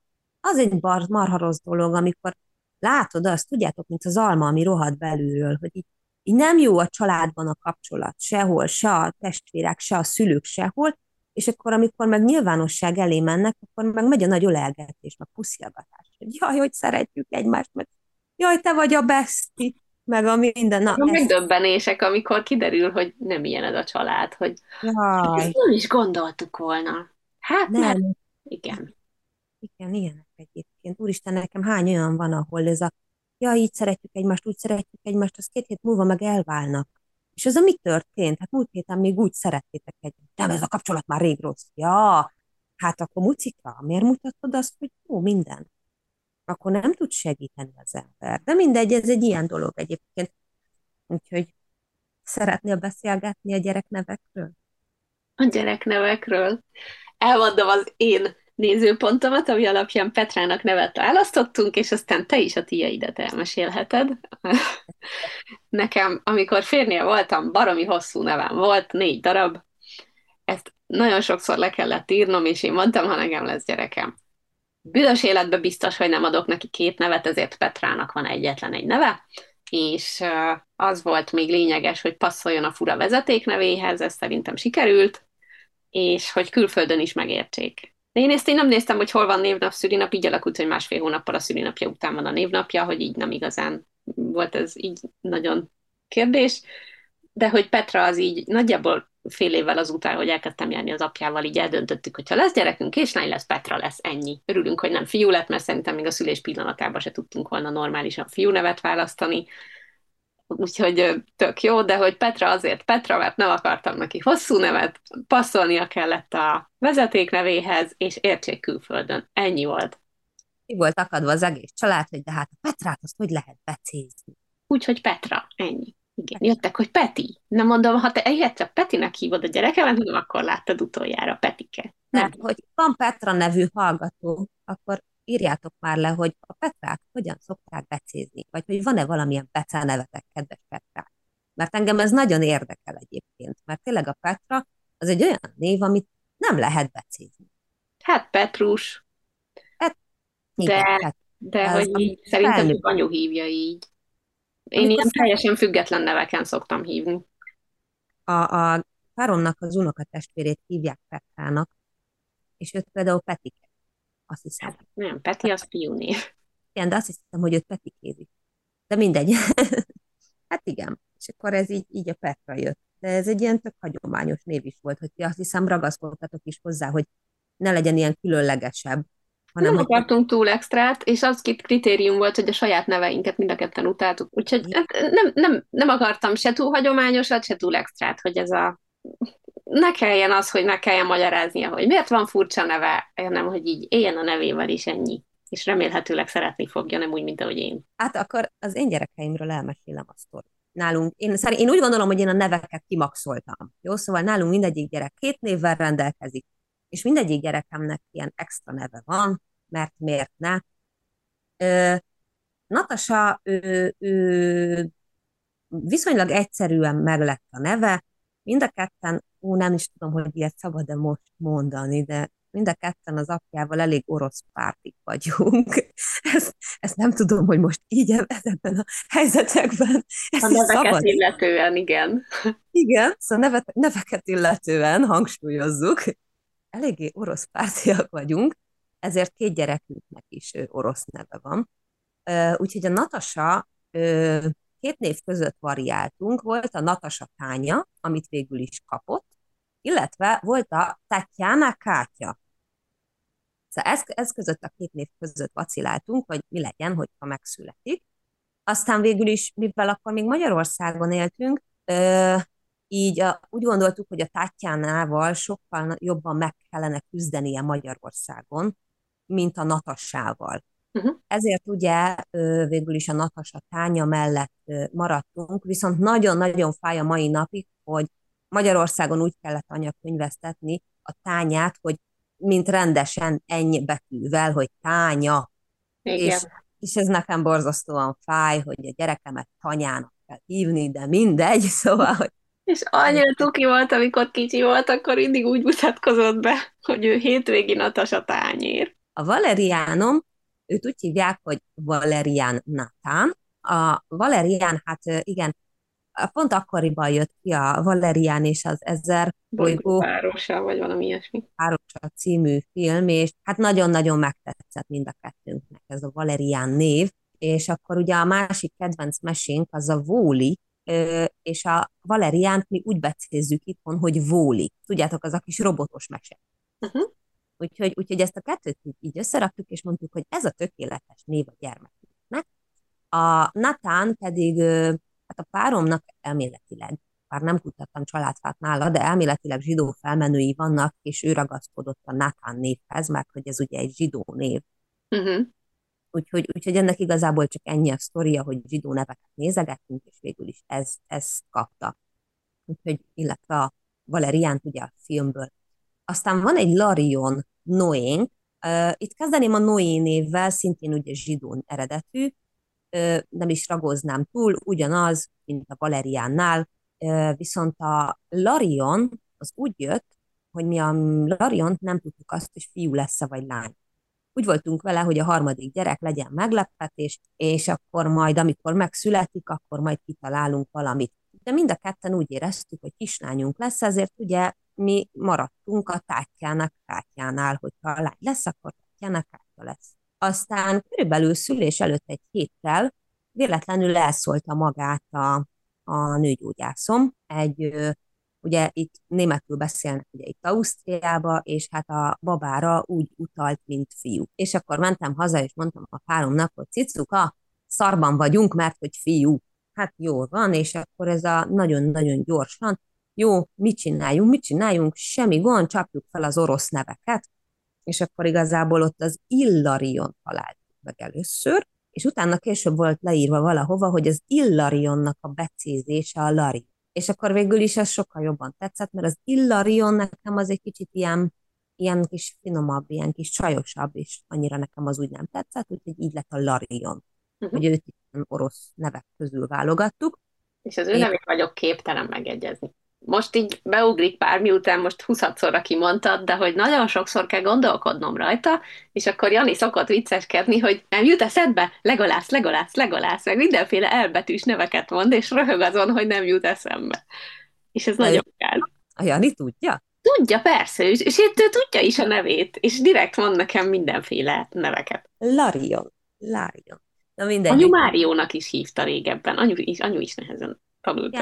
Az egy bar, marha rossz dolog, amikor látod azt, tudjátok, mint az alma, ami rohad belülről, hogy így, így nem jó a családban a kapcsolat, sehol, se a testvérek, se a szülők, sehol, és akkor, amikor meg nyilvánosság elé mennek, akkor meg megy a nagy ölelgetés, meg puszilgatás, hogy jaj, hogy szeretjük egymást, meg jaj, te vagy a beszti, meg a minden. Na, a megdöbbenések, amikor kiderül, hogy nem ilyen ez a család, hogy jaj. ezt nem is gondoltuk volna. Hát nem. Mert, igen. Igen, ilyenek egyébként. Úristen, nekem hány olyan van, ahol ez a ja, így szeretjük egymást, úgy szeretjük egymást, az két hét múlva meg elválnak. És ez a mi történt? Hát múlt héten még úgy szerettétek egymást. Nem, ez a kapcsolat már rég rossz. Ja, hát akkor mucika, miért mutatod azt, hogy jó, minden? Akkor nem tud segíteni az ember. De mindegy, ez egy ilyen dolog egyébként. Úgyhogy szeretnél beszélgetni a gyereknevekről? A gyereknevekről? Elmondom az én nézőpontomat, ami alapján Petrának nevet választottunk, és aztán te is a tiaidet elmesélheted. [LAUGHS] Nekem, amikor férnél voltam, baromi hosszú nevem volt, négy darab. Ezt nagyon sokszor le kellett írnom, és én mondtam, ha nekem lesz gyerekem. Büdös életben biztos, hogy nem adok neki két nevet, ezért Petrának van egyetlen egy neve, és az volt még lényeges, hogy passzoljon a fura vezeték nevéhez, ez szerintem sikerült, és hogy külföldön is megértsék. De én ezt én nem néztem, hogy hol van névnap, szülinap, így alakult, hogy másfél hónappal a szülinapja után van a névnapja, hogy így nem igazán volt ez így nagyon kérdés, de hogy Petra az így nagyjából fél évvel azután, hogy elkezdtem járni az apjával, így eldöntöttük, hogy ha lesz gyerekünk, és lány lesz, Petra lesz, ennyi. Örülünk, hogy nem fiú lett, mert szerintem még a szülés pillanatában se tudtunk volna normálisan fiú nevet választani, úgyhogy tök jó, de hogy Petra azért Petra, mert nem akartam neki hosszú nevet, passzolnia kellett a vezeték nevéhez, és értsék külföldön. Ennyi volt. Mi volt akadva az egész család, hogy de hát a Petrát azt hogy lehet becézni? Úgyhogy Petra, ennyi. Igen, jöttek, hogy Peti. Nem mondom, ha te egyszer Petinek hívod a gyerekemet, nem akkor láttad utoljára Petike. Nem, nem hogy van Petra nevű hallgató, akkor írjátok már le, hogy a Petrát hogyan szokták becézni, vagy hogy van-e valamilyen nevetek, kedves Petrák. Mert engem ez nagyon érdekel egyébként, mert tényleg a Petra az egy olyan név, amit nem lehet becézni. Hát Petrus. Hát, igen, de, hát, de hogy így, szerintem az anyu hívja így. Én ilyen teljesen független neveken szoktam hívni. A, a páromnak az unokatestvérét hívják Petrának, és őt például Petike azt hiszem. Hát, nem, Peti az fiúnév. Igen, de azt hiszem, hogy őt Peti kézi. De mindegy. [LAUGHS] hát igen. És akkor ez így, így a Petra jött. De ez egy ilyen tök hagyományos név is volt, hogy ti azt hiszem ragaszkodtatok is hozzá, hogy ne legyen ilyen különlegesebb. Hanem, nem akartunk túl extrát, és az két kritérium volt, hogy a saját neveinket mind a ketten utáltuk. Úgyhogy hát nem, nem, nem akartam se túl hagyományosat, se túl extrát, hogy ez a ne kelljen az, hogy ne kelljen magyaráznia, hogy miért van furcsa neve, hanem hogy így éljen a nevével is ennyi. És remélhetőleg szeretni fogja, nem úgy, mint ahogy én. Hát akkor az én gyerekeimről elmesélem a sztorit. Nálunk, én, szerint, én úgy gondolom, hogy én a neveket kimaxoltam. Jó, szóval nálunk mindegyik gyerek két névvel rendelkezik, és mindegyik gyerekemnek ilyen extra neve van, mert miért ne. Ö, Natasa, ő, ő viszonylag egyszerűen meglett a neve, mind a ketten ú, nem is tudom, hogy ilyet szabad-e most mondani, de mind a ketten az apjával elég orosz pártik vagyunk. [LAUGHS] Ezt, ezt nem tudom, hogy most így ezekben a helyzetekben. Ezt a neveket szabad. illetően, igen. Igen, szóval nevet, neveket illetően hangsúlyozzuk. Eléggé orosz pártiak vagyunk, ezért két gyerekünknek is orosz neve van. Úgyhogy a Natasa két név között variáltunk, volt a Natasa Tánya, amit végül is kapott, illetve volt a Tatjana Kátya. Szóval ez, ez között a két név között vaciláltunk, hogy mi legyen, hogyha megszületik. Aztán végül is, mivel akkor még Magyarországon éltünk, így a, úgy gondoltuk, hogy a Tátyánával sokkal jobban meg kellene küzdenie Magyarországon, mint a Natassával. Uh-huh. Ezért ugye végül is a Natasa tánya mellett maradtunk, viszont nagyon-nagyon fáj a mai napig, hogy Magyarországon úgy kellett anyakönyvesztetni a tányát, hogy mint rendesen ennyi betűvel, hogy tánya. Igen. És, és ez nekem borzasztóan fáj, hogy a gyerekemet tanyának kell hívni, de mindegy, [LAUGHS] szóval, hogy és annyira tuki volt, amikor kicsi volt, akkor mindig úgy mutatkozott be, hogy ő hétvégi Natasa tányér. A Valeriánom, őt úgy hívják, hogy Valerian Natán. A Valerian, hát igen, pont akkoriban jött ki a Valerian és az Ezer bolygó párosa, vagy valami ilyesmi. Párosa című film, és hát nagyon-nagyon megtetszett mind a kettőnknek ez a Valerian név, és akkor ugye a másik kedvenc mesénk az a Vóli, és a Valeriánt mi úgy becézzük itthon, hogy Vóli. Tudjátok, az a kis robotos mese. Uh-huh. Úgyhogy, úgyhogy ezt a kettőt így összeraktuk, és mondtuk, hogy ez a tökéletes név a gyermekünknek. A Natán pedig, hát a páromnak elméletileg, bár nem kutattam családfát nála, de elméletileg zsidó felmenői vannak, és ő ragaszkodott a Natán névhez, mert hogy ez ugye egy zsidó név. Uh-huh. Úgyhogy, úgyhogy ennek igazából csak ennyi a sztoria, hogy zsidó neveket nézegettünk, és végül is ez, ez kapta. Úgyhogy, illetve a Valeriánt ugye a filmből. Aztán van egy Larion Noénk, uh, itt kezdeném a Noé névvel, szintén ugye zsidó eredetű, nem is ragoznám túl, ugyanaz, mint a Valeriánnál, viszont a Larion az úgy jött, hogy mi a Lariont nem tudtuk azt, hogy fiú lesz-e vagy lány. Úgy voltunk vele, hogy a harmadik gyerek legyen meglepetés, és akkor majd, amikor megszületik, akkor majd kitalálunk valamit. De mind a ketten úgy éreztük, hogy kislányunk lesz, ezért ugye mi maradtunk a tátyának kátyánál, hogyha a lány lesz, akkor tátyának kátya lesz. Aztán körülbelül szülés előtt egy héttel véletlenül elszólta magát a, a nőgyógyászom egy ugye itt németül beszélnek ugye itt Ausztriába, és hát a babára úgy utalt, mint fiú. És akkor mentem haza, és mondtam a páromnak, hogy cicuka, szarban vagyunk, mert hogy fiú. Hát jó van, és akkor ez a nagyon-nagyon gyorsan, jó, mit csináljunk, mit csináljunk, semmi gond, csapjuk fel az orosz neveket, és akkor igazából ott az Illarion találtuk meg először, és utána később volt leírva valahova, hogy az Illarionnak a becézése a Larion és akkor végül is ez sokkal jobban tetszett, mert az Illarion nekem az egy kicsit ilyen, ilyen kis finomabb, ilyen kis csajosabb, és annyira nekem az úgy nem tetszett, úgyhogy így lett a Larion. Uh-huh. Hogy őt orosz nevek közül válogattuk. És az ő nevét vagyok képtelen megegyezni most így beugrik pár, miután most 20-szorra kimondtad, de hogy nagyon sokszor kell gondolkodnom rajta, és akkor Jani szokott vicceskedni, hogy nem jut eszedbe, legolász, legolász, legolász, meg mindenféle elbetűs neveket mond, és röhög azon, hogy nem jut eszembe. És ez nagyon kell. A Jani tudja? Tudja, persze, és, és ő tudja is a nevét, és direkt mond nekem mindenféle neveket. Larion. Larion. Na mindegy. Anyu Máriónak is hívta régebben, anyu is, anyu is nehezen tanult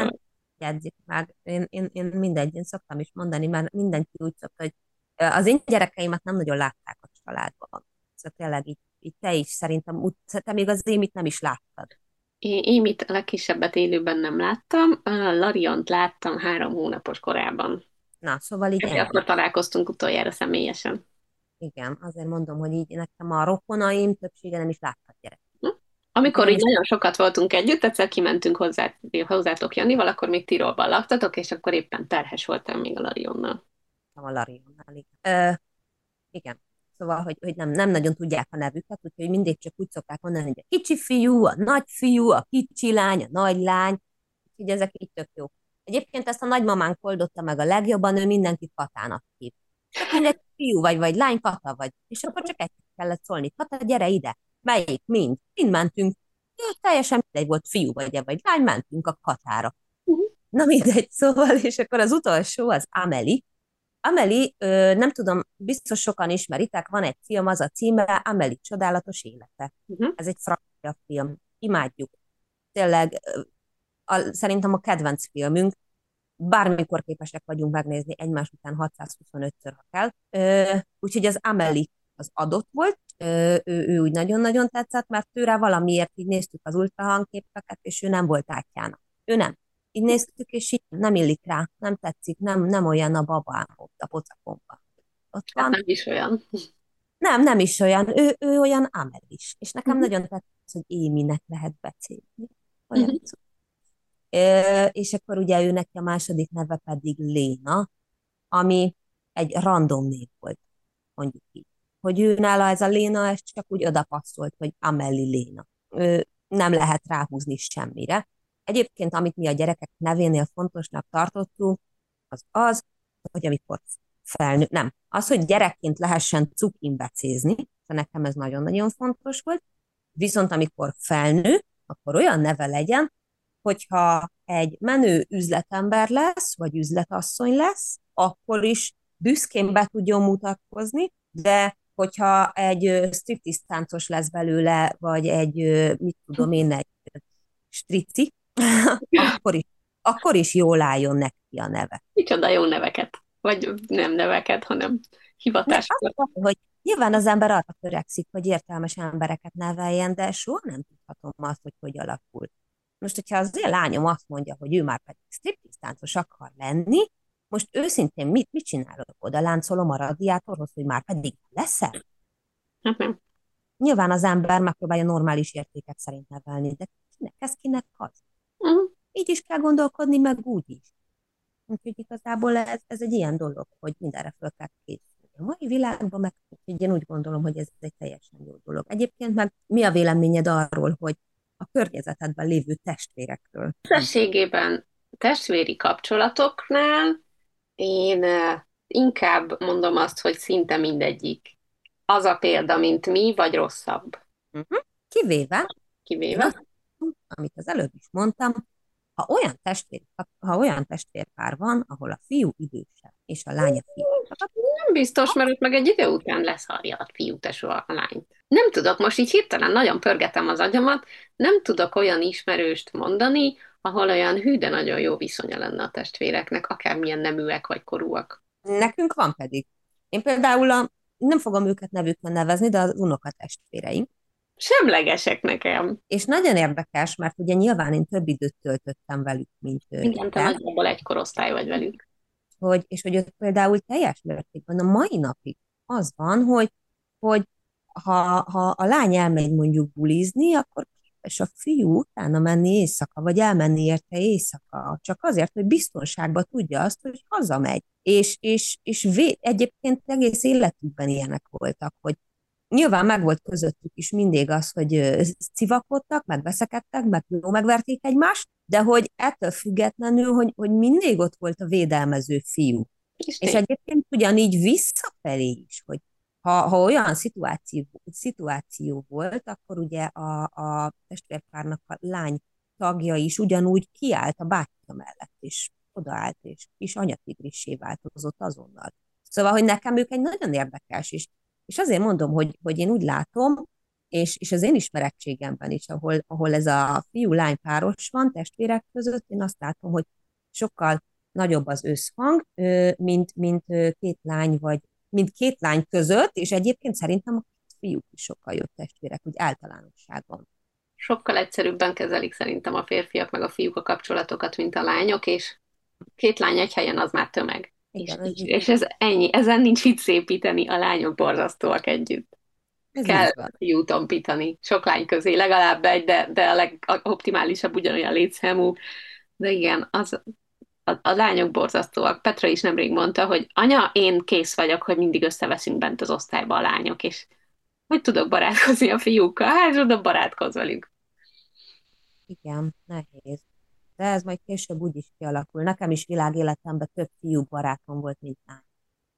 jegyzik meg. Én, én, én mindegy, én szoktam is mondani, mert mindenki úgy szokta, hogy az én gyerekeimet nem nagyon látták a családban. Szóval tényleg így, így te is szerintem, te még az émit nem is láttad. Én Émit a legkisebbet élőben nem láttam, a Lariont láttam három hónapos korában. Na, szóval így... Akkor találkoztunk utoljára személyesen. Igen, azért mondom, hogy így nekem a rokonaim többsége nem is láttak gyerek. Amikor így nagyon sokat voltunk együtt, egyszer kimentünk hozzá, hozzátok Janival, akkor még Tirolban laktatok, és akkor éppen terhes voltam még a Larionnal. A Larionnal, igen. Ö, igen. Szóval, hogy, hogy nem, nem nagyon tudják a nevüket, úgyhogy mindig csak úgy szokták mondani, hogy a kicsi fiú, a nagy fiú, a kicsi lány, a nagy lány, úgyhogy ezek így tök jó. Egyébként ezt a nagymamánk oldotta meg a legjobban, ő mindenkit Katának hív. Mindegy fiú vagy, vagy lány, Kata vagy. És akkor csak egy kellett szólni, Kata, gyere ide. Melyik? Mind? Mind mentünk. Teljesen mindegy volt fiú vagy vagy lány, mentünk a katára. Uh-huh. Na mindegy, [LAUGHS] szóval, és akkor az utolsó az Ameli. Ameli, ö, nem tudom, biztos sokan ismeritek, van egy film, az a címe, Ameli csodálatos élete. Uh-huh. Ez egy francia film, imádjuk. Tényleg, a, szerintem a kedvenc filmünk, bármikor képesek vagyunk megnézni egymás után 625-ször, ha kell. Úgyhogy az Ameli az adott volt, ő, ő úgy nagyon-nagyon tetszett, mert tőle valamiért így néztük az ultrahangképeket, és ő nem volt átjának. Ő nem. így néztük, és így nem illik rá, nem tetszik, nem, nem olyan a babám ott a pocakomba. Ott hát van. nem is olyan. Nem, nem is olyan, ő, ő olyan Amelis. És nekem uh-huh. nagyon tetszett, hogy Éminek lehet becélni. Olyan uh-huh. Ö, és akkor ugye ő neki a második neve pedig Léna, ami egy random név volt, mondjuk így. Hogy ő nála ez a Léna, ez csak úgy odapasszolt, hogy Ameli Léna. Ő nem lehet ráhúzni semmire. Egyébként, amit mi a gyerekek nevénél fontosnak tartottunk, az az, hogy amikor felnő, nem, az, hogy gyerekként lehessen cukin becézni, nekem ez nagyon-nagyon fontos volt, viszont amikor felnő, akkor olyan neve legyen, hogyha egy menő üzletember lesz, vagy üzletasszony lesz, akkor is büszkén be tudjon mutatkozni, de hogyha egy striptease táncos lesz belőle, vagy egy, mit tudom én, egy strici, [LAUGHS] akkor is, akkor is jól álljon neki a neve. Micsoda jó neveket. Vagy nem neveket, hanem hivatásokat. Hogy nyilván az ember arra törekszik, hogy értelmes embereket neveljen, de soha nem tudhatom azt, hogy hogy alakul. Most, hogyha az én lányom azt mondja, hogy ő már pedig striptisztáncos akar lenni, most őszintén mit, mit csinálok? Oda láncolom a radiátorhoz, hogy már pedig leszel? Hát nem. Nyilván az ember megpróbálja normális értéket szerint nevelni, de kinek ez kinek az? Uh-huh. Így is kell gondolkodni, meg úgy is. Úgyhogy igazából ez, ez egy ilyen dolog, hogy mindenre fel kell készülni. A mai világban meg úgyhogy én úgy gondolom, hogy ez egy teljesen jó dolog. Egyébként meg mi a véleményed arról, hogy a környezetedben lévő testvérekről? Összességében testvéri kapcsolatoknál én inkább mondom azt, hogy szinte mindegyik az a példa, mint mi, vagy rosszabb. Uh-huh. Kivéve, Kivéve. amit az előbb is mondtam, ha olyan, testvér, ha olyan testvérpár van, ahol a fiú idősebb, és a lánya fiú. Nem biztos, mert ott meg egy idő után leszarja a fiú tesó a lányt. Nem tudok, most így hirtelen nagyon pörgetem az agyamat, nem tudok olyan ismerőst mondani, ahol olyan hű, de nagyon jó viszonya lenne a testvéreknek, akármilyen neműek vagy korúak. Nekünk van pedig. Én például a, nem fogom őket nevükön nevezni, de az unokatestvéreink, semlegesek nekem. És nagyon érdekes, mert ugye nyilván én több időt töltöttem velük, mint ő. Igen, te nagyjából egy korosztály vagy velük. Hogy, és hogy ott például teljes mértékben a mai napig az van, hogy, hogy ha, ha a lány elmegy mondjuk bulizni, akkor és a fiú utána menni éjszaka, vagy elmenni érte éjszaka, csak azért, hogy biztonságban tudja azt, hogy hazamegy. És, és, és vé, egyébként egész életükben ilyenek voltak, hogy Nyilván megvolt közöttük is mindig az, hogy civakodtak, meg veszekedtek, meg jó megverték egymást, de hogy ettől függetlenül, hogy, hogy mindig ott volt a védelmező fiú. És, és egyébként ugyanígy visszafelé is, hogy ha, ha olyan szituáció, szituáció volt, akkor ugye a, a testvérpárnak a lány tagja is ugyanúgy kiállt a bátyja mellett, és odaállt, és kis anyatigrisé változott azonnal. Szóval, hogy nekem ők egy nagyon érdekes, és és azért mondom, hogy, hogy én úgy látom, és, és az én ismerettségemben is, ahol, ahol ez a fiú-lány páros van testvérek között, én azt látom, hogy sokkal nagyobb az összhang, mint, mint két lány, vagy mint két lány között, és egyébként szerintem a fiúk is sokkal jobb testvérek, úgy általánosságban. Sokkal egyszerűbben kezelik szerintem a férfiak meg a fiúk a kapcsolatokat, mint a lányok, és két lány egy helyen az már tömeg. Igen, és, és ez ennyi, ezen nincs mit szépíteni, a lányok borzasztóak együtt. Ez Kell jutompítani sok lány közé, legalább egy, de, de a legoptimálisabb ugyanolyan létszámú. De igen, az, a, a lányok borzasztóak. Petra is nemrég mondta, hogy anya, én kész vagyok, hogy mindig összeveszünk bent az osztályba a lányok, és hogy tudok barátkozni a fiúkkal? Hát, tudok barátkozni velük. Igen, nehéz de ez majd később úgy is kialakul. Nekem is világéletemben több fiú barátom volt, mint lány.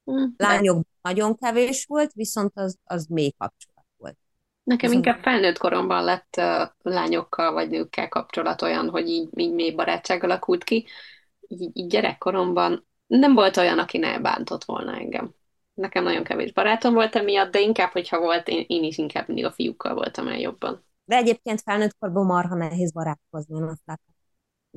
Hm, Lányok de... nagyon kevés volt, viszont az, az mély kapcsolat volt. Nekem viszont... inkább felnőtt koromban lett uh, lányokkal vagy nőkkel kapcsolat olyan, hogy így, így mély barátság alakult ki. Így, gyerekkoromban nem volt olyan, aki ne bántott volna engem. Nekem nagyon kevés barátom volt emiatt, de inkább, hogyha volt, én, én is inkább mindig a fiúkkal voltam el jobban. De egyébként felnőtt korban marha nehéz barátkozni, én azt látom.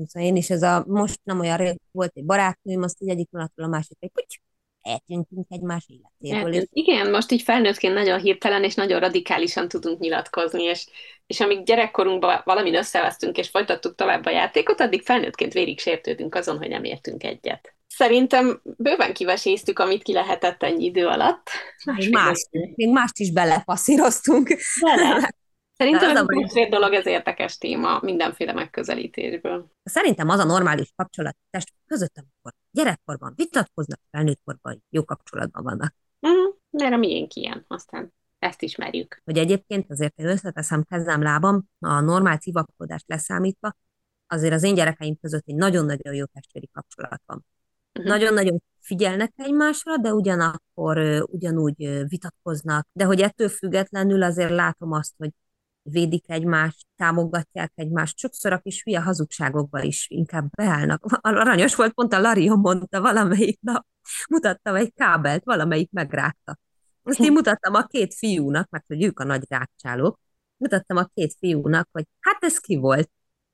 Szóval én is ez a, most nem olyan rég volt egy barátnőm, azt így egyik pillanatról a másik, egy puty, eltűntünk egymás életéből. És... Igen, most így felnőttként nagyon hirtelen és nagyon radikálisan tudunk nyilatkozni, és, és amíg gyerekkorunkban valamin összevesztünk és folytattuk tovább a játékot, addig felnőttként vérig sértődünk azon, hogy nem értünk egyet. Szerintem bőven kiveséztük, amit ki lehetett ennyi idő alatt. Más, még mást is belepasszíroztunk. Bele. [LAUGHS] Szerintem ez a mindkét dolog, ez érdekes téma mindenféle megközelítésből. Szerintem az a normális kapcsolat test között, amikor gyerekkorban vitatkoznak, felnőttkorban jó kapcsolatban vannak. Mm, mert a miénk ilyen, aztán ezt ismerjük. Hogy egyébként azért én összeteszem kezem lábam, a normál civakodást leszámítva, azért az én gyerekeim között egy nagyon-nagyon jó testvéri kapcsolat van. Uh-huh. Nagyon-nagyon figyelnek egymásra, de ugyanakkor uh, ugyanúgy vitatkoznak, de hogy ettől függetlenül azért látom azt, hogy védik egymást, támogatják egymást, sokszor a kis hülye hazugságokba is inkább beállnak. [LAUGHS] Aranyos volt, pont a Larion mondta valamelyik nap, mutattam egy kábelt, valamelyik megrágta. Azt én mutattam a két fiúnak, mert hogy ők a nagy rákcsálók, mutattam a két fiúnak, hogy hát ez ki volt.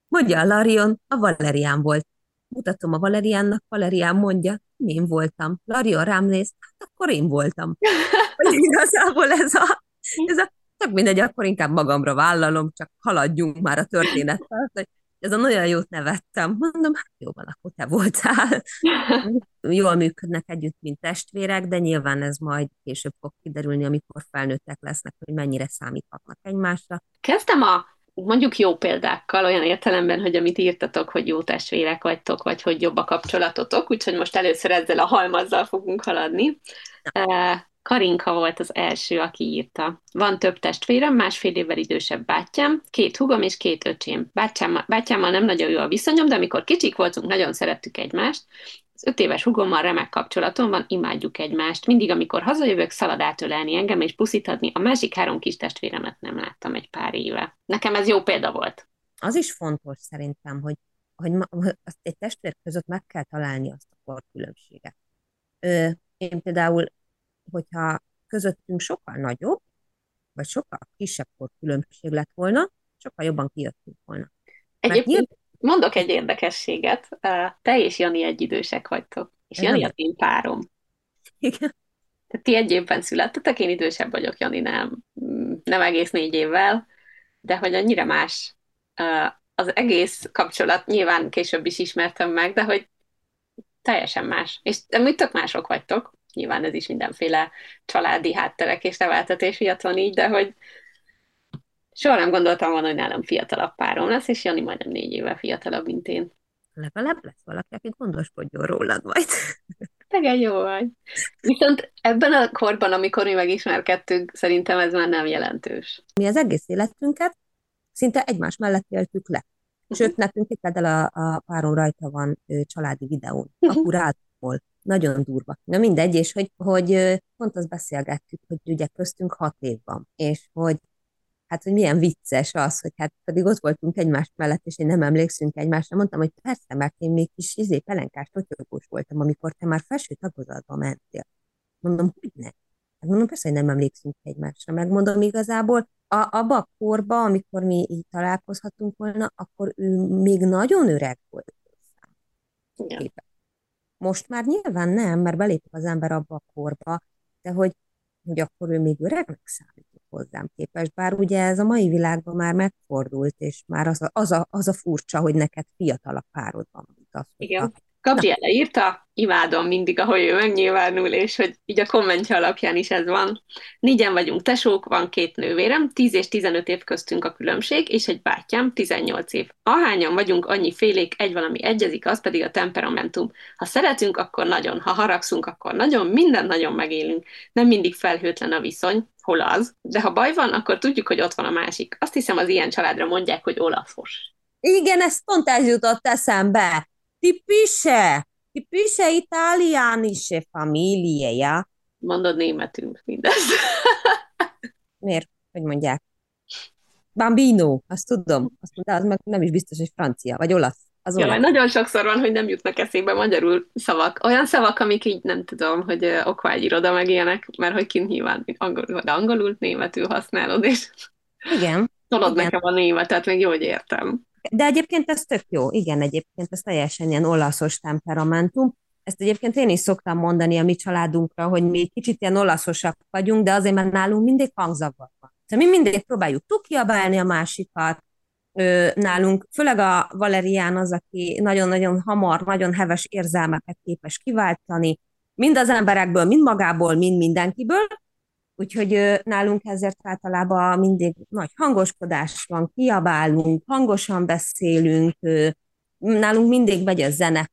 Mondja a Larion, a Valerián volt. Mutatom a Valeriánnak, Valerián mondja, én voltam. Larion rám néz, hát akkor én voltam. [LAUGHS] Igazából ez a, ez a tök mindegy, akkor inkább magamra vállalom, csak haladjunk már a történettel. Ez a nagyon jót nevettem. Mondom, hát jó van, akkor te voltál. [LAUGHS] Jól működnek együtt, mint testvérek, de nyilván ez majd később fog kiderülni, amikor felnőttek lesznek, hogy mennyire számíthatnak egymásra. Kezdtem a mondjuk jó példákkal, olyan értelemben, hogy amit írtatok, hogy jó testvérek vagytok, vagy hogy jobb a kapcsolatotok, úgyhogy most először ezzel a halmazzal fogunk haladni. Karinka volt az első, aki írta. Van több testvérem, másfél évvel idősebb bátyám, két hugom és két öcsém. Bátyámmal, bátyámmal nem nagyon jó a viszonyom, de amikor kicsik voltunk, nagyon szerettük egymást. Az öt éves hugommal remek kapcsolatom van, imádjuk egymást. Mindig, amikor hazajövök, szalad átölelni engem és puszítani, a másik három kis testvéremet nem láttam egy pár éve. Nekem ez jó példa volt. Az is fontos szerintem, hogy, hogy azt egy testvér között meg kell találni azt a korkülönbséget. Én például hogyha közöttünk sokkal nagyobb, vagy sokkal kisebb különbség lett volna, sokkal jobban kijöttünk volna. Egyébként nyilván... mondok egy érdekességet. Te és Jani egyidősek vagytok, és Jani az én párom. Igen. Ti egy évben születtetek, én idősebb vagyok, Jani nem, nem egész négy évvel, de hogy annyira más az egész kapcsolat, nyilván később is ismertem meg, de hogy teljesen más. És mit tök mások vagytok, nyilván ez is mindenféle családi hátterek és neveltetés miatt van így, de hogy soha nem gondoltam volna, hogy nálam fiatalabb párom lesz, és Jani majdnem négy éve fiatalabb, mint én. Legalább lesz valaki, aki gondoskodjon rólad majd. Tegen jó vagy. Viszont ebben a korban, amikor mi megismerkedtünk, szerintem ez már nem jelentős. Mi az egész életünket szinte egymás mellett éltük le. Sőt, nekünk itt a, a párom rajta van ő, családi videón, a kurátból. Nagyon durva. Na mindegy, és hogy, hogy pont azt beszélgettük, hogy ugye köztünk hat év van, és hogy hát, hogy milyen vicces az, hogy hát pedig ott voltunk egymás mellett, és én nem emlékszünk egymásra. Mondtam, hogy persze, mert én még kis izé, pelenkás, totyogós voltam, amikor te már felső tagozatba mentél. Mondom, hogy ne? Hát mondom, persze, hogy nem emlékszünk egymásra. Megmondom igazából, a, abba a korba, amikor mi így találkozhatunk volna, akkor ő még nagyon öreg volt. Igen. Most már nyilván nem, mert belép az ember abba a korba, de hogy, hogy akkor ő még öregnek számított hozzám képest. Bár ugye ez a mai világban már megfordult, és már az a, az a, az a furcsa, hogy neked fiatalabb párod van, mint az. Igen. Gabriela írta, imádom mindig, ahogy ő megnyilvánul, és hogy így a kommentje alapján is ez van. Négyen vagyunk tesók, van két nővérem, 10 és 15 év köztünk a különbség, és egy bátyám, 18 év. Ahányan vagyunk, annyi félék, egy valami egyezik, az pedig a temperamentum. Ha szeretünk, akkor nagyon, ha haragszunk, akkor nagyon, minden nagyon megélünk. Nem mindig felhőtlen a viszony, hol az, de ha baj van, akkor tudjuk, hogy ott van a másik. Azt hiszem, az ilyen családra mondják, hogy olafos. Igen, ez pont ez jutott eszembe Tipisce, tipisce italianische familie, ja? Mondod németül mindez. [LAUGHS] Miért? Hogy mondják? Bambino, azt tudom. Azt mondta, az meg nem is biztos, hogy francia, vagy olasz. Az ja, nagyon sokszor van, hogy nem jutnak eszébe magyarul szavak. Olyan szavak, amik így nem tudom, hogy okvágyiroda meg ilyenek, mert hogy kint nyilván angolul, de angolul, németül használod, és igen. Tolod nekem a németet, még jó, hogy értem. De egyébként ez tök jó, igen, egyébként ez teljesen ilyen olaszos temperamentum. ezt egyébként én is szoktam mondani a mi családunkra, hogy mi kicsit ilyen olaszosak vagyunk, de azért, mert nálunk mindig hangzavar van. Tehát mi mindig próbáljuk tukiabálni a másikat, nálunk, főleg a Valerián az, aki nagyon-nagyon hamar, nagyon heves érzelmeket képes kiváltani, mind az emberekből, mind magából, mind mindenkiből, úgyhogy nálunk ezért általában mindig nagy hangoskodás van, kiabálunk, hangosan beszélünk, nálunk mindig megy a zene,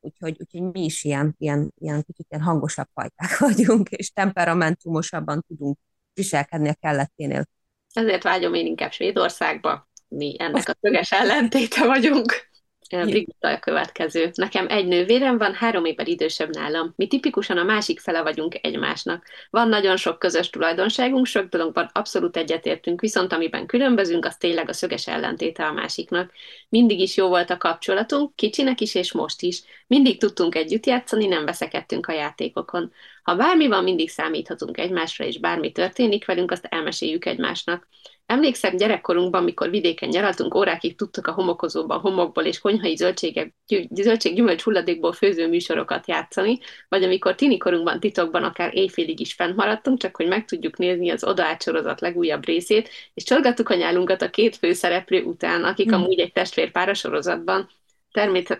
úgyhogy, úgyhogy mi is ilyen, ilyen, ilyen kicsit ilyen hangosabb fajták [LAUGHS] vagyunk, és temperamentumosabban tudunk viselkedni a kelletténél. Ezért vágyom én inkább Svédországba, mi ennek a szöges ellentéte vagyunk. Brigitta a következő. Nekem egy nővérem van, három évvel idősebb nálam. Mi tipikusan a másik fele vagyunk egymásnak. Van nagyon sok közös tulajdonságunk, sok dologban abszolút egyetértünk, viszont amiben különbözünk, az tényleg a szöges ellentéte a másiknak. Mindig is jó volt a kapcsolatunk, kicsinek is és most is. Mindig tudtunk együtt játszani, nem veszekedtünk a játékokon. Ha bármi van, mindig számíthatunk egymásra, és bármi történik velünk, azt elmeséljük egymásnak. Emlékszem gyerekkorunkban, mikor vidéken nyaraltunk, órákig tudtuk a homokozóban homokból és konyhai zöldségek, zöldség-gyümölcs hulladékból főző műsorokat játszani, vagy amikor tinikorunkban titokban akár éjfélig is fent maradtunk, csak hogy meg tudjuk nézni az odaát sorozat legújabb részét, és csorgattuk a nyálunkat a két főszereplő után, akik mm. amúgy egy testvérpár a sorozatban,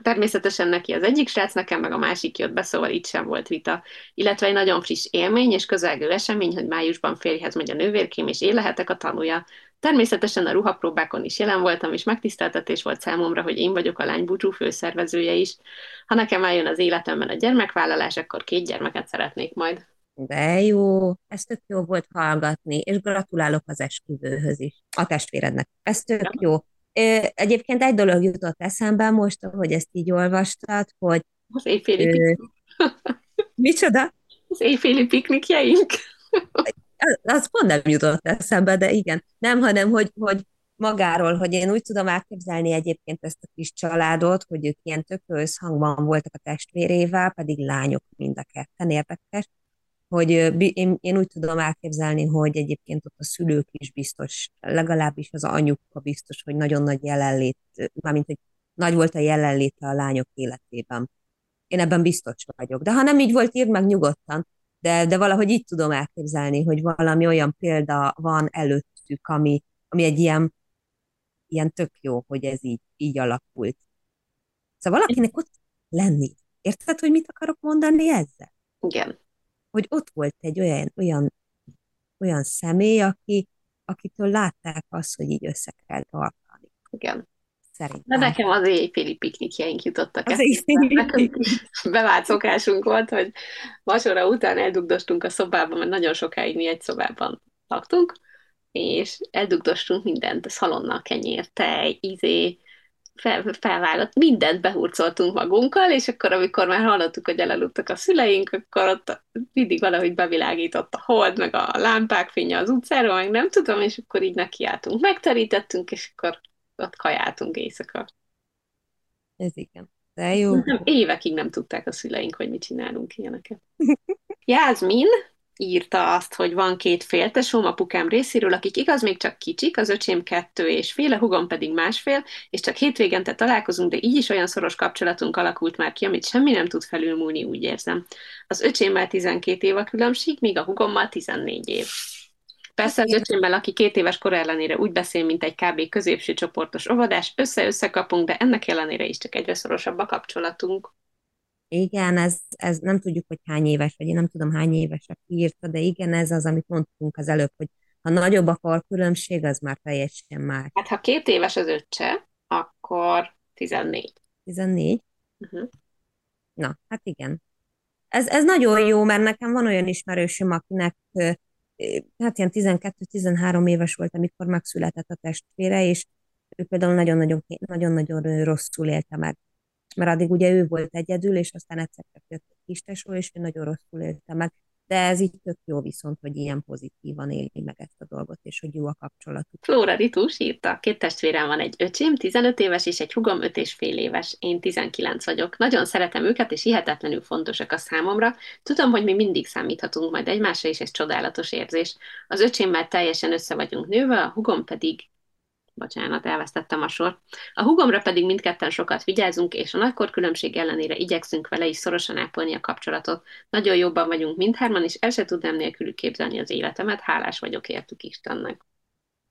Természetesen neki az egyik srác, nekem meg a másik jött be, szóval itt sem volt vita. Illetve egy nagyon friss élmény és közelgő esemény, hogy májusban férjhez megy a nővérkém, és én lehetek a tanúja. Természetesen a ruhapróbákon is jelen voltam, és megtiszteltetés volt számomra, hogy én vagyok a lánybúcsú főszervezője is. Ha nekem eljön az életemben a gyermekvállalás, akkor két gyermeket szeretnék majd. De jó, ez tök jó volt hallgatni, és gratulálok az esküvőhöz is, a testvérednek. Ez tök jó. Egyébként egy dolog jutott eszembe most, hogy ezt így olvastad, hogy... Az éjféli ő... [LAUGHS] Micsoda? Az éjféli piknikjeink. az pont nem jutott eszembe, de igen. Nem, hanem, hogy, hogy magáról, hogy én úgy tudom elképzelni egyébként ezt a kis családot, hogy ők ilyen tök összhangban voltak a testvérével, pedig lányok mind a ketten érdekes, hogy én, én úgy tudom elképzelni, hogy egyébként ott a szülők is biztos, legalábbis az anyuka biztos, hogy nagyon nagy jelenlét, mármint, hogy nagy volt a jelenléte a lányok életében. Én ebben biztos vagyok. De ha nem így volt, írd meg nyugodtan. De, de valahogy így tudom elképzelni, hogy valami olyan példa van előttük, ami, ami egy ilyen, ilyen tök jó, hogy ez így, így alakult. Szóval valakinek ott lenni. Érted, hogy mit akarok mondani ezzel? Igen hogy ott volt egy olyan, olyan, olyan személy, aki, akitől látták azt, hogy így össze kell tartani. Igen. Szerintem. De nekem az éjféli piknikjeink jutottak. Az éjféli Bevált szokásunk volt, hogy vacsora után eldugdostunk a szobában, mert nagyon sokáig mi egy szobában laktunk, és eldugdostunk mindent, a szalonna, kenyér, tej, izé, fel, felvállott, mindent behurcoltunk magunkkal, és akkor, amikor már hallottuk, hogy elaludtak a szüleink, akkor ott mindig valahogy bevilágított a hold, meg a lámpák fénye az utcáról, meg nem tudom, és akkor így nekiálltunk. Megterítettünk, és akkor ott kajáltunk éjszaka. Ez igen. De jó. Nem, évekig nem tudták a szüleink, hogy mit csinálunk ilyeneket. [LAUGHS] Jászmin írta azt, hogy van két féltesóm apukám részéről, akik igaz még csak kicsik, az öcsém kettő és fél, a hugom pedig másfél, és csak hétvégente találkozunk, de így is olyan szoros kapcsolatunk alakult már ki, amit semmi nem tud felülmúlni, úgy érzem. Az öcsémmel 12 év a különbség, míg a hugommal 14 év. Persze az öcsémmel, aki két éves kor ellenére úgy beszél, mint egy kb. középső csoportos óvodás, össze-össze kapunk, de ennek ellenére is csak egyre szorosabb a kapcsolatunk. Igen, ez, ez nem tudjuk, hogy hány éves, vagy én nem tudom hány évesek írta, de igen, ez az, amit mondtunk az előbb, hogy ha nagyobb a korkülönbség, az már teljesen más. Hát ha két éves az öccse, akkor 14. 14? Uh-huh. Na, hát igen. Ez, ez nagyon jó, mert nekem van olyan ismerősöm, akinek hát ilyen 12-13 éves volt, amikor megszületett a testvére, és ő például nagyon-nagyon rosszul élte meg mert addig ugye ő volt egyedül, és aztán egyszer csak jött egy kis tesó, és ő nagyon rosszul élte meg. De ez így tök jó viszont, hogy ilyen pozitívan éli meg ezt a dolgot, és hogy jó a kapcsolatuk. Flóra Ritus írta, két testvérem van, egy öcsém, 15 éves, és egy hugom 5 és fél éves. Én 19 vagyok. Nagyon szeretem őket, és hihetetlenül fontosak a számomra. Tudom, hogy mi mindig számíthatunk majd egymásra, és ez csodálatos érzés. Az öcsémmel teljesen össze vagyunk nőve, a hugom pedig bocsánat, elvesztettem a sor. A hugomra pedig mindketten sokat vigyázunk, és a nagykor különbség ellenére igyekszünk vele is szorosan ápolni a kapcsolatot. Nagyon jobban vagyunk mindhárman, és el se tudnám nélkülük képzelni az életemet, hálás vagyok értük Istennek.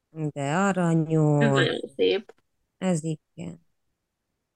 De aranyos. Ez nagyon szép. Ez igen.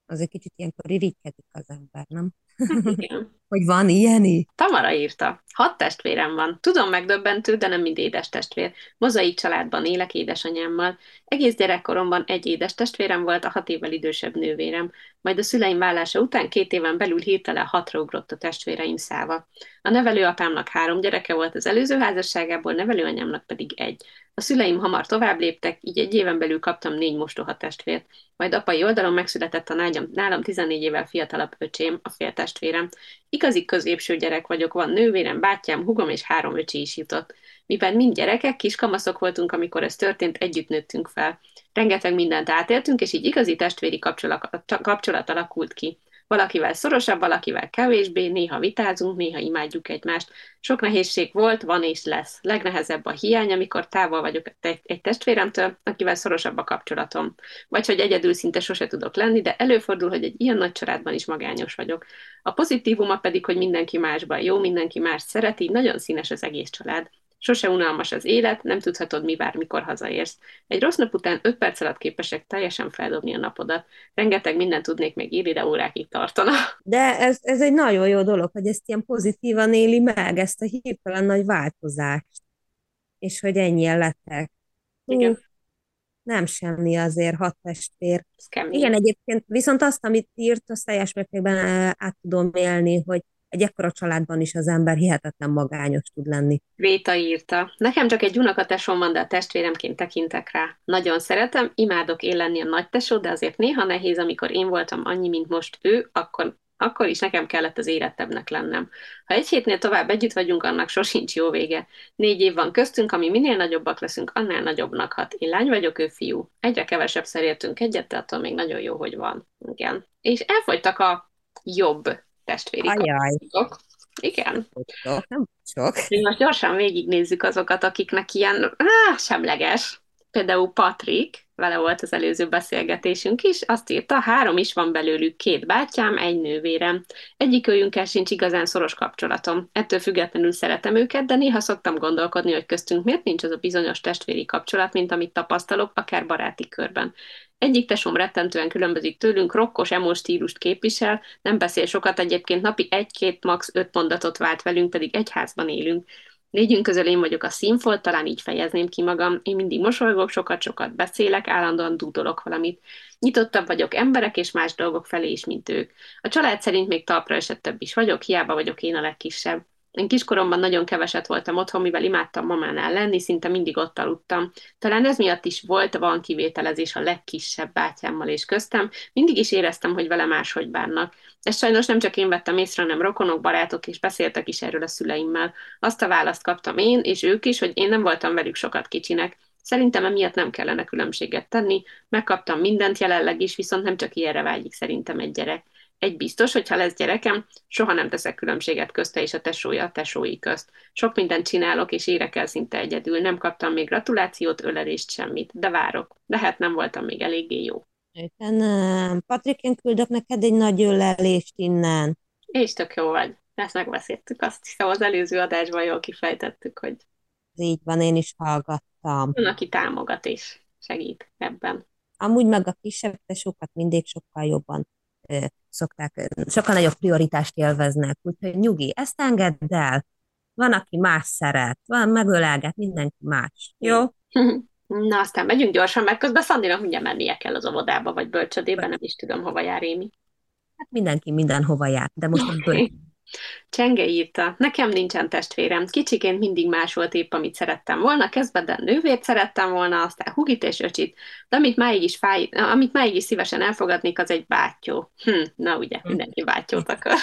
Az egy kicsit ilyenkor irigykedik az ember, nem? Hát igen. [LAUGHS] hogy van ilyen Tamara írta. Hat testvérem van. Tudom megdöbbentő, de nem mind édes testvér. Mozaik családban élek édesanyámmal. Egész gyerekkoromban egy édes testvérem volt, a hat évvel idősebb nővérem. Majd a szüleim vállása után két éven belül hirtelen hatra ugrott a testvéreim száva. A nevelőapámnak három gyereke volt az előző házasságából, nevelőanyámnak pedig egy. A szüleim hamar tovább léptek, így egy éven belül kaptam négy mostoha testvért. Majd apai oldalon megszületett a nálam, nálam 14 évvel fiatalabb öcsém, a féltestvérem. Igazi középső gyerek vagyok, van nővérem, bátyám, hugom és három öcsi is jutott. Mi pedig mind gyerekek, kis kamaszok voltunk, amikor ez történt, együtt nőttünk fel. Rengeteg mindent átéltünk, és így igazi testvéri kapcsolat, kapcsolat alakult ki. Valakivel szorosabb, valakivel kevésbé, néha vitázunk, néha imádjuk egymást. Sok nehézség volt, van és lesz. Legnehezebb a hiány, amikor távol vagyok egy testvéremtől, akivel szorosabb a kapcsolatom. Vagy hogy egyedül szinte sose tudok lenni, de előfordul, hogy egy ilyen nagy családban is magányos vagyok. A pozitívuma pedig, hogy mindenki másban jó, mindenki más szereti, nagyon színes az egész család. Sose unalmas az élet, nem tudhatod, mi vár, mikor hazaérsz. Egy rossz nap után öt perc alatt képesek teljesen feldobni a napodat. Rengeteg mindent tudnék még írni, de órákig tartana. De ez, ez egy nagyon jó dolog, hogy ezt ilyen pozitívan éli meg, ezt a hirtelen nagy változást. És hogy ennyien lettek. Igen. nem semmi azért hat testvér. Igen, egyébként viszont azt, amit írt, azt teljes mértékben eh, át tudom élni, hogy egy ekkora családban is az ember hihetetlen magányos tud lenni. Véta írta. Nekem csak egy unokatesom van, de a testvéremként tekintek rá. Nagyon szeretem, imádok én lenni a nagy tesó, de azért néha nehéz, amikor én voltam annyi, mint most ő, akkor akkor is nekem kellett az érettebbnek lennem. Ha egy hétnél tovább együtt vagyunk, annak sosincs jó vége. Négy év van köztünk, ami minél nagyobbak leszünk, annál nagyobbnak hat. Én lány vagyok, ő fiú. Egyre kevesebb értünk egyet, de attól még nagyon jó, hogy van. Igen. És elfogytak a jobb testvéri kapcsolatok. Igen. Nem sok. Most gyorsan végignézzük azokat, akiknek ilyen á, semleges. Például Patrik, vele volt az előző beszélgetésünk is, azt írta, három is van belőlük, két bátyám, egy nővérem. Egyik őjünkkel sincs igazán szoros kapcsolatom. Ettől függetlenül szeretem őket, de néha szoktam gondolkodni, hogy köztünk miért nincs az a bizonyos testvéri kapcsolat, mint amit tapasztalok, akár baráti körben. Egyik tesom rettentően különbözik tőlünk, rokkos, emos stílust képvisel, nem beszél sokat, egyébként napi egy-két, max. öt mondatot vált velünk, pedig egy házban élünk. Négyünk közül én vagyok a színfolt, talán így fejezném ki magam. Én mindig mosolygok, sokat-sokat beszélek, állandóan dúdolok valamit. Nyitottabb vagyok emberek és más dolgok felé is, mint ők. A család szerint még talpra esettebb is vagyok, hiába vagyok én a legkisebb. Én kiskoromban nagyon keveset voltam otthon, mivel imádtam mamánál lenni, szinte mindig ott aludtam. Talán ez miatt is volt, van kivételezés a legkisebb bátyámmal és köztem, mindig is éreztem, hogy vele máshogy bánnak. Ezt sajnos nem csak én vettem észre, hanem rokonok, barátok is beszéltek is erről a szüleimmel. Azt a választ kaptam én, és ők is, hogy én nem voltam velük sokat kicsinek. Szerintem emiatt nem kellene különbséget tenni, megkaptam mindent jelenleg is, viszont nem csak ilyenre vágyik szerintem egy gyerek. Egy biztos, hogy ha lesz gyerekem, soha nem teszek különbséget közte és a tesója a tesói közt. Sok mindent csinálok, és érek el szinte egyedül. Nem kaptam még gratulációt, ölelést, semmit. De várok. Lehet nem voltam még eléggé jó. Nem. Patrik, én küldök neked egy nagy ölelést innen. És tök jó vagy. Ezt megbeszéltük. Azt hiszem az előző adásban jól kifejtettük, hogy így van, én is hallgattam. Van, aki támogat és segít ebben. Amúgy meg a kisebb tesókat mindig sokkal jobban szokták, sokkal nagyobb prioritást élveznek, úgyhogy nyugi, ezt engedd el. Van, aki más szeret, van, megölelget, mindenki más. Jó? [LAUGHS] Na, aztán megyünk gyorsan, mert közben Szandinak mindjárt mennie kell az óvodába, vagy bölcsödébe, nem is tudom, hova jár Émi. Hát mindenki mindenhova jár, de most a. Csenge írta, nekem nincsen testvérem, kicsiként mindig más volt épp, amit szerettem volna, kezdve nővért szerettem volna, aztán hugit és öcsit, de amit máig is, fáj, amit máig is szívesen elfogadnék, az egy bátyó. Hm, na ugye, mindenki bátyót akar.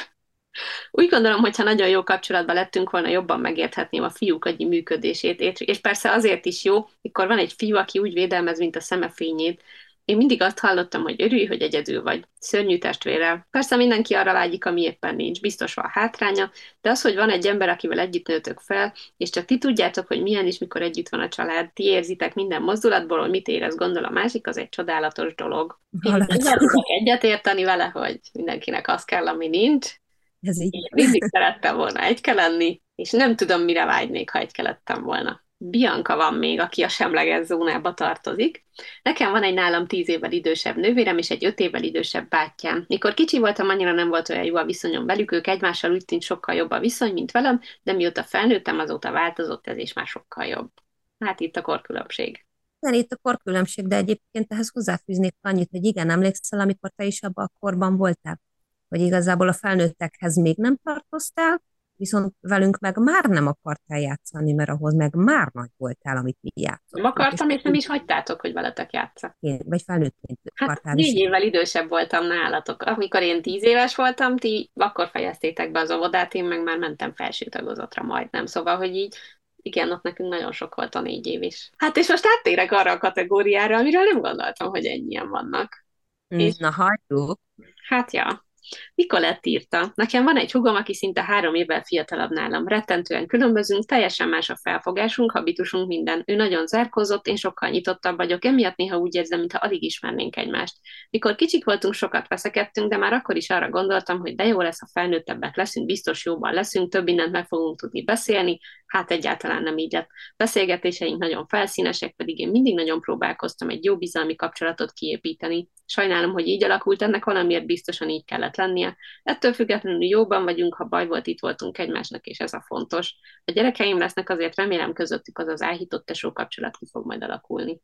Úgy gondolom, hogy ha nagyon jó kapcsolatban lettünk volna, jobban megérthetném a fiúk agyi működését, és persze azért is jó, mikor van egy fiú, aki úgy védelmez, mint a szemefényét, Én mindig azt hallottam, hogy örülj, hogy egyedül vagy, szörnyű testvérrel. Persze mindenki arra vágyik, ami éppen nincs, biztos van hátránya, de az, hogy van egy ember, akivel együtt nőtök fel, és csak ti tudjátok, hogy milyen is, mikor együtt van a család, ti érzitek minden mozdulatból, hogy mit érez, gondol a másik, az egy csodálatos dolog. Én tudok egyetérteni vele, hogy mindenkinek az kell, ami nincs. Ez így. Én mindig szerettem volna egy kell lenni, és nem tudom, mire vágynék, ha egy lettem volna. Bianca van még, aki a semleges zónába tartozik. Nekem van egy nálam tíz évvel idősebb nővérem és egy öt évvel idősebb bátyám. Mikor kicsi voltam, annyira nem volt olyan jó a viszonyom velük, ők egymással úgy tűnt sokkal jobb a viszony, mint velem, de mióta felnőttem, azóta változott ez, és már sokkal jobb. Hát itt a korkülönbség. Igen, itt a korkülönbség, de egyébként ehhez hozzáfűznék annyit, hogy igen, emlékszel, amikor te is abban a korban voltál, hogy igazából a felnőttekhez még nem tartoztál, viszont velünk meg már nem akartál játszani, mert ahhoz meg már nagy voltál, amit mi játszottunk. Nem akartam, és nem is hagytátok, hogy veletek játszak. Én, vagy felnőttként hát négy évvel idősebb voltam nálatok. Amikor én tíz éves voltam, ti akkor fejeztétek be az óvodát, én meg már mentem felső tagozatra majdnem. Szóval, hogy így igen, ott nekünk nagyon sok volt a négy év is. Hát és most áttérek arra a kategóriára, amiről nem gondoltam, hogy ennyien vannak. Mm, és, na hagyjuk. Hát ja, Nikolett írta, nekem van egy hugom, aki szinte három évvel fiatalabb nálam. Rettentően különbözünk, teljesen más a felfogásunk, habitusunk, minden. Ő nagyon zárkózott, én sokkal nyitottabb vagyok, emiatt néha úgy érzem, mintha alig ismernénk egymást. Mikor kicsik voltunk, sokat veszekedtünk, de már akkor is arra gondoltam, hogy de jó lesz, ha felnőttebbek leszünk, biztos jóban leszünk, több mindent meg fogunk tudni beszélni, hát egyáltalán nem így lett. Beszélgetéseink nagyon felszínesek, pedig én mindig nagyon próbálkoztam egy jó bizalmi kapcsolatot kiépíteni. Sajnálom, hogy így alakult, ennek valamiért biztosan így kellett lennie. Ettől függetlenül jóban vagyunk, ha baj volt, itt voltunk egymásnak, és ez a fontos. A gyerekeim lesznek, azért remélem közöttük az az áhított tesó kapcsolat ki fog majd alakulni.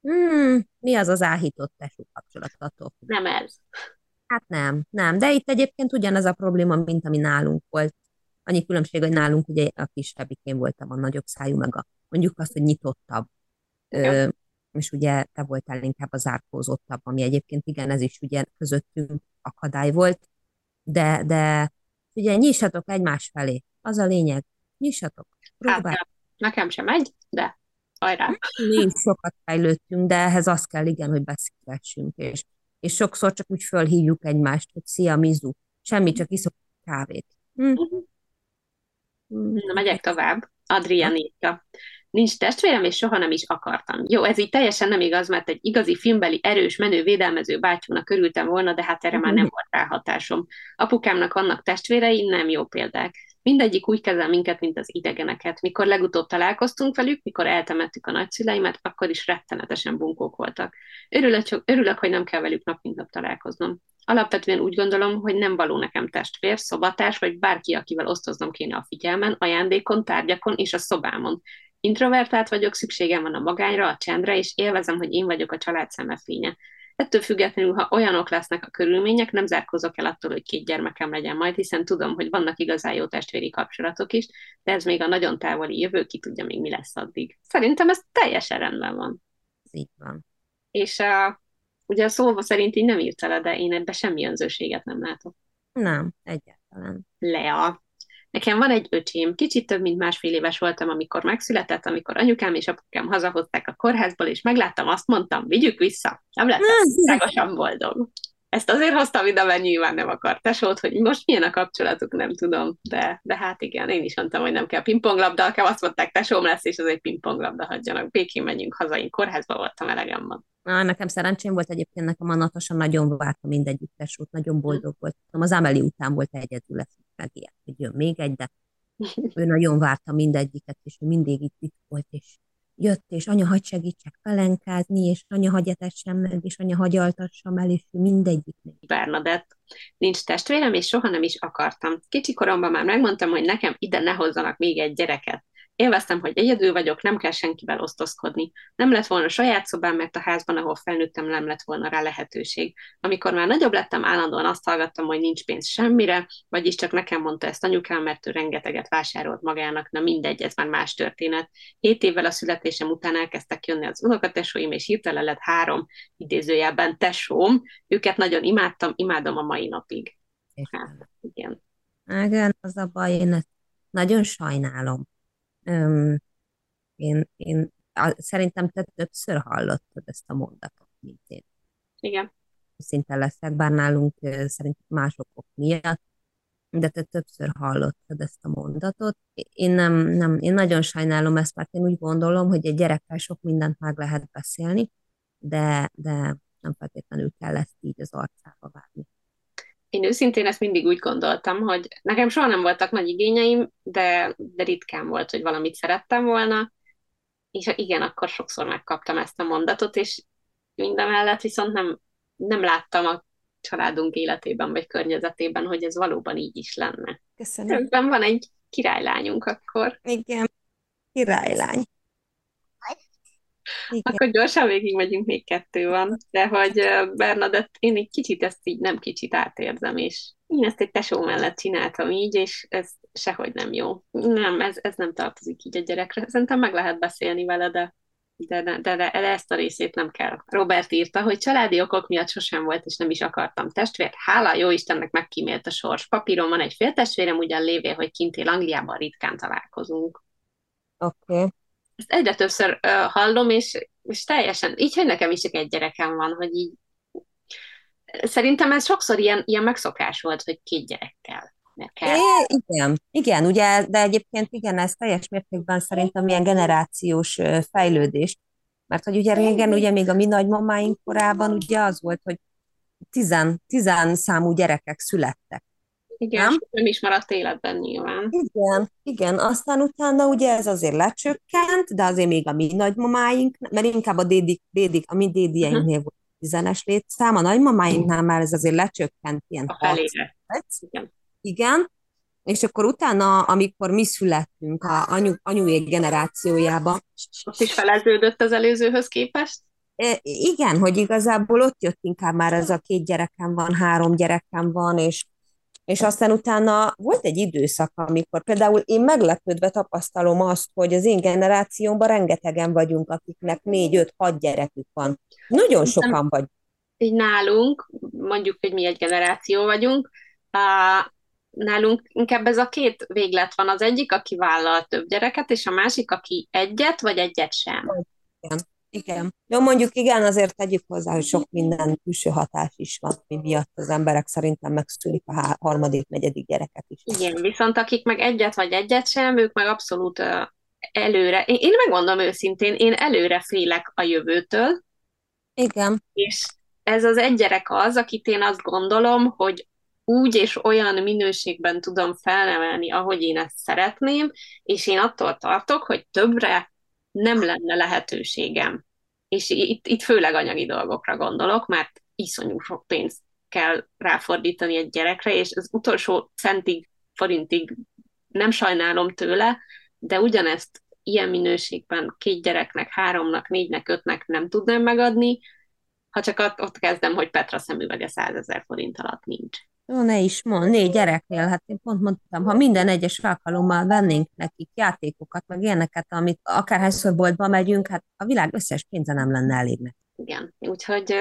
Hmm, mi az az áhított tesó kapcsolatatok? Nem ez. Hát nem, nem. De itt egyébként ugyanez a probléma, mint ami nálunk volt. Annyi különbség, hogy nálunk ugye a kisebbik én voltam a nagyobb szájú, meg a mondjuk azt, hogy nyitottabb. Ja. Ö, és ugye te voltál inkább az zárkózottabb, ami egyébként igen, ez is ugye közöttünk akadály volt, de, de ugye nyissatok egymás felé, az a lényeg, nyissatok, próbálj. Hát, nekem sem megy, de hajrá. Mi is sokat fejlődtünk, de ehhez az kell, igen, hogy beszélgessünk, és, és sokszor csak úgy fölhívjuk egymást, hogy szia, Mizu, semmi, csak iszok kávét. Hm? Na, megyek tovább. Adrián írta. Nincs testvérem, és soha nem is akartam. Jó, ez így teljesen nem igaz, mert egy igazi filmbeli, erős, menő, védelmező bátyúnak örültem volna, de hát erre már nem volt ráhatásom. Apukámnak vannak testvérei, nem jó példák. Mindegyik úgy kezel minket, mint az idegeneket. Mikor legutóbb találkoztunk velük, mikor eltemettük a nagyszüleimet, akkor is rettenetesen bunkók voltak. Örülök, örülök, hogy nem kell velük nap mint nap találkoznom. Alapvetően úgy gondolom, hogy nem való nekem testvér, szobatárs vagy bárki, akivel osztoznom kéne a figyelmen, ajándékon, tárgyakon és a szobámon. Introvertált vagyok, szükségem van a magányra, a csendre, és élvezem, hogy én vagyok a család szemefénye. Ettől függetlenül, ha olyanok lesznek a körülmények, nem zárkozok el attól, hogy két gyermekem legyen majd, hiszen tudom, hogy vannak igazán jó testvéri kapcsolatok is, de ez még a nagyon távoli jövő, ki tudja még mi lesz addig. Szerintem ez teljesen rendben van. Így van. És a, ugye a szóval szerint így nem írta le, de én ebbe semmi önzőséget nem látok. Nem, egyáltalán. Lea. Nekem van egy öcsém, kicsit több mint másfél éves voltam, amikor megszületett, amikor anyukám és apukám hazahozták a kórházból, és megláttam, azt mondtam, vigyük vissza. Nem lettem [LAUGHS] szágosan boldog. Ezt azért hoztam ide, mert nyilván nem akart tesót, hogy most milyen a kapcsolatuk, nem tudom, de, de hát igen, én is mondtam, hogy nem kell pingponglabda, kell azt mondták, tesóm lesz, és az egy pingponglabda hagyjanak. Békén menjünk haza, én kórházba voltam, elegem van. Na, nekem szerencsém volt egyébként, nekem a Natasa nagyon várta mindegyik tesót, nagyon boldog volt. Az Ameli után volt egyedül, lesz megijedt, hogy jön még egy, de ő nagyon várta mindegyiket, és ő mindig itt, itt volt, és jött, és anya, hagy segítsek pelenkázni, és anya, hagy etessen meg, és anya, hagy altassam el, és mindegyik. Bernadett, nincs testvérem, és soha nem is akartam. Kicsi koromban már megmondtam, hogy nekem ide ne hozzanak még egy gyereket. Élveztem, hogy egyedül vagyok, nem kell senkivel osztozkodni. Nem lett volna saját szobám, mert a házban, ahol felnőttem, nem lett volna rá lehetőség. Amikor már nagyobb lettem, állandóan azt hallgattam, hogy nincs pénz semmire, vagyis csak nekem mondta ezt anyukám, mert ő rengeteget vásárolt magának, na mindegy, ez már más történet. Hét évvel a születésem után elkezdtek jönni az unokatesóim, és hirtelen lett három idézőjelben tesóm. Őket nagyon imádtam, imádom a mai napig. Hát, igen. Igen, az a baj, én nagyon sajnálom Öm, én, én szerintem te többször hallottad ezt a mondatot. mint én. Igen. Szinte leszek, bár nálunk szerint másokok miatt, de te többször hallottad ezt a mondatot. Én nem, nem, én nagyon sajnálom ezt, mert én úgy gondolom, hogy egy gyerekkel sok mindent meg lehet beszélni, de, de nem feltétlenül kell ezt így az arcába vágni. Én őszintén ezt mindig úgy gondoltam, hogy nekem soha nem voltak nagy igényeim, de, de ritkán volt, hogy valamit szerettem volna, és igen, akkor sokszor megkaptam ezt a mondatot, és mindemellett viszont nem, nem láttam a családunk életében vagy környezetében, hogy ez valóban így is lenne. Köszönöm. Közben van egy királylányunk akkor. Igen, királylány. Igen. Akkor gyorsan végig megyünk, még kettő van. De hogy Bernadett, én egy kicsit ezt így nem kicsit átérzem, és én ezt egy tesó mellett csináltam így, és ez sehogy nem jó. Nem, ez, ez nem tartozik így a gyerekre. Szerintem meg lehet beszélni vele, de de, de, de, de ezt a részét nem kell. Robert írta, hogy családi okok miatt sosem volt, és nem is akartam testvért. Hála jó Istennek megkímélt a sors. Papíron van egy féltestvérem, ugyan lévén, hogy kint él Angliában ritkán találkozunk. Oké. Okay. Ezt egyre többször uh, hallom, és, és teljesen, így, hogy nekem is csak egy gyerekem van, hogy így szerintem ez sokszor ilyen, ilyen megszokás volt, hogy két gyerekkel. É, igen, igen, ugye, de egyébként igen, ez teljes mértékben szerintem ilyen generációs fejlődés, mert hogy ugye régen, ugye még a mi nagymamáink korában ugye az volt, hogy tizen, tizen számú gyerekek születtek. Igen, nem? nem is maradt életben nyilván. Igen, igen, aztán utána ugye ez azért lecsökkent, de azért még a mi nagymamáink, mert inkább a dédik, dédik a mi dédieinknél uh-huh. volt tizenes létszám, a nagymamáinknál már ez azért lecsökkent ilyen a felére. Igen. igen, és akkor utána, amikor mi születtünk a anyu, anyuék generációjába. Ott is feleződött az előzőhöz képest? Igen, hogy igazából ott jött inkább már ez a két gyerekem van, három gyerekem van, és és aztán utána volt egy időszak, amikor például én meglepődve tapasztalom azt, hogy az én generációmban rengetegen vagyunk, akiknek négy, öt, hat gyerekük van. Nagyon sokan vagyunk. Így nálunk, mondjuk, hogy mi egy generáció vagyunk, nálunk inkább ez a két véglet van. Az egyik, aki vállal több gyereket, és a másik, aki egyet, vagy egyet sem. Igen. Igen. Jó, mondjuk igen, azért tegyük hozzá, hogy sok minden külső hatás is van, mi miatt az emberek szerintem megszülik a harmadik, negyedik gyereket is. Igen, viszont akik meg egyet vagy egyet sem, ők meg abszolút előre, én, én megmondom őszintén, én előre félek a jövőtől. Igen. És ez az egy gyerek az, akit én azt gondolom, hogy úgy és olyan minőségben tudom felnevelni, ahogy én ezt szeretném, és én attól tartok, hogy többre nem lenne lehetőségem. És itt, itt főleg anyagi dolgokra gondolok, mert iszonyú sok pénzt kell ráfordítani egy gyerekre, és az utolsó centig, forintig nem sajnálom tőle, de ugyanezt ilyen minőségben két gyereknek, háromnak, négynek, ötnek nem tudnám megadni, ha csak ott, ott kezdem, hogy Petra szemüvege 100 ezer forint alatt nincs. Jó, ne is mond, négy gyereknél, hát én pont mondtam, ha minden egyes alkalommal vennénk nekik játékokat, meg ilyeneket, amit akárhányszor boltba megyünk, hát a világ összes pénze nem lenne elég Igen, úgyhogy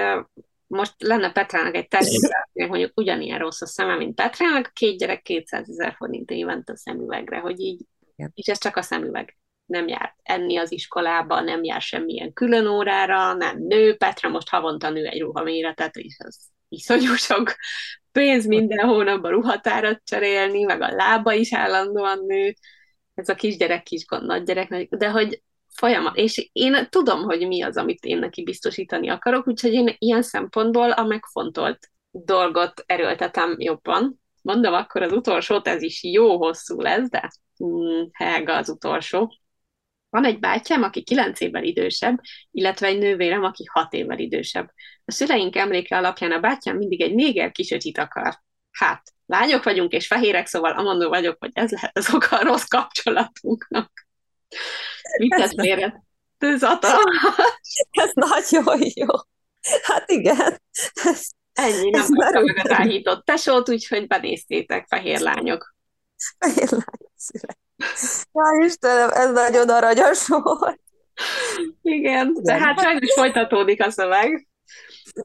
most lenne Petrának egy természet, mondjuk ugyanilyen rossz a szeme, mint Petrának, két gyerek 200 ezer forint évente a szemüvegre, hogy így, Igen. és ez csak a szemüveg. Nem jár enni az iskolába, nem jár semmilyen külön órára, nem nő, Petra most havonta nő egy ruhaméretet, és az iszonyú sok pénz minden hónapban ruhatárat cserélni, meg a lába is állandóan nő, ez a kisgyerek, kisgond, nagygyerek, de hogy folyamat, és én tudom, hogy mi az, amit én neki biztosítani akarok, úgyhogy én ilyen szempontból a megfontolt dolgot erőltetem jobban. Mondom, akkor az utolsót, ez is jó hosszú lesz, de hmm, Helga az utolsó. Van egy bátyám, aki kilenc évvel idősebb, illetve egy nővérem, aki hat évvel idősebb. A szüleink emléke alapján a bátyám mindig egy néger kisöcsit akar. Hát, lányok vagyunk és fehérek, szóval amondó vagyok, hogy ez lehet az oka a rossz kapcsolatunknak. Mit tesz félre? Tűzata. [LAUGHS] Ez nagyon jó. Hát igen. Ez, Ennyi, nem kaptam meg az áhított tesót, úgyhogy benéztétek, fehér lányok. Fehér lányok szület. Ja, Istenem, ez nagyon aranyos volt. Igen, de hát sajnos folytatódik a szöveg.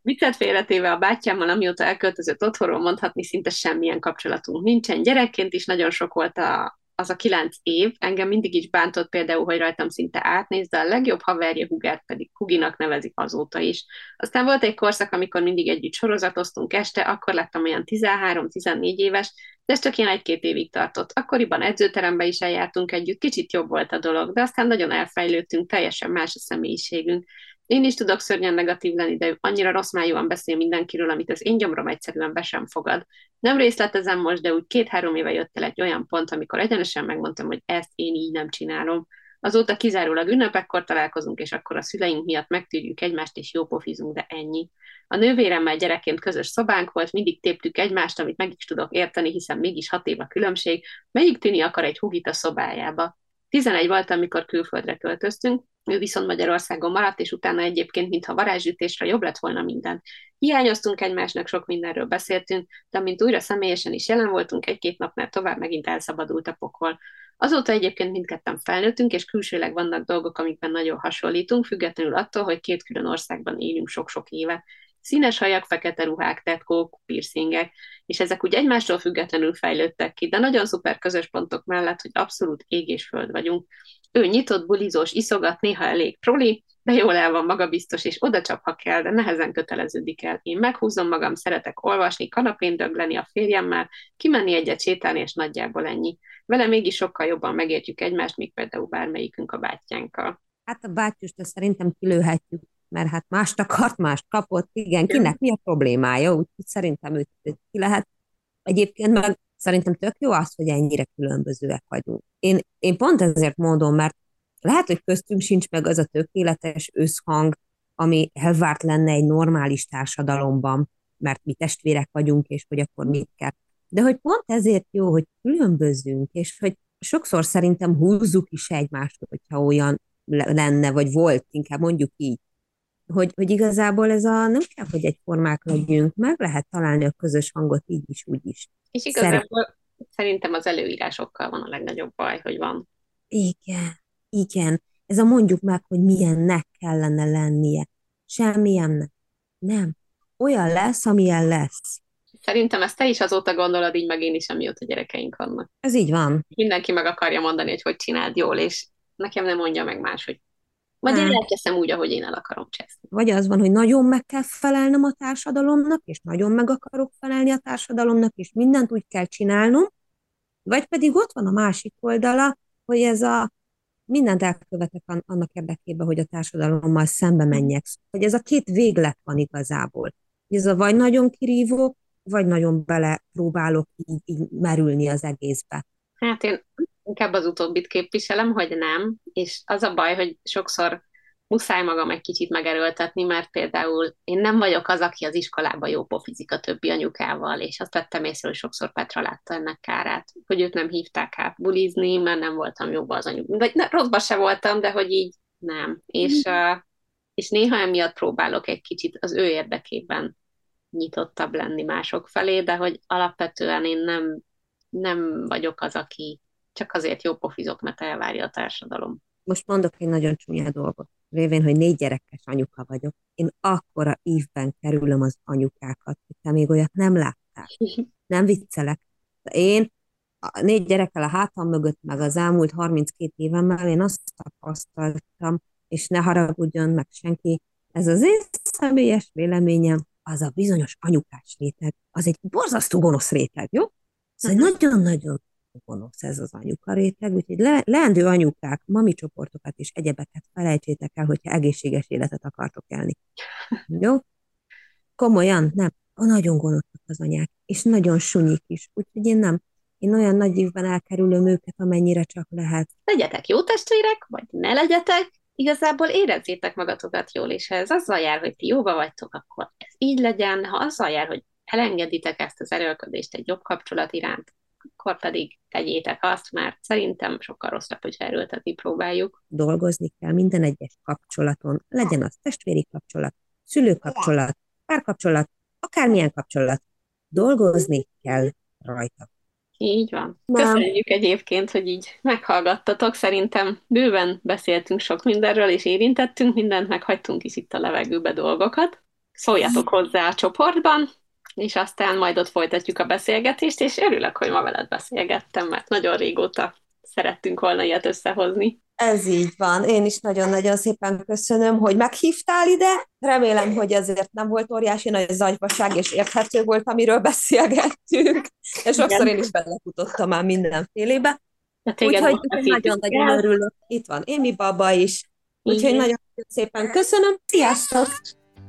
Viccet félretéve a bátyámmal, amióta elköltözött otthonról mondhatni, szinte semmilyen kapcsolatunk nincsen. Gyerekként is nagyon sok volt a az a kilenc év engem mindig is bántott például, hogy rajtam szinte átnéz, de a legjobb haverja Hugert pedig Huginak nevezik azóta is. Aztán volt egy korszak, amikor mindig együtt sorozatoztunk este, akkor lettem olyan 13-14 éves, de ez csak ilyen egy-két évig tartott. Akkoriban edzőterembe is eljártunk együtt, kicsit jobb volt a dolog, de aztán nagyon elfejlődtünk, teljesen más a személyiségünk. Én is tudok szörnyen negatív lenni, de ő annyira rossz májúan beszél mindenkiről, amit az én gyomrom egyszerűen be sem fogad. Nem részletezem most, de úgy két-három éve jött el egy olyan pont, amikor egyenesen megmondtam, hogy ezt én így nem csinálom. Azóta kizárólag ünnepekkor találkozunk, és akkor a szüleink miatt megtűrjük egymást, és jópofizunk, de ennyi. A nővéremmel gyerekként közös szobánk volt, mindig téptük egymást, amit meg is tudok érteni, hiszen mégis hat év a különbség. Melyik tini akar egy hugit a szobájába? 11 volt, amikor külföldre költöztünk, ő viszont Magyarországon maradt, és utána egyébként, mintha varázsütésre jobb lett volna minden. Hiányoztunk egymásnak, sok mindenről beszéltünk, de amint újra személyesen is jelen voltunk, egy-két napnál tovább megint elszabadult a pokol. Azóta egyébként mindketten felnőttünk, és külsőleg vannak dolgok, amikben nagyon hasonlítunk, függetlenül attól, hogy két külön országban élünk sok-sok évet. Színes hajak, fekete ruhák, tetkók, piercingek, és ezek úgy egymástól függetlenül fejlődtek ki, de nagyon szuper közös pontok mellett, hogy abszolút ég és föld vagyunk. Ő nyitott, bulizós, iszogat, néha elég proli, de jól el van magabiztos, és oda csap, ha kell, de nehezen köteleződik el. Én meghúzom magam, szeretek olvasni, kanapén dögleni a férjemmel, kimenni egyet sétálni, és nagyjából ennyi. Vele mégis sokkal jobban megértjük egymást, míg például bármelyikünk a bátyjánkkal. Hát a bátyust szerintem kilőhetjük, mert hát mást akart, mást kapott, igen, kinek mi a problémája, úgyhogy szerintem őt, őt ki lehet. Egyébként meg szerintem tök jó az, hogy ennyire különbözőek vagyunk. Én, én pont ezért mondom, mert lehet, hogy köztünk sincs meg az a tökéletes összhang, ami elvárt lenne egy normális társadalomban, mert mi testvérek vagyunk, és hogy akkor mit kell. De hogy pont ezért jó, hogy különbözünk, és hogy sokszor szerintem húzzuk is egymást, hogyha olyan lenne, vagy volt, inkább mondjuk így, hogy, hogy igazából ez a, nem kell, hogy egyformák legyünk, meg lehet találni a közös hangot így is, úgy is. És igazából Szeret... szerintem az előírásokkal van a legnagyobb baj, hogy van. Igen, igen. Ez a mondjuk meg, hogy milyennek kellene lennie. Semmilyennek. Nem. Olyan lesz, amilyen lesz. Szerintem ezt te is azóta gondolod, így meg én is, amióta gyerekeink vannak. Ez így van. Mindenki meg akarja mondani, hogy hogy csináld jól, és nekem nem mondja meg más, hogy vagy én elteszem úgy, ahogy én el akarom cseszni. Vagy az van, hogy nagyon meg kell felelnem a társadalomnak, és nagyon meg akarok felelni a társadalomnak, és mindent úgy kell csinálnom, vagy pedig ott van a másik oldala, hogy ez a mindent elkövetek annak érdekében, hogy a társadalommal szembe menjek. Hogy ez a két véglet van igazából. Ez a vagy nagyon kirívó, vagy nagyon bele próbálok így, így merülni az egészbe. Hát én inkább az utóbbit képviselem, hogy nem, és az a baj, hogy sokszor muszáj magam egy kicsit megerőltetni, mert például én nem vagyok az, aki az iskolában jó pofizik a többi anyukával, és azt vettem észre, hogy sokszor Petra látta ennek kárát, hogy őt nem hívták át bulizni, mert nem voltam jobb az anyuk. Vagy ne, rosszba se voltam, de hogy így nem. És, uh, és néha emiatt próbálok egy kicsit az ő érdekében nyitottabb lenni mások felé, de hogy alapvetően én nem, nem vagyok az, aki csak azért jó pofizok, mert elvárja a társadalom. Most mondok egy nagyon csúnya dolgot. Révén, hogy négy gyerekes anyuka vagyok, én akkora ívben kerülöm az anyukákat, hogy te még olyat nem láttál. [LAUGHS] Nem viccelek. De én a négy gyerekkel a hátam mögött, meg az elmúlt 32 évemmel én azt tapasztaltam, és ne haragudjon meg senki, ez az én személyes véleményem, az a bizonyos anyukás réteg, az egy borzasztó gonosz réteg, jó? Ez egy nagyon-nagyon gonosz ez az anyuka réteg, úgyhogy le, leendő anyukák, mami csoportokat és egyebeket felejtsétek el, hogyha egészséges életet akartok élni. Jó? Komolyan, nem. A nagyon gonoszak az anyák, és nagyon sunyik is, úgyhogy én nem. Én olyan nagy évben elkerülöm őket, amennyire csak lehet. Legyetek jó testvérek, vagy ne legyetek, igazából érezzétek magatokat jól, és ha ez azzal jár, hogy ti jóba vagytok, akkor ez így legyen, ha azzal jár, hogy elengeditek ezt az erőlködést egy jobb kapcsolat iránt, akkor pedig tegyétek azt, mert szerintem sokkal rosszabb, hogy erőltetni próbáljuk. Dolgozni kell minden egyes kapcsolaton, legyen az testvéri kapcsolat, szülőkapcsolat, párkapcsolat, akármilyen kapcsolat. Dolgozni kell rajta. Így van. Nem. Köszönjük egyébként, hogy így meghallgattatok. Szerintem bőven beszéltünk sok mindenről, és érintettünk mindent, meghagytunk is itt a levegőbe dolgokat. Szóljatok hozzá a csoportban, és aztán majd ott folytatjuk a beszélgetést, és örülök, hogy ma veled beszélgettem, mert nagyon régóta szerettünk volna ilyet összehozni. Ez így van. Én is nagyon-nagyon szépen köszönöm, hogy meghívtál ide. Remélem, hogy ezért nem volt óriási nagy zagyvaság, és érthető volt, amiről beszélgettünk. És sokszor én is belefutottam már mindenfélébe. Úgyhogy nagyon-nagyon örülök. Itt van Émi Baba is. Úgyhogy nagyon szépen köszönöm. Sziasztok!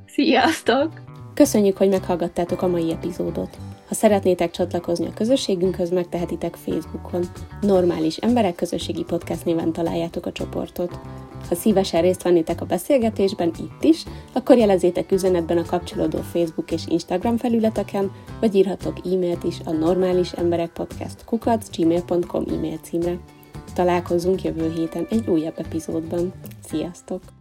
Sziasztok! Köszönjük, hogy meghallgattátok a mai epizódot. Szeretnétek csatlakozni a közösségünkhöz, megtehetitek Facebookon. Normális Emberek Közösségi Podcast néven találjátok a csoportot. Ha szívesen részt vennétek a beszélgetésben itt is, akkor jelezzétek üzenetben a kapcsolódó Facebook és Instagram felületeken, vagy írhatok e-mailt is a normális emberek podcast kukac e-mail címre. Találkozunk jövő héten egy újabb epizódban. Sziasztok!